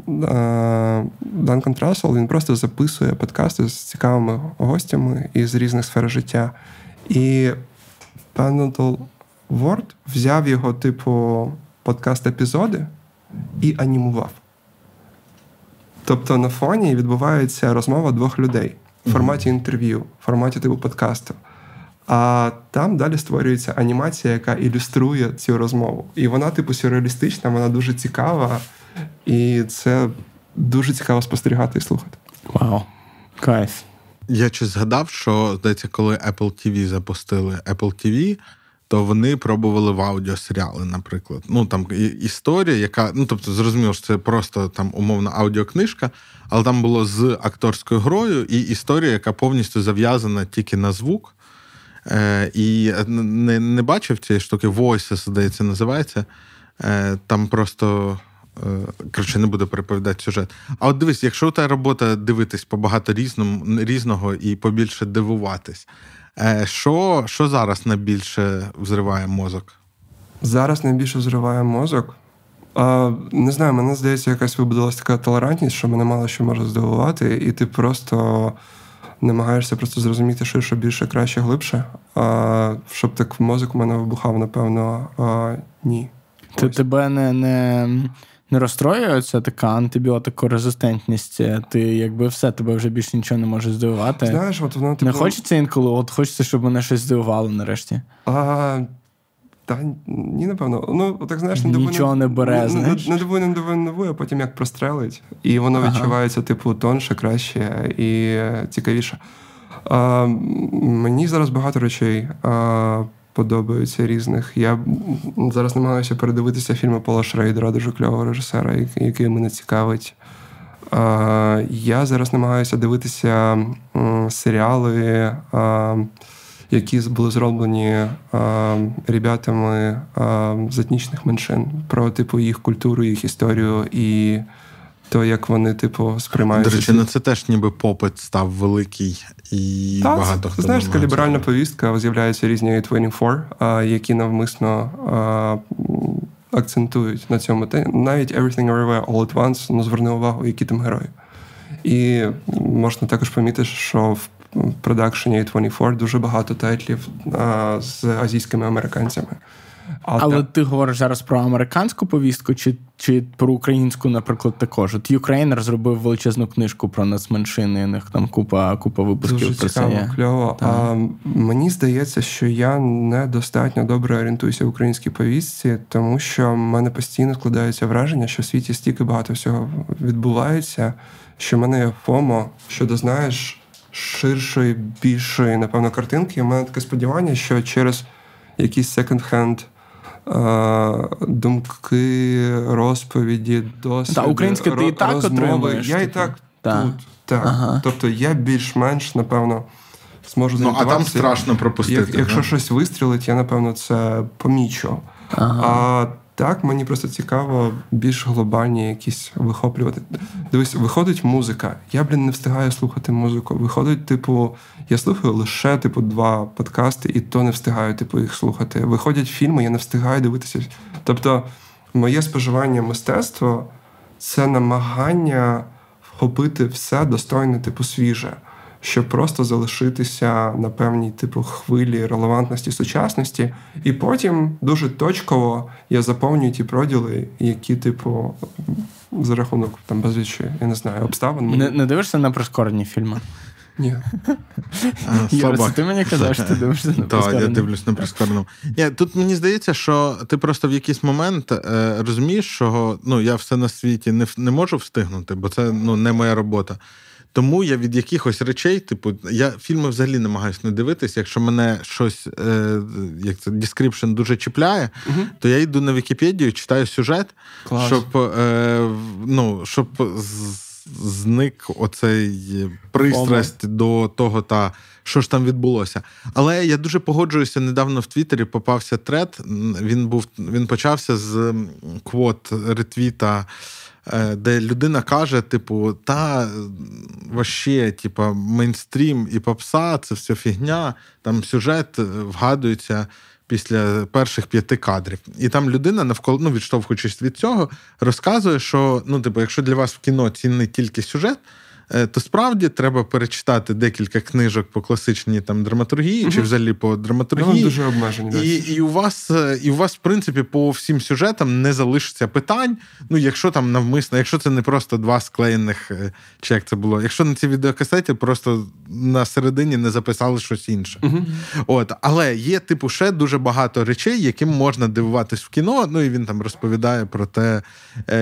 Данкан Трасел він просто записує подкасти з цікавими гостями із різних сфер життя. І Pendleton Word взяв його, типу, подкаст-епізоди і анімував. Тобто на фоні відбувається розмова двох людей в форматі інтерв'ю, в форматі типу подкасту. А там далі створюється анімація, яка ілюструє цю розмову. І вона, типу, сюрреалістична, вона дуже цікава, і це дуже цікаво спостерігати і слухати. Вау, кайф. Я чи згадав, що здається, коли Apple TV запустили Apple TV, то вони пробували в аудіосеріали, наприклад. Ну там історія, яка, ну тобто, зрозуміло, що це просто там умовна аудіокнижка, але там було з акторською грою і історія, яка повністю зав'язана тільки на звук. Е, І не не бачив цієї штуки, Voices, здається, називається. Е, Там просто. Е, коротше, не буду переповідати сюжет. А от дивись, якщо у тебе робота дивитись по багато різному, різного і побільше дивуватись, е, що що зараз найбільше взриває мозок? Зараз найбільше взриває мозок. А, Не знаю, мене здається, якась вибудилася така толерантність, що мене мало що може здивувати, і ти просто намагаєшся просто зрозуміти, що більше, краще, глибше. А щоб так мозок у мене вибухав, напевно, а, ні. Ти тебе не не, не розстроює ця така антибіотикорезистентність? Ти якби все, тебе вже більше нічого не може здивувати. Знаєш, от воно типу... Не хочеться інколи, от хочеться, щоб мене щось здивувало нарешті. А, Та ні, напевно. Ну, так знаєш, не Нічого не бере, знаєш? Не дивує, не дивує, не а потім як прострелить. І воно ага. відчувається, типу, тонше, краще і цікавіше. А, Мені зараз багато речей а, подобаються різних. Я зараз намагаюся передивитися фільми Пола Шрейдера, дуже кльового режисера, який мене цікавить. А, Я зараз намагаюся дивитися серіали. А, які були зроблені а, ребятами а, з етнічних меншин про типу їх культуру, їх історію і то, як вони, типу, сприймають. До речі, на це теж ніби попит став великий і так, багато хто. Знаєш, така ліберальна повістка, з'являються різні 24, а, які навмисно а, акцентують на цьому. Навіть Everything Everywhere All at Once, ну зверни увагу, які там герої. І можна також помітити, що в продакшені 24 дуже багато тайтлів а, з азійськими американцями. А Але та... ти говориш зараз про американську повістку, чи чи про українську, наприклад, також? От Ukraine розробив величезну книжку про нацменшини, у них там купа купа випусків Дуже про цікаво, це. кльово. А, Мені здається, що я недостатньо добре орієнтуюся в українській повістці, тому що в мене постійно складається враження, що в світі стільки багато всього відбувається, що в мене є FOMO, щодо знаєш ширшої, більшої, напевно, картинки. У мене таке сподівання, що через якісь секонд-хенд думки, розповіді, досвід, Та, українське ти і так розмови. отримуєш. Я і типу. так Та. тут. Так. Ага. Тобто я більш-менш, напевно, зможу Ну, А там страшно пропустити. Як, якщо щось вистрілить, я, напевно, це помічу. Ага. А так, мені просто цікаво більш глобальні якісь вихоплювати. Дивись, виходить музика. Я, блін, не встигаю слухати музику. Виходить, типу, я слухаю лише типу два подкасти, і то не встигаю типу, їх слухати. Виходять фільми, я не встигаю дивитися. Тобто, моє споживання мистецтва це намагання вхопити все достойне, типу, свіже щоб просто залишитися на певній типу хвилі релевантності сучасності, і потім дуже точково я заповнюю ті проділи, які, типу, за рахунок там безлічі, я не знаю, обставин. Не, не дивишся на прискорені фільми? Ні. Юра, ти мені казав, що ти дивишся на Так, я дивлюсь на прискореному. Тут мені здається, що ти просто в якийсь момент е, розумієш, що ну, я все на світі не не можу встигнути, бо це ну, не моя робота. Тому я від якихось речей, типу, я фільми взагалі намагаюся не дивитися. Якщо мене щось е, як це description дуже чіпляє, uh то я йду на Вікіпедію, читаю сюжет, Клас. щоб е, ну, щоб зник оцей пристрасть Ома. до того, та що ж там відбулося. Але я дуже погоджуюся. Недавно в Твіттері попався тред. Він був він почався з квот ретвіта. Е, де людина каже, типу, та ваще, типу, мейнстрім і попса, це все фігня, там сюжет вгадується після перших п'яти кадрів. І там людина, навколо, ну, відштовхуючись від цього, розказує, що ну, типу, якщо для вас в кіно цінний тільки сюжет. Е, то справді треба перечитати декілька книжок по класичній там драматургії угу. чи взагалі по драматургії. Дуже обмежені. І і, у вас, е, і у вас, в принципі, по всім сюжетам не залишиться питань. Ну, якщо там навмисно, якщо це не просто два склеєних, е, чи як це було, якщо на цій відеокасеті просто на середині не записали щось інше. Угу. От, Але є, типу, ще дуже багато речей, яким можна дивуватись в кіно. Ну і він там розповідає про те,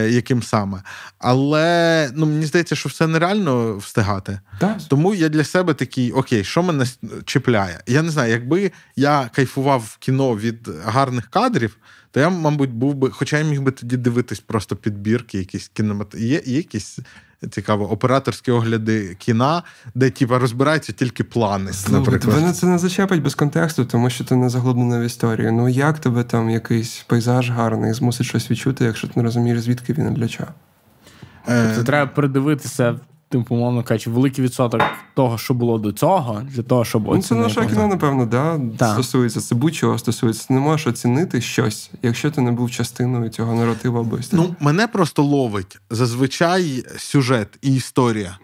яким саме. Але ну, мені здається, що все нереально встигати. Так. Тому я для себе такий: окей, що мене чіпляє? Я не знаю, якби я кайфував в кіно від гарних кадрів, то я, мабуть, був би, хоча я міг би тоді дивитись просто підбірки, якісь кінемат... Є, є якісь. Цікаво, операторські огляди кіна, де типа розбираються тільки плани. Слухай, наприклад. Тебе це не зачепить без контексту, тому що ти не заглублена в історію. Ну як тебе там якийсь пейзаж гарний змусить щось відчути, якщо ти не розумієш, звідки він і для чого? Тобто треба передивитися типу, умовно кажучи, великий відсоток того, що було до цього, для того, щоб ну, Це наше кіно, напевно, да? Так. стосується це будь-чого стосується. Ти не можеш оцінити щось, якщо ти не був частиною цього наративу або історії. Ну, мене просто ловить зазвичай сюжет і історія.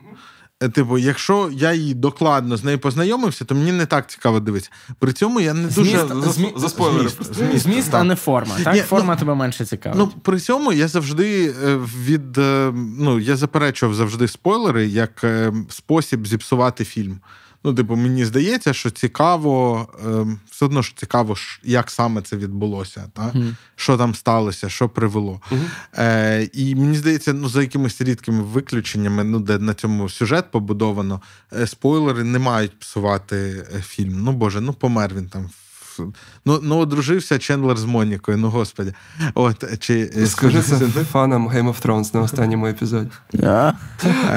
Е, типу, якщо я її докладно з нею познайомився, то мені не так цікаво дивитися. При цьому я не дуже за, змі... за зміст, Зміст, зміст а не форма. Так? Ні, форма ну, тебе менше цікавить. Ну при цьому я завжди е, від е, ну я заперечував завжди спойлери як спосіб зіпсувати фільм. Ну, типу, мені здається, що цікаво, ем, все одно ж цікаво, як саме це відбулося, та? Mm-hmm. що там сталося, що привело. Mm-hmm. Е, І мені здається, ну, за якимись рідкими виключеннями, ну, де на цьому сюжет побудовано, е, спойлери не мають псувати е, фільм. Ну, Боже, ну помер він там Ну, ну одружився Чендлер з Монікою, ну господі. От, чи, е, Скажи це фанам Game of Thrones на останньому епізоді.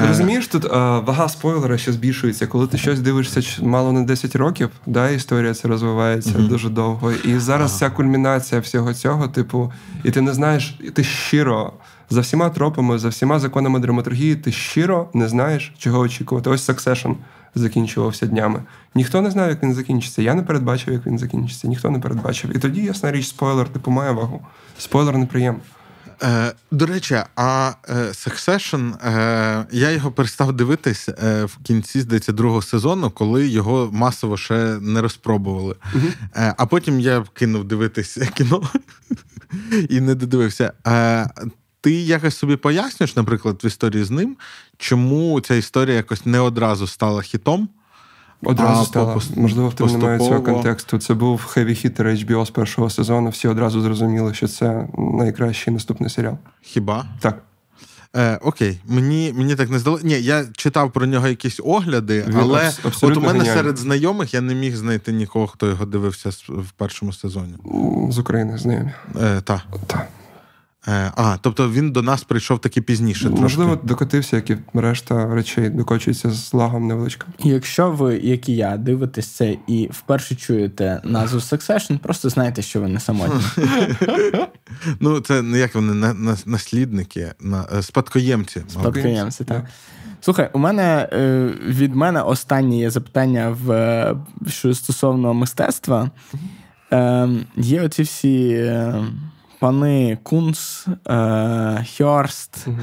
Розумієш, тут вага спойлера ще збільшується. Коли ти щось дивишся мало не 10 років, да, історія це розвивається mm-hmm. дуже довго. І зараз ця кульмінація всього цього, типу, і ти не знаєш, ти щиро. За всіма тропами, за всіма законами драматургії, ти щиро не знаєш, чого очікувати. Ось Succession закінчувався днями. Ніхто не знав, як він закінчиться. Я не передбачив, як він закінчиться. Ніхто не передбачив. І тоді, ясна річ, спойлер, типу, має вагу. Спойлер неприємний. Е, До речі, а е, Succession, е, я його перестав дивитись е, в кінці, здається, другого сезону, коли його масово ще не розпробували. Е, а потім я кинув дивитись кіно і не додивився. Е, ти якось собі пояснюєш, наприклад, в історії з ним, чому ця історія якось не одразу стала хітом? Одразу стала. Пост... Можливо, в тебе немає цього контексту. Це був хеві хітер HBO з першого сезону. Всі одразу зрозуміли, що це найкращий наступний серіал. Хіба? Так. Е, Окей, мені мені так не здалося. Ні, я читав про нього якісь огляди, Він але от у мене геніальний. серед знайомих я не міг знайти нікого, хто його дивився в першому сезоні. З України знайомі. Е, Так. Та. Е, а, тобто він до нас прийшов таки пізніше. трошки. Можливо, докотився, як і решта речей докочується з лагом невеличким. Якщо ви, як і я, дивитесь це і вперше чуєте назву Succession, просто знайте, що ви не самотні. Ну, це не як вони наслідники, е, спадкоємці. Спадкоємці, так. Слухай, у мене е, від мене останнє є запитання в що стосовно мистецтва. Ем, є оці всі пани Кунс, е, Хьорст угу.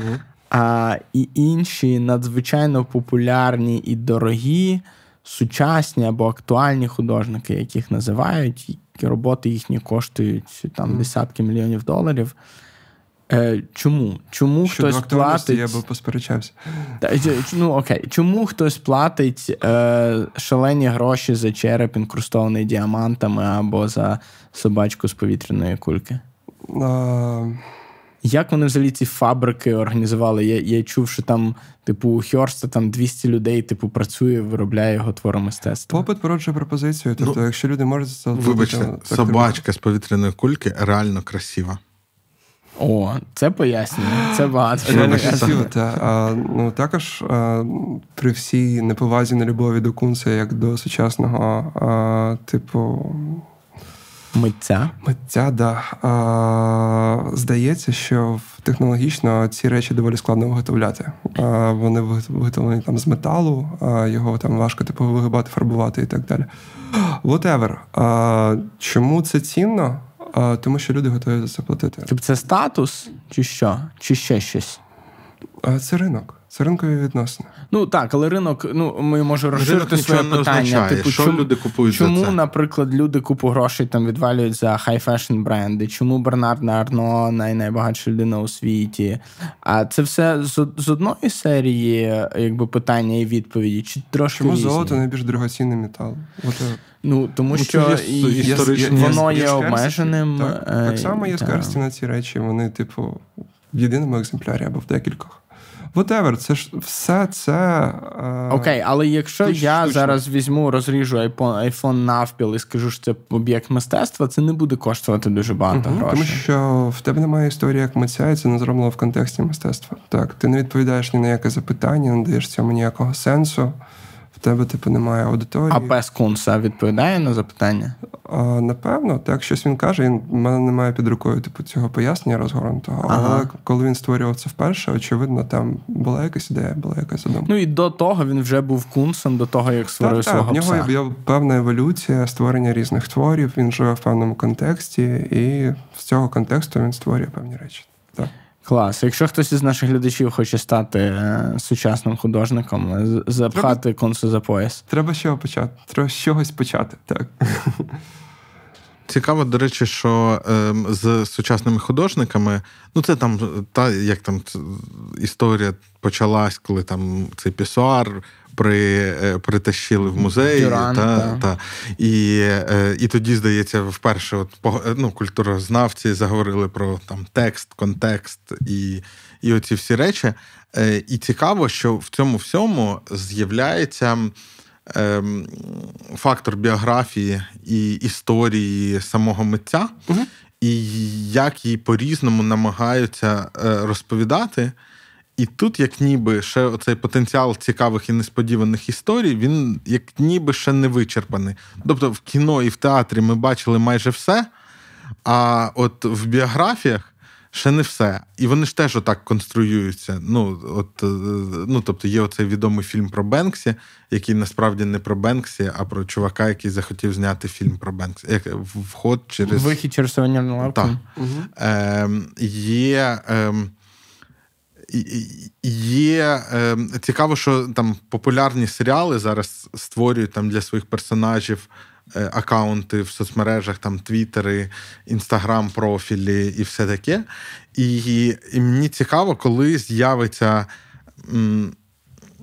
а, і інші надзвичайно популярні і дорогі, сучасні або актуальні художники, яких називають, роботи їхні коштують там десятки мільйонів доларів. Е, Чому? Чому Щодо хтось платить... я би посперечався. Ну окей, чому хтось платить е, шалені гроші за череп, інкрустований діамантами або за собачку з повітряної кульки? Як вони взагалі ці фабрики організували? Я я чув, що там, типу, у Хьорста там 200 людей, типу, працює, виробляє його твори мистецтва. Попит породжує пропозицію. Тобто, ну, якщо люди можуть це вибачте, то, собачка з повітряної кульки реально красива. О, це пояснює. Це багато. красиво, та, а, ну, Також а, при всій неповазі на любові до Кунца, як до сучасного, а, типу. Митця? Митця, да. А, Здається, що технологічно ці речі доволі складно виготовляти. А, Вони виготовлені там з металу, а його там важко типу, вигибати, фарбувати і так далі. Whatever. А, Чому це цінно? А, Тому що люди готові за це платити. Тобто це статус, чи що? Чи ще щось? А, Це ринок. Це ринкові відносини. Ну так, але ринок, ну ми можемо розширити своє питання. Типу, що чому, люди купують чому, за це? наприклад, люди купу грошей там відвалюють за high fashion бренди? Чому Бернард Арно най найбагатша людина у світі? А це все з, з одної серії, якби питання і відповіді, чи трошки Чому різні? золото найбільш дорогоцінний метал? От, е, Ну тому ну, що є, історично воно є, є обмеженим. Так, так е, само є скарсті на ці речі. Вони, типу, в єдиному екземплярі або в декількох. Whatever, це ж все це. Окей, Окей, але якщо штуч, я штучно. зараз візьму, розріжу iPhone, iPhone навпіл і скажу, що це об'єкт мистецтва, це не буде коштувати дуже багато угу, грошей. Тому що в тебе немає історії як митця, і це не зроблено в контексті мистецтва. Так, ти не відповідаєш ні на яке запитання, не даєш цьому ніякого сенсу в тебе, типу, немає аудиторії. А пес Кунса відповідає на запитання? А, Напевно, так щось він каже. Він в мене немає під рукою типу цього пояснення розгорнутого. Ага. Але коли він створював це вперше, очевидно, там була якась ідея, була якась задумка. Ну і до того він вже був кунсом, до того як створив так, свого так, в нього є певна еволюція створення різних творів. Він живе в певному контексті, і з цього контексту він створює певні речі. Клас. Якщо хтось із наших глядачів хоче стати е, сучасним художником, е, запхати треба, консу за пояс. Треба з чого почати. Треба з чогось почати. Так. Цікаво, до речі, що е, з сучасними художниками, ну це там та як там історія почалась, коли там цей пісуар при, е, притащили в музей. Дюран, та, та. та. І е, і тоді, здається, вперше от, ну, культурознавці заговорили про там текст, контекст і і оці всі речі. Е, і цікаво, що в цьому всьому з'являється. Ем, фактор біографії і історії самого митця, угу. і як її по-різному намагаються розповідати. І тут, як ніби ще оцей потенціал цікавих і несподіваних історій, він як ніби ще не вичерпаний. Тобто в кіно і в театрі ми бачили майже все, а от в біографіях ще не все. І вони ж теж отак конструюються. Ну, от, е, ну, Тобто є оцей відомий фільм про Бенксі, який насправді не про Бенксі, а про чувака, який захотів зняти фільм про Бенксі. Як вход через Вихід через сувенірну лавку. Так. Угу. Е, Є. Е, Є е, цікаво, що там популярні серіали зараз створюють там для своїх персонажів акаунти в соцмережах, там твіттери, інстаграм, профілі і все таке. І, і мені цікаво, коли з'явиться м,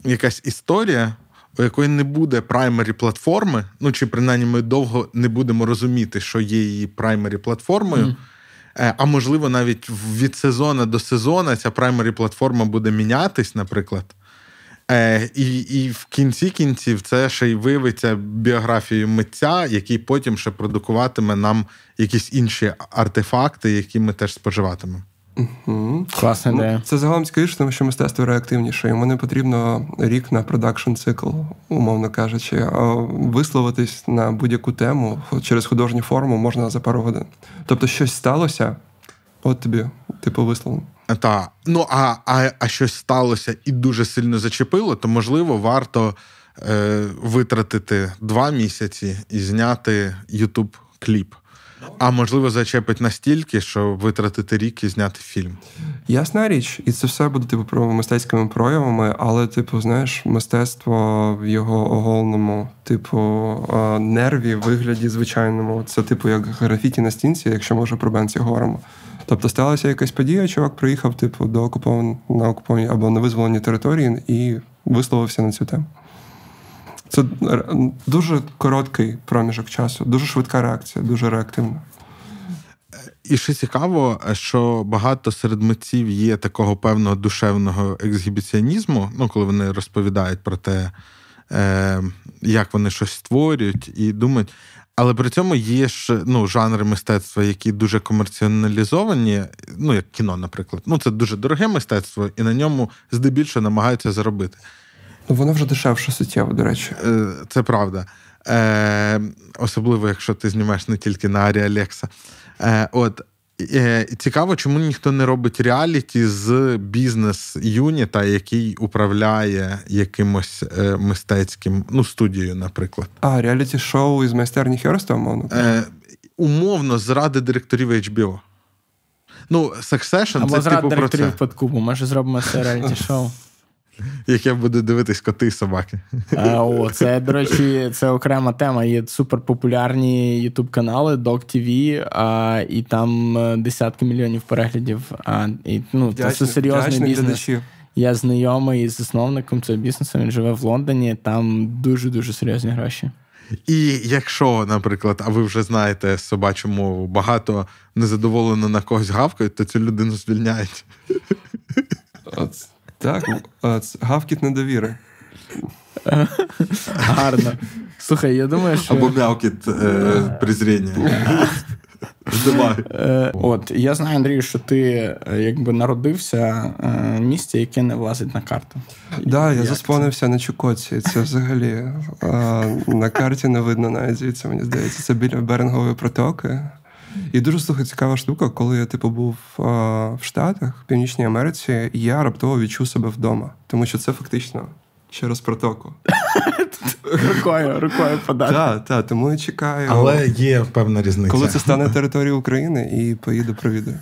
якась історія, у якої не буде праймері платформи, ну чи принаймні ми довго не будемо розуміти, що є її праймері платформою. Mm. Е, а можливо, навіть від сезону до сезону ця праймері платформа буде мінятись, наприклад. Е, І і в кінці кінців це ще й виявиться біографією митця, який потім ще продукуватиме нам якісь інші артефакти, які ми теж споживатимемо. Угу. Класна ну, ідея. Це загалом цікавіше, тому що мистецтво реактивніше. Йому не потрібно рік на продакшн цикл, умовно кажучи. А висловитись на будь-яку тему через художню форму можна за пару годин. Тобто, щось сталося, от тобі, типу, висловлено. Так. Ну, а, а а, щось сталося і дуже сильно зачепило, то можливо варто е, витратити два місяці і зняти YouTube кліп. А можливо, зачепить настільки, що витратити рік і зняти фільм. Ясна річ, і це все буде типу про мистецькими проявами, але, типу, знаєш, мистецтво в його оголеному, типу, нерві, вигляді звичайному. Це, типу, як графіті на стінці, якщо може про Бенці говоримо. Тобто сталася якась подія, чувак приїхав, типу, до окупованої на окупованій або на визволеній території і висловився на цю тему. Це дуже короткий проміжок часу, дуже швидка реакція, дуже реактивна. і ще цікаво, що багато серед митців є такого певного душевного ексгібіціонізму, ну, коли вони розповідають про те, е, як вони щось створюють, і думають. Але при цьому є ж ну, жанри мистецтва, які дуже комерціоналізовані, ну, як кіно, наприклад. Ну, Це дуже дороге мистецтво, і на ньому здебільшого намагаються заробити. Ну, Воно вже дешевше суттєво, до речі. Е, це правда. Е, Особливо, якщо ти знімаєш не тільки на Арі Алекса. Е, От. Е, цікаво, чому ніхто не робить реаліті з бізнес-юніта, який управляє якимось е, мистецьким, ну, студією, наприклад. А, реаліті-шоу із майстерні Херста, умовно? Е, Умовно, зради директорів HBO. Ну, Succession Або це зради типу про це. подкупу. Може, зробимо це реаліті-шоу. Яке буде дивитись коти і собаки. А, О, це, до речі, це окрема тема. Є суперпопулярні ютуб канали Dog TV, а, і там е, десятки мільйонів переглядів. А, і, ну, Це все серйозний бізнес. Я знайомий з засновником цього бізнесу. Він живе в Лондоні. Там дуже дуже серйозні гроші. І якщо, наприклад, а ви вже знаєте собачу мову, багато незадоволено на когось гавкають, то цю людину звільняють. Так, гавкіт недовіри. Гарно. Слухай, я думаю, що. Або м'явкіт е, презріння. Е, от, я знаю, Андрію, що ти е, якби народився в місті, яке не влазить на карту. Так, да, я заспонився на Чукоці. Це взагалі на карті не видно навіть звідси, мені здається. Це біля Берингової протоки. І дуже слухай, цікава штука, коли я типу був а, в Штатах, в Північній Америці, я раптово відчув себе вдома, тому що це фактично через протоку. Рукою рукою подати. Так, так, тому я чекаю. Але є певна різниця. Коли це стане територією України і поїду провідаю.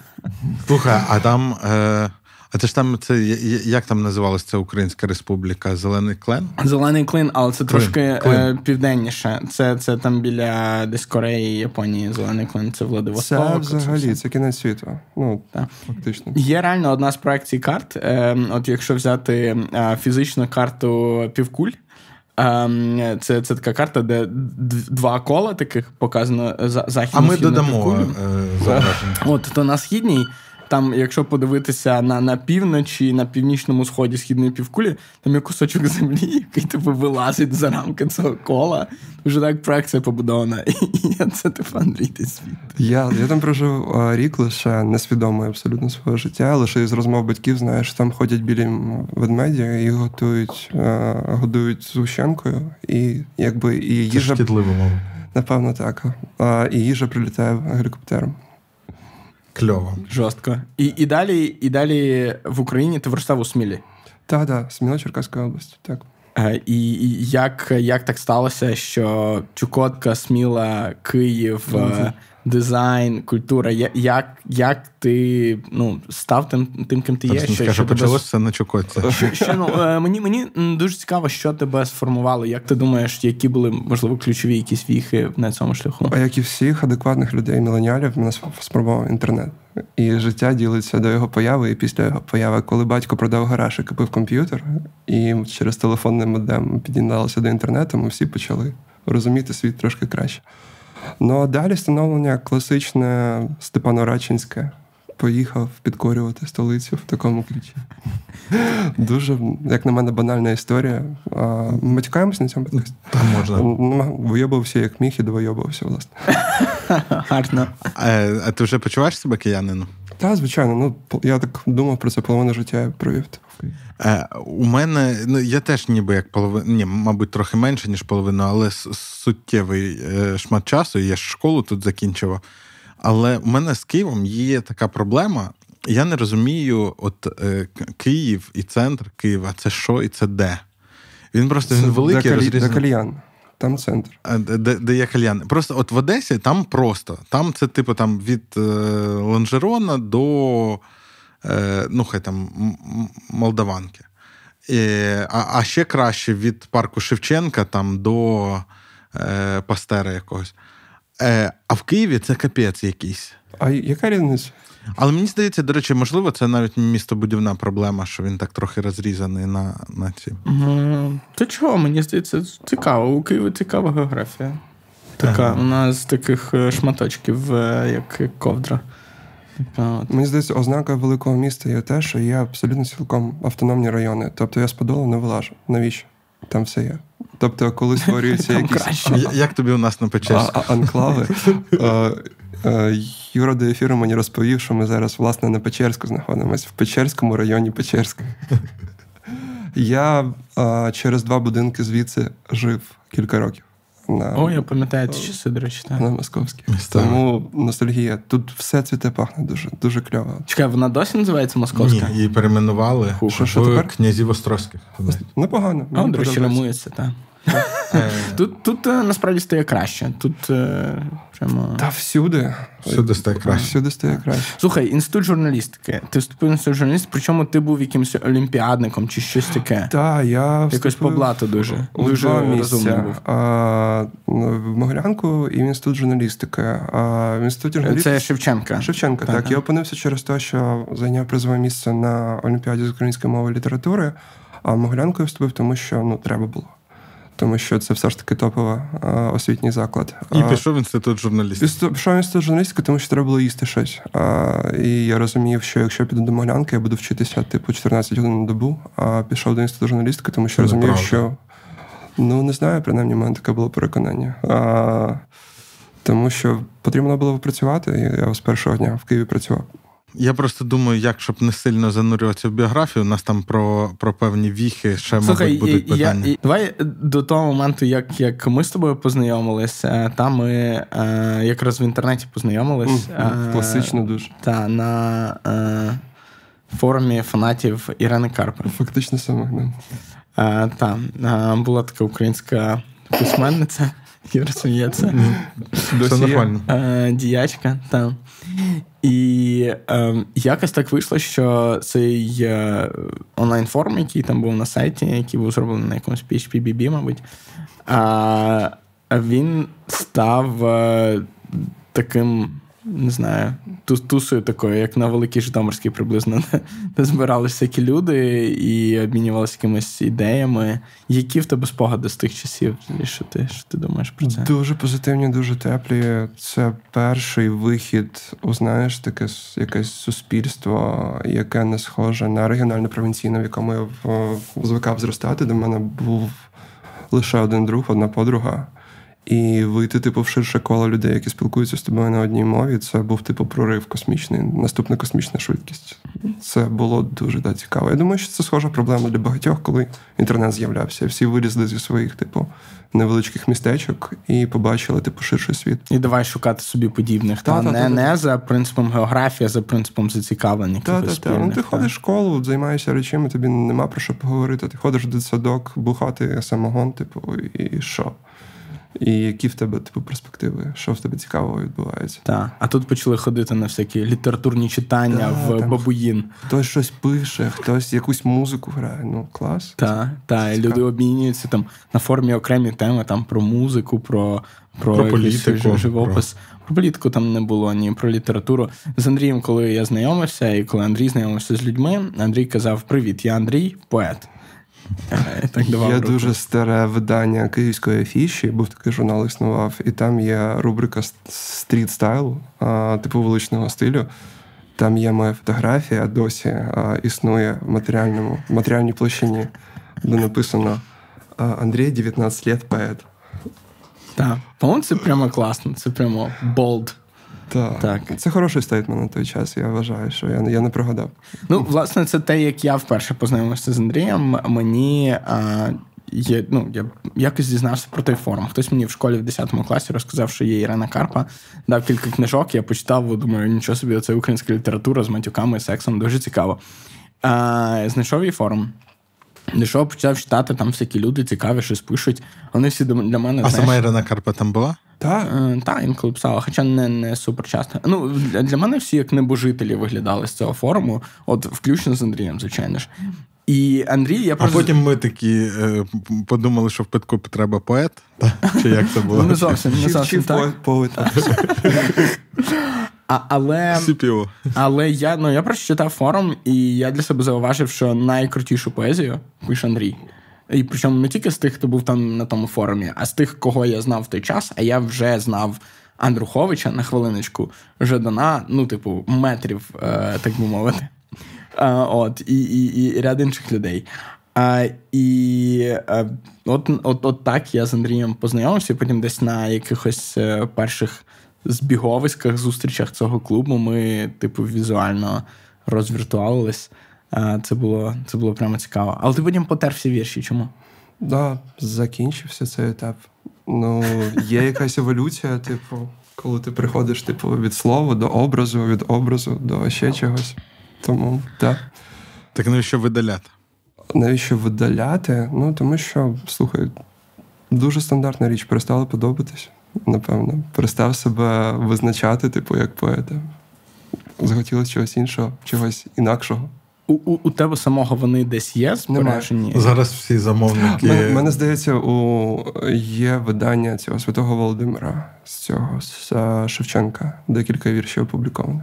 Слухай, а там. Е... А це ж там це як там називалася ця Українська Республіка? Зелений клен? Зелений клин, але це клин. трошки клин. Е, південніше. Це це там біля десь Кореї, Японії. Зелений клин це Владивосток. Це взагалі це кінець світу. Ну так фактично є реально одна з проекцій карт. Е, от якщо взяти е, фізичну карту півкуль. Ем, це це така карта, де два кола таких показано західно А ми додамо е, От то на східній там, якщо подивитися на на півночі, на північному сході східної півкулі, там є кусочок землі, який типу вилазить за рамки цього кола. Вже так проекція побудована. І це типу Андрій ти світ. Я я там прожив рік лише несвідомо абсолютно свого життя. Лише із розмов батьків, знаєш, там ходять білі ведмеді і готують, годують згущенкою, і якби і їжа. Мов. Напевно, так. І їжа прилітає гелікоптером. Кльово. Жорстко. І і, далі і далі в Україні ти виростав у Смілі. Так, так, Сміла Черкаська область. так. Е, і, і як як так сталося, що Чукотка, Сміла, Київ, mm-hmm дизайн, культура. Як як ти ну, став тим, тим ким ти є? Що, скажу, що почалося тебе... на Чукотці. Що, що, ну, е, мені мені дуже цікаво, що тебе сформувало. Як ти думаєш, які були, можливо, ключові якісь віхи на цьому шляху? А як і всіх адекватних людей, міленіалів, мене спробував інтернет. І життя ділиться до його появи і після його появи. Коли батько продав гараж і купив комп'ютер, і через телефонний модем під'єдналися до інтернету, ми всі почали розуміти світ трошки краще. Ну а далі становлення класичне Степано-Рачинське. Поїхав підкорювати столицю в такому ключі. Дуже, як на мене, банальна історія. Ми матюкаємось на цьому подкасті? Там можна. Вийобувався як міг і довойобувався, власне. Гарно. А ти вже почуваєш себе киянином? Так, звичайно. Ну, Я так думав про це половину життя я провів. Е, У мене, ну я теж ніби як половина, ні, мабуть, трохи менше, ніж половину, але суттєвий е, шмат часу. Я ж школу тут закінчував. Але у мене з Києвом є така проблема. Я не розумію, от е, Київ і центр Києва це що і це де. Він просто він великий. Де, розрізаний. де кальян. Там центр. Де де є кальян. Просто от в Одесі там просто. Там це, типу, там від е, Ланжерона до е, ну, хай там Молдаванки. Е, а а ще краще від парку Шевченка там до е, Пастера якогось. Е, А в Києві це капець якийсь. А яка різниця? Але мені здається, до речі, можливо, це навіть містобудівна проблема, що він так трохи розрізаний на на ці. То чого, мені здається, цікаво. У Києві цікава географія. Така, ага. У нас таких е, шматочків, е, як ковдра. Мені здається, ознака великого міста є те, що є абсолютно цілком автономні райони. Тобто я з Подолу не вилажу. Навіщо? Там все є. Тобто, коли створюються якісь як тобі у нас на Печерську? анклави. Юра до ефіру мені розповів, що ми зараз, власне, на Печерську знаходимося, в Печерському районі Печерська. Я через два будинки звідси жив кілька років на О, я пам'ятаю ці часи, до речі, так. на московській. Тому ностальгія. Тут все цвіте пахне дуже дуже кльово. Чекай, вона досі називається Московська? Ні, її перейменували що, що тепер? князів Острозьких. Непогано. А, до речі, ремується, так. Тут тут е, насправді стає краще. Тут е, прямо... Та всюди. Всюди стає краще. Всюди стає краще. Слухай, інститут журналістики. Ти вступив в інститут журналістики, причому ти був якимось олімпіадником чи щось таке. Так, я Якось по блату дуже. У дуже два місця. був. А, в Могилянку і в інститут журналістики. А в інституті журналістики... Це Шевченка. Шевченка, так. так. Я опинився через те, що зайняв призове місце на Олімпіаді з української мови і літератури, а в Могилянку я вступив, тому що ну, треба було тому що це все ж таки топовий освітній заклад. І пішов в інститут журналістики. Пішов в інститут журналістики, тому що треба було їсти щось. І я розумів, що якщо піду до Моглянки, я буду вчитися типу 14 годин на добу, а пішов до інституту журналістики, тому що це розумів, що ну не знаю, принаймні в мене таке було переконання. А, Тому що потрібно було працювати, і я з першого дня в Києві працював. Я просто думаю, як щоб не сильно занурюватися в біографію, у нас там про про певні віхи ще Слухай, мабуть, будуть питання. Я, давай до того моменту, як як ми з тобою познайомилися, там ми е, якраз в інтернеті познайомились. Е, Класично дуже. Та на е, форумі фанатів Ірени Карпи. Фактично саме. Е, Там е, була така українська письменниця. Юра сміється. Нормально. Е, діячка, там. І е, якось так вийшло, що цей е, онлайн-форм, який там був на сайті, який був зроблений на якомусь PHP-BB, мабуть, е, він став е, таким не знаю, тусою такою, як на Великій Житомирській приблизно, де збиралися всякі люди і обмінювалися якимись ідеями. Які в тебе спогади з тих часів? Що ти що ти думаєш про це? Дуже позитивні, дуже теплі. Це перший вихід, знаєш, таке якесь суспільство, яке не схоже на регіональне провінційне, в якому я звикав зростати. До мене був лише один друг, одна подруга. І вийти, типу, в ширше коло людей, які спілкуються з тобою на одній мові, це був типу прорив космічний, наступна космічна швидкість. Це було дуже да, цікаво. Я думаю, що це схожа проблема для багатьох, коли інтернет з'являвся. Всі вилізли зі своїх, типу, невеличких містечок і побачили типу ширший світ. І давай шукати собі подібних. Та, та, та, не, не за принципом географії, а за принципом зацікавлення. Ну, ти ходиш в школу, займаєшся речами, тобі нема про що поговорити. Ти ходиш до садок, бухати самогон, типу, і що? І які в тебе типу перспективи, що в тебе цікавого відбувається? Так. А тут почали ходити на всякі літературні читання та, в там, бабуїн. Хтось щось пише, хтось якусь музику грає. Ну клас. Так, та, люди обмінюються там на формі окремі теми там про музику, про про, про політику, живопис. Про... про політику там не було, ні про літературу. З Андрієм, коли я знайомився, і коли Андрій знайомився з людьми, Андрій казав: Привіт, я Андрій, поет. Так Є руку. дуже старе видання київської афіші, був такий журнал існував, і там є рубрика стріт стайл, типу вуличного стилю. Там є моя фотографія, досі а, існує в матеріальному, в матеріальній площині, де написано Андрій 19 лет поет. Так, по-моєму, це прямо класно, це прямо bold. Так. так. Це хороший statement на той час. Я вважаю, що я я не прогадав. Ну, власне, це те, як я вперше познайомився з Андрієм. Мені а, є, ну, я якось дізнався про той форум. Хтось мені в школі в 10 класі розказав, що є Ірина Карпа, дав кілька книжок, я почитав, думаю, нічого собі, це українська література з матюками, сексом, дуже цікаво. А, Знайшов її форум. Дійшов, почав читати, там всякі люди цікаві, щось пишуть. Вони всі для мене. А знаєш, сама Ірина Карпа там була? Так, е, та, інколи писала, хоча не не супер часто. Ну, Для мене всі як небожителі виглядали з цього форуму, от включно з Андрієм, звичайно ж. І Андрій, я просто... А потім ми такі е, подумали, що в питку треба поет. Чи як це було? Ну, Не зовсім не зовсім так. А, Але але я ну, я просто читав форум, і я для себе зауважив, що найкрутішу поезію пише Андрій. І причому не тільки з тих, хто був там на тому форумі, а з тих, кого я знав в той час, а я вже знав Андруховича на хвилиночку, Жадана, ну, типу, метрів, е, так би мовити. От, І і, і ряд інших людей. А, І а, от от, от так я з Андрієм познайомився, потім десь на якихось е, перших збіговиськах, зустрічах цього клубу ми, типу, візуально розвіртуалились. Це було це було прямо цікаво. Але ти потім потер всі вірші. Чому? Да, закінчився цей етап. Ну, є якась еволюція, типу, коли ти приходиш типу, від слова до образу, від образу до ще чогось. Тому, так. Так навіщо видаляти? Навіщо видаляти? Ну, тому що, слухай, дуже стандартна річ, перестала подобатись, напевно. Перестав себе визначати, типу, як поета. Захотілося чогось іншого, чогось інакшого. У у, у тебе самого вони десь є збережені? Зараз всі замовники. Мене, мене здається, у є видання цього святого Володимира з цього з Шевченка. Декілька віршів опубліковано.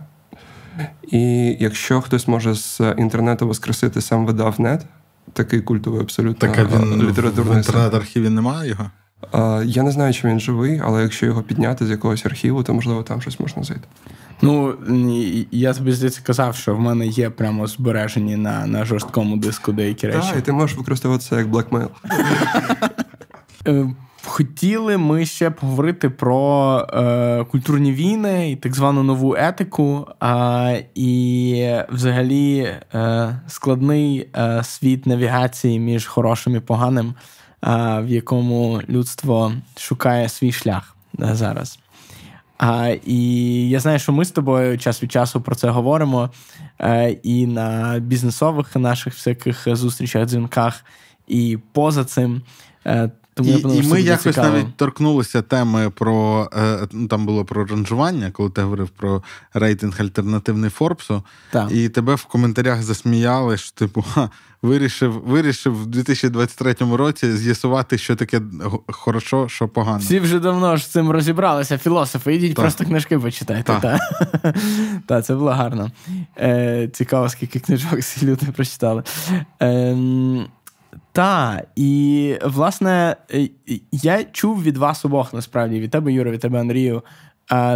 І якщо хтось може з інтернету воскресити, сам видав нет, такий культовий абсолютно так, він літературний в інтернет-архіві немає його. Я не знаю, чи він живий, але якщо його підняти з якогось архіву, то можливо там щось можна знайти. Ну я тобі здається казав, що в мене є прямо збережені на на жорсткому диску деякі речі. Так, і ти можеш використовувати це як блекмейл. Хотіли ми ще поговорити про е, культурні війни і так звану нову етику, е, і взагалі е, складний е, світ навігації між хорошим і поганим, в якому людство шукає свій шлях е, зараз. А, І я знаю, що ми з тобою час від часу про це говоримо е, і на бізнесових наших всяких зустрічах, дзвінках, і поза цим. Тому і, я і ми якось цікаво. навіть торкнулися теми про е, ну там було про ранжування, коли ти говорив про рейтинг альтернативний Форбсу, так. і тебе в коментарях засміяли, що типу ха, вирішив вирішив в 2023 році з'ясувати, що таке хорошо, що погано. Всі вже давно ж з цим розібралися. Філософи, ідіть так. просто книжки почитайте. Так, та. це було гарно. Е, Цікаво, скільки книжок ці люди прочитали. Е, та, і власне е, я чув від вас обох насправді від тебе, Юра, від тебе, Андрію,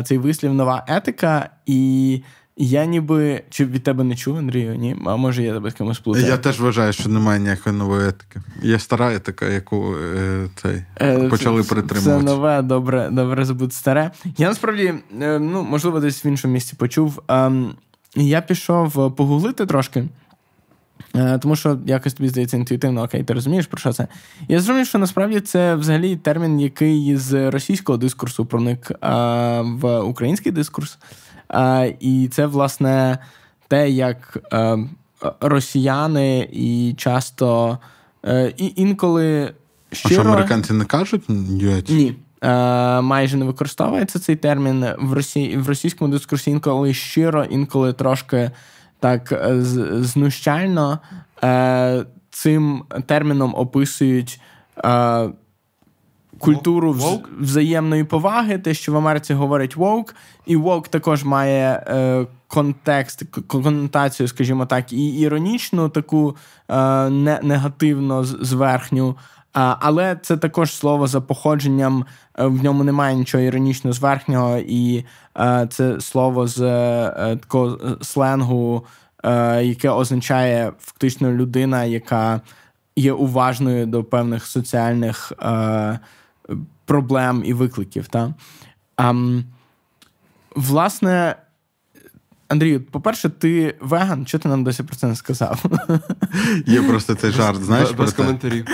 цей вислів нова етика, і я ніби чи від тебе не чув, Андрію? Ні, а може я тебе з кимось плутаю? Я теж вважаю, що немає ніякої нової етики. Є стара етика, яку е, цей е, почали притримувати. Це нове, добре, добре забути старе. Я насправді, е, ну можливо, десь в іншому місці почув. Ем, я пішов погуглити трошки. Е, тому що якось тобі здається інтуїтивно, окей, ти розумієш, про що це. Я зрозумів, що насправді це взагалі термін, який з російського дискурсу проник а, е, в український дискурс. А, е, І це, власне, те, як а, росіяни і часто і інколи щиро... А що американці не кажуть? Ні. Майже не використовується цей термін в Росії в російському дискурсі інколи щиро, інколи трошки так е, знущально е, цим терміном описують е, культуру вз, взаємної поваги, те, що в Америці говорять woke, і woke також має е, контекст, коннотацію, скажімо так, і іронічну, таку е, не, негативно зверхню. Але це також слово за походженням, е, в ньому немає нічого іронічно зверхнього, і е, це слово з е, такого сленгу, яке означає фактично людина, яка є уважною до певних соціальних проблем і викликів. Та? Власне, Андрію, по-перше, ти веган, чого ти нам досі про це не сказав? Є просто цей жарт, знаєш? Без коментарів.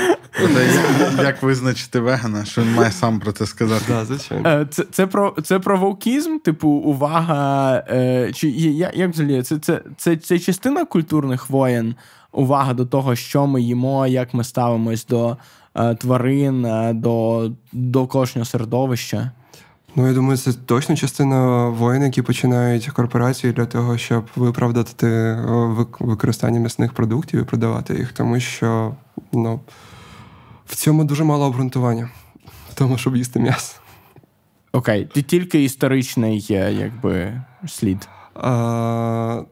Як визначити вегана, що він має сам про це сказати? Да, звичайно. Е, це це, про це про вовкізм, типу, увага. Е, чи Як взагалі? Це, це, це, це частина культурних воєн, увага до того, що ми їмо, як ми ставимось до е, тварин, до до кожного середовища. Ну, я думаю, це точно частина воїн, які починають корпорації для того, щоб виправдати е, використання м'ясних продуктів і продавати їх, тому що ну, в цьому дуже мало обґрунтування, в тому, щоб їсти м'ясо. Окей, ти тільки історичний якби слід. А,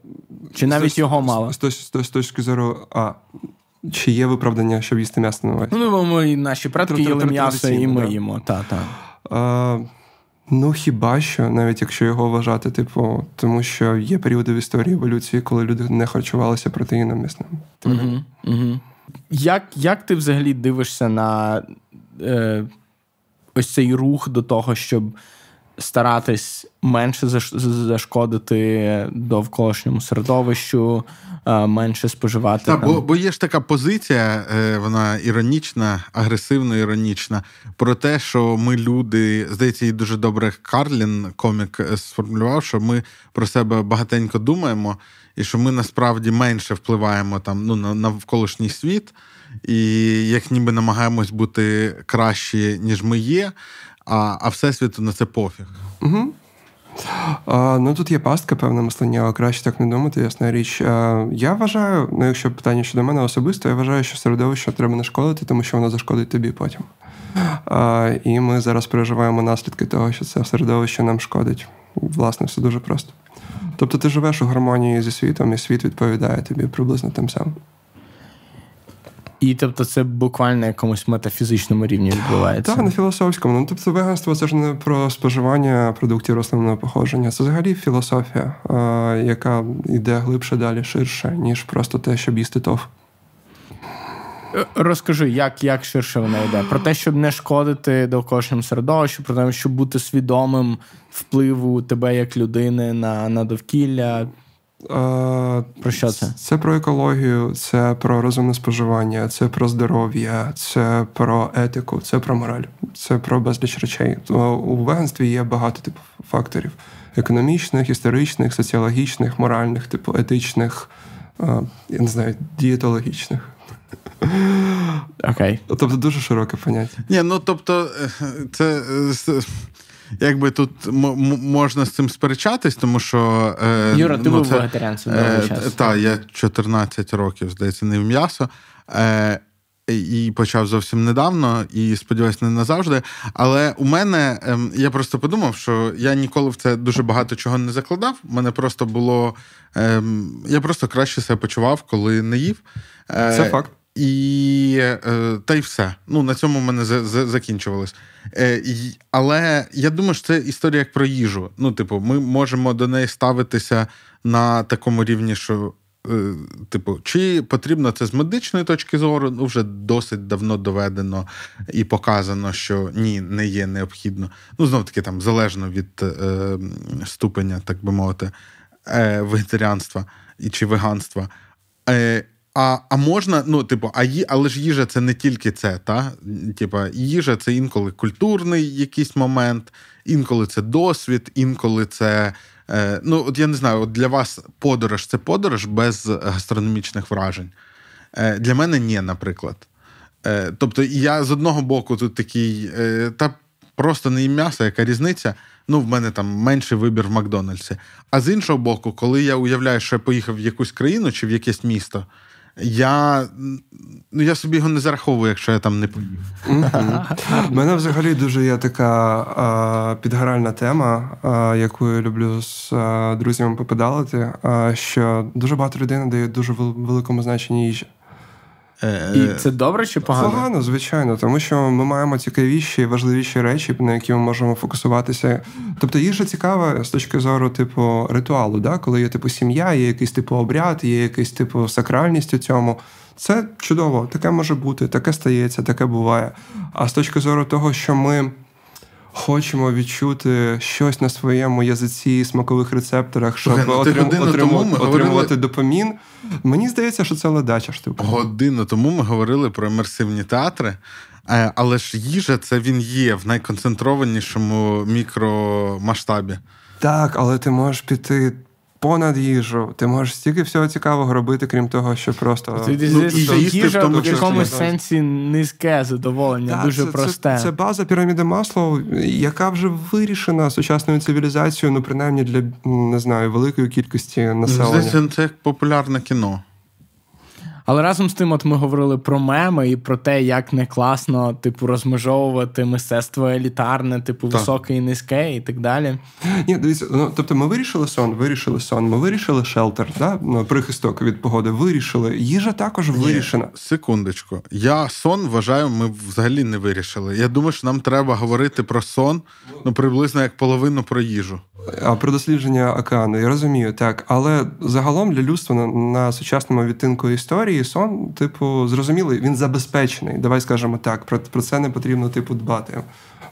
Чи навіть з, його мало? З, з, з, з точки зору, а, чи є виправдання, щоб їсти м'ясо на увазі? Ну, ми наші предки їли м'ясо, і ми їмо. Та, та. Ну, хіба що, навіть якщо його вважати, типу, тому що є періоди в історії еволюції, коли люди не харчувалися протеїном м'ясним. Угу, угу. Як як ти взагалі дивишся на е, ось цей рух до того, щоб старатись менше зашкодити довколишньому середовищу, менше споживати. Так, бо, бо є ж така позиція, е, вона іронічна, агресивно іронічна, про те, що ми люди, здається, і дуже добре Карлін, комік, е, сформулював, що ми про себе багатенько думаємо, і що ми насправді менше впливаємо там ну, на навколишній світ, і як ніби намагаємось бути кращі, ніж ми є а а всесвіту на це пофіг. Угу. А, Ну тут є пастка, певне мислення, але краще так не думати, ясна річ. А, Я вважаю, ну якщо питання щодо мене особисто, я вважаю, що середовище треба не шкодити, тому що воно зашкодить тобі потім. А, І ми зараз переживаємо наслідки того, що це середовище нам шкодить. Власне, все дуже просто. Тобто ти живеш у гармонії зі світом, і світ відповідає тобі приблизно тим самим. І тобто це буквально на якомусь метафізичному рівні відбувається. Так, на філософському. Ну тобто, веганство це ж не про споживання продуктів рослинного походження. Це взагалі філософія, яка йде глибше далі, ширше, ніж просто те, щоб їсти тоф. Е, розкажи, як як ширше вона йде? Про те, щоб не шкодити довколишньому середовищу, про те, щоб бути свідомим впливу тебе як людини на, на довкілля. Про що це? Це про екологію, це про розумне споживання, це про здоров'я, це про етику, це про мораль, це про безліч речей. У веганстві є багато типу факторів: економічних, історичних, соціологічних, моральних, типу етичних, я не знаю, дієтологічних. Окей. Тобто дуже широке поняття. Ні, ну тобто, це якби тут м- можна з цим сперечатись, тому що. Е, Юра, ти ну, був вегетаріанцем довгий час. Так, я 14 років, здається, не в м'ясо. Е, і почав зовсім недавно, і сподіваюся, не назавжди. Але у мене ем, я просто подумав, що я ніколи в це дуже багато чого не закладав. У мене просто було. Ем, я просто краще себе почував, коли не їв. Е, це факт. І е, та й все. Ну, На цьому в мене закінчувалось. Е, але я думаю, що це історія як про їжу. Ну, типу, ми можемо до неї ставитися на такому рівні, що, е, типу, чи потрібно це з медичної точки зору, ну, вже досить давно доведено і показано, що ні, не є необхідно. Ну, знов таки, там, залежно від е, ступеня, так би мовити, е, вегетаріанства і чи веганства. А а можна, ну, типу, а ї, але ж їжа це не тільки це, та? Типа, їжа це інколи культурний якийсь момент, інколи це досвід, інколи це. Е, ну, от я не знаю, от для вас подорож це подорож без гастрономічних вражень. Е, Для мене ні, наприклад. Е, Тобто, я з одного боку тут такий, е, та просто не їм м'ясо, яка різниця. Ну, в мене там менший вибір в Макдональдсі. А з іншого боку, коли я уявляю, що я поїхав в якусь країну чи в якесь місто. Я ну, я собі його не зараховую, якщо я там не поїв. Мене взагалі дуже є така підгоральна тема, яку я люблю з друзями попедалити, що дуже багато людей надають дуже великому значенні їжі. Е, і це добре чи погано? Погано, звичайно, тому що ми маємо цікавіші і важливіші речі, на які ми можемо фокусуватися. Тобто їжа цікава з точки зору, типу, ритуалу, да? коли є типу сім'я, є якийсь типу обряд, є якийсь типу сакральність у цьому. Це чудово, таке може бути, таке стається, таке буває. А з точки зору того, що ми хочемо відчути щось на своєму язиці, смакових рецепторах, щоб ну, отрим... отримувати, отримувати говорили... допамін. Мені здається, що це ледача штука. Годину тому ми говорили про емерсивні театри. Е, але ж їжа це він є в найконцентрованішому мікромасштабі. Так, але ти можеш піти понад їжу. Ти можеш стільки всього цікавого робити, крім того, що просто ну, їжа в, в якомусь сенсі низьке задоволення, да, дуже це, просте. Це, це база піраміди масла, яка вже вирішена сучасною цивілізацією, ну принаймні для не знаю великої кількості населення. Це, це як популярне кіно. Але разом з тим, от ми говорили про меми і про те, як не класно, типу, розмежовувати мистецтво елітарне, типу, так. високе і низьке, і так далі. Ні, дивіться, ну тобто, ми вирішили сон, вирішили сон, ми вирішили шелтер, да? ну, прихисток від погоди. Вирішили. Їжа також вирішена. Ні, секундочку. Я сон вважаю, ми взагалі не вирішили. Я думаю, що нам треба говорити про сон ну приблизно як половину про їжу. А про дослідження океану, я розумію, так. Але загалом для людства на, на сучасному відтинку історії сон, типу, зрозумілий, він забезпечений. Давай скажемо так. Про, про це не потрібно типу дбати.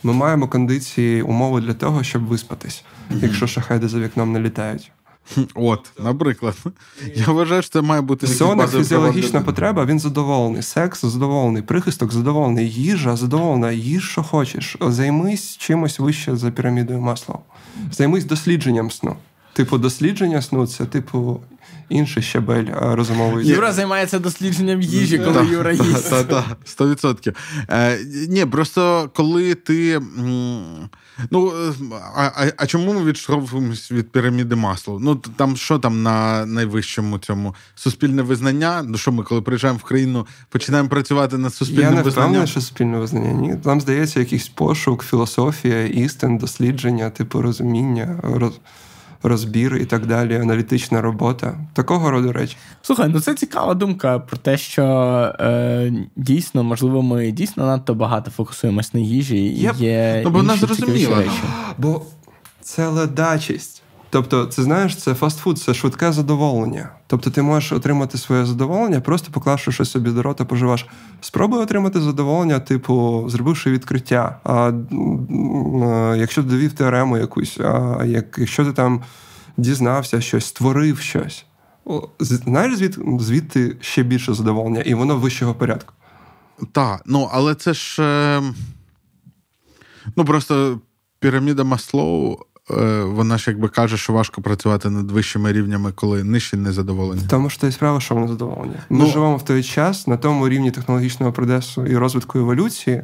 Ми маємо кондиції, умови для того, щоб виспатись, mm-hmm. якщо шахеди за вікном не літають. От, наприклад, я вважаю, що це має бути як фізіологічна потреба, він задоволений. Секс задоволений, прихисток задоволений, їжа задоволена, їж, що хочеш. Займись чимось вище за пірамідою масла. Займись дослідженням сну. Типу, дослідження сну це, типу, інший щабель розумовий. Юра займається дослідженням їжі, коли Юра їсть. Так, сто відсотків. Е, ні, просто коли ти. Ну, а а, чому ми відштовхуємось від піраміди масла? Ну, там що там на найвищому цьому суспільне визнання? Ну що ми, коли приїжджаємо в країну, починаємо працювати над суспільним визнанням? Я не що суспільне визнання. Ні, Там здається, якийсь пошук, філософія, істин, дослідження, типу розуміння. роз розбір і так далі, аналітична робота. Такого роду речі. Слухай, ну це цікава думка про те, що е, дійсно, можливо, ми дійсно надто багато фокусуємось на їжі. і yep. є Ну, бо вона зрозуміла. Бо це ледачість. Тобто, це знаєш, це фастфуд, це швидке задоволення. Тобто, ти можеш отримати своє задоволення, просто поклавши щось собі до рота, поживаш. Спробуй отримати задоволення, типу, зробивши відкриття. А якщо ти довів теорему якусь, а як, якщо ти там дізнався щось, створив щось, знаєш, звід, звідти ще більше задоволення, і воно вищого порядку. Так, ну але це ж. Е... Ну просто піраміда Маслоу вона ж якби каже, що важко працювати над вищими рівнями, коли нижчі не задоволені. Тому що і справа, що вони задоволені. Ми ну, живемо в той час на тому рівні технологічного прогресу і розвитку еволюції,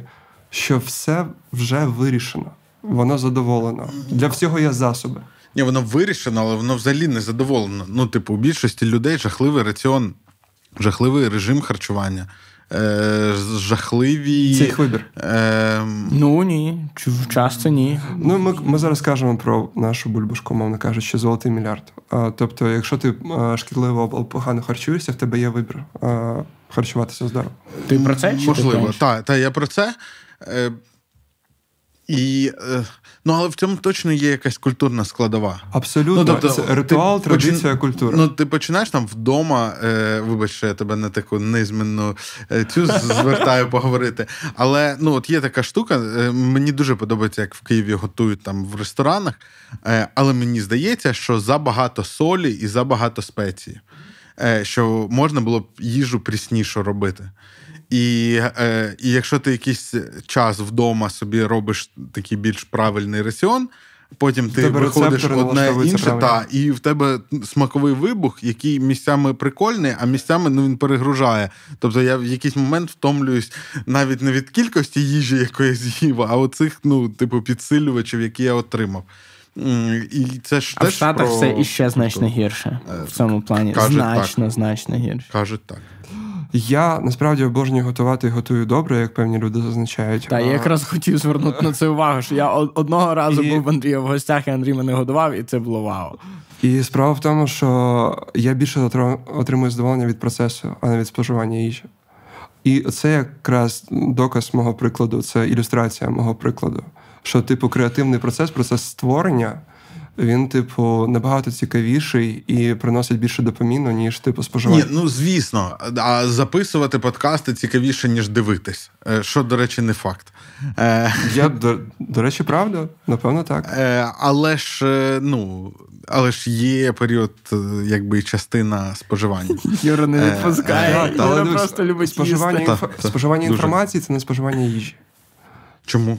що все вже вирішено, воно задоволено. Для всього є засоби. Ні, воно вирішено, але воно взагалі не задоволено. Ну, типу, у більшості людей жахливий раціон, жахливий режим харчування е, жахливі. Це їх вибір. Е, Ну ні, часто ні. Ну Ми ми зараз кажемо про нашу бульбашку, мовно кажучи, золотий мільярд. А, Тобто, якщо ти шкідливо або погано харчуєшся, в тебе є вибір а, харчуватися здорово. Ти про це? Чи Можливо, так, та, я про це. Е, і, е, Ну, але в цьому точно є якась культурна складова. Абсолютно. Ну, тобто, Це ритуал, ти, традиція, культура. Ну, ти починаєш там вдома, е, вибач, що я тебе на таку незмінну е, цю звертаю поговорити. Але ну, от є така штука, е, мені дуже подобається, як в Києві готують там в ресторанах. Е, але мені здається, що забагато солі і забагато спеції. Е, що можна було б їжу пріснішу робити. І е, і якщо ти якийсь час вдома собі робиш такий більш правильний раціон, потім ти виходиш одне інше, та, і в тебе смаковий вибух, який місцями прикольний, а місцями ну, він перегружає. Тобто я в якийсь момент втомлююсь навіть не від кількості їжі, якої з'їв, а оцих, ну, типу, підсилювачів, які я отримав. І це ж А теж в Штатах про... все іще значно гірше в цьому плані. Кажуть значно, так. значно гірше. Кажуть так. Я насправді обожнюю готувати і готую добре, як певні люди зазначають. Так, я якраз хотів звернути на це увагу. що Я одного разу і... був в Андрія в гостях, і Андрій мене годував, і це було вау. І справа в тому, що я більше отримую задоволення від процесу, а не від споживання їжі. І це якраз доказ мого прикладу, це ілюстрація мого прикладу. Що, типу, креативний процес, процес створення він, типу, набагато цікавіший і приносить більше допаміну, ніж типу споживання. Ні, Ну звісно, а записувати подкасти цікавіше, ніж дивитись. Е, що, до речі, не факт. Е, Я, До, до речі, правда, напевно, так. Е, але ж, ну. Але ж є період, якби частина споживання. Юра не відпускає. Юра просто любить споживання, споживання інформації це не споживання їжі. Чому?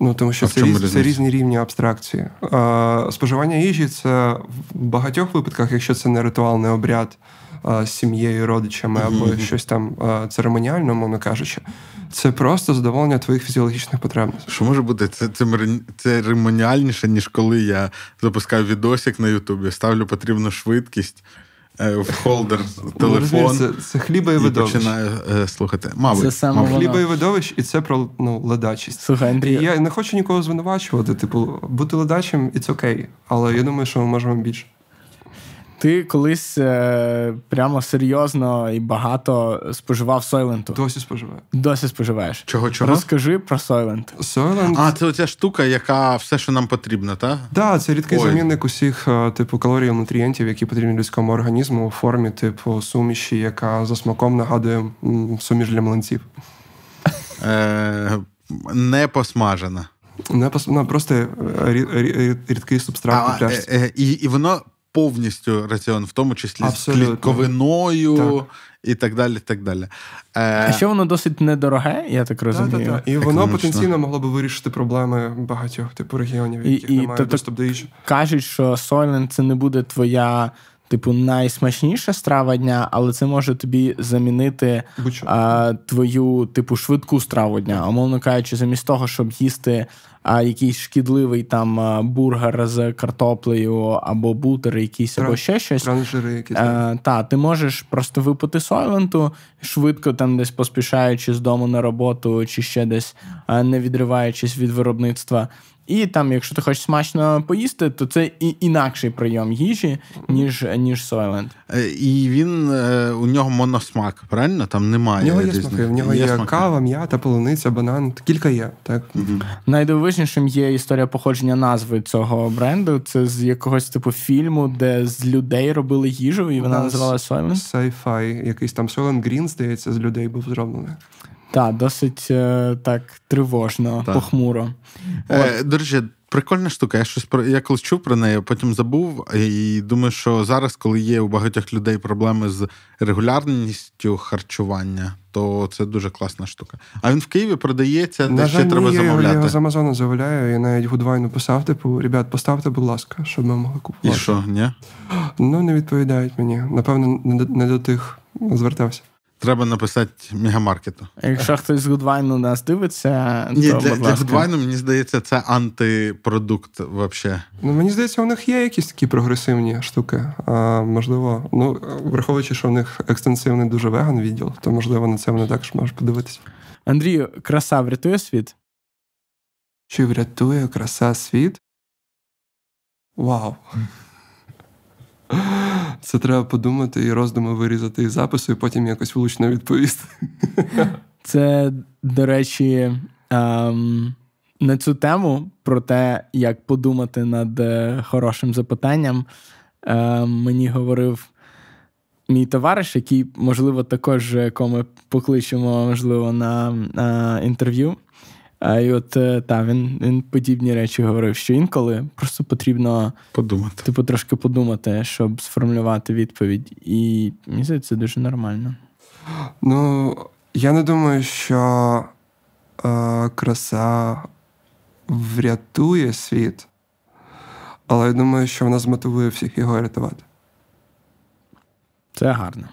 Ну, Тому що це, різ, це різні рівні абстракції. А, Споживання їжі це в багатьох випадках, якщо це не ритуал, не обряд а, з сім'єю, родичами або mm-hmm. щось там а, церемоніально, мовно кажучи, це просто задоволення твоїх фізіологічних потреб. Що може бути це церемоніальніше, ніж коли я запускаю відосик на Ютубі, ставлю потрібну швидкість. Е, в холдер телефон. Це, це хліба і видовищ. починаю е, слухати. Мабуть, Це саме мабуть. Хліба і видовищ, і це про ну, ледачість. Слухай, І Андрій, я не хочу нікого звинувачувати. Типу, бути ледачим і це окей. Але я думаю, що ми можемо більше. Ти колись е, прямо серйозно і багато споживав Сойленту. Досі споживаю. Досі споживаєш. Чого чого? Розкажи про Сойлент. Soylent А, це оця штука, яка все, що нам потрібно, так? Да, це рідкий Ой. замінник усіх е, типу калорій і нутрієнтів, які потрібні людському організму у формі, типу, суміші, яка за смаком нагадує суміш для млинців. Е, не посмажена. Не пос... ну, просто рі- рі- рідкий субстракт А, у пляшці. е, і, і воно повністю раціон, в тому числі Абсолютно. з клітковиною Так. і так далі. так далі. Е, А ще воно досить недороге, я так розумію. Та-та-та. І воно потенційно могло би вирішити проблеми багатьох типу регіонів, І- яких і, немає тобто, доступ до їжі. Кажуть, що Soylent це не буде твоя, типу, найсмачніша страва дня, але це може тобі замінити а, твою, типу, швидку страву дня. Умовно кажучи, замість того, щоб їсти а, якийсь шкідливий там бургер з картоплею або бутер якийсь, або ще щось. Транжири якісь. Е, та, ти можеш просто випити сойленту, швидко там десь поспішаючи з дому на роботу, чи ще десь е, не відриваючись від виробництва. І там, якщо ти хочеш смачно поїсти, то це і інакший прийом їжі, ніж, ніж сойлент. е, і він е, у нього моносмак, правильно? Там В немає. нього є різних- смаки. В нього є, смаки. кава, м'ята, полуниця, банан. Кілька є. Так. Найдивовижнішим є історія походження назви цього бренду. Це з якогось типу фільму, де з людей робили їжу, і вона називалася Soylent. Sci-fi, якийсь там Soylent Green, здається, з людей був зроблений. Так, досить е, так тривожно, Так. похмуро. Е, до речі, прикольна штука. Я щось про я колись чув про неї, потім забув. І думаю, що зараз, коли є у багатьох людей проблеми з регулярністю харчування, то це дуже класна штука. А він в Києві продається, де ще треба ні, я його, я його з Амазону замовляю. Я навіть Гудвайну писав, типу, ребят, поставте, будь ласка, щоб ми могли І що, ні? Ну, не відповідають мені. Напевно, не до, не до тих звертався. Треба написати мегамаркету. Якщо хтось з Гудвайну нас дивиться, Ні, то, для, будь для. Гудвайну, мені здається, це антипродукт взагалі. Ну, мені здається, у них є якісь такі прогресивні штуки. А, можливо, ну, враховуючи, що в них екстенсивний дуже веган відділ, то можливо на це вони також можуть подивитися. Андрію, краса врятує світ? Чи врятує краса світ? Вау. Це треба подумати і роздуми вирізати із запису, і потім якось влучно відповісти. Це, до речі, ем, на цю тему про те, як подумати над е, хорошим запитанням, ем, мені говорив мій товариш, який, можливо, також е, кого покличемо, можливо, на, на інтерв'ю. А, і от е, та, він, він подібні речі говорив, що інколи просто потрібно Подумати. типу, трошки подумати, щоб сформулювати відповідь. І мені здається, це дуже нормально. Ну, я не думаю, що е, краса врятує світ, але я думаю, що вона змотивує всіх його рятувати. Це гарно.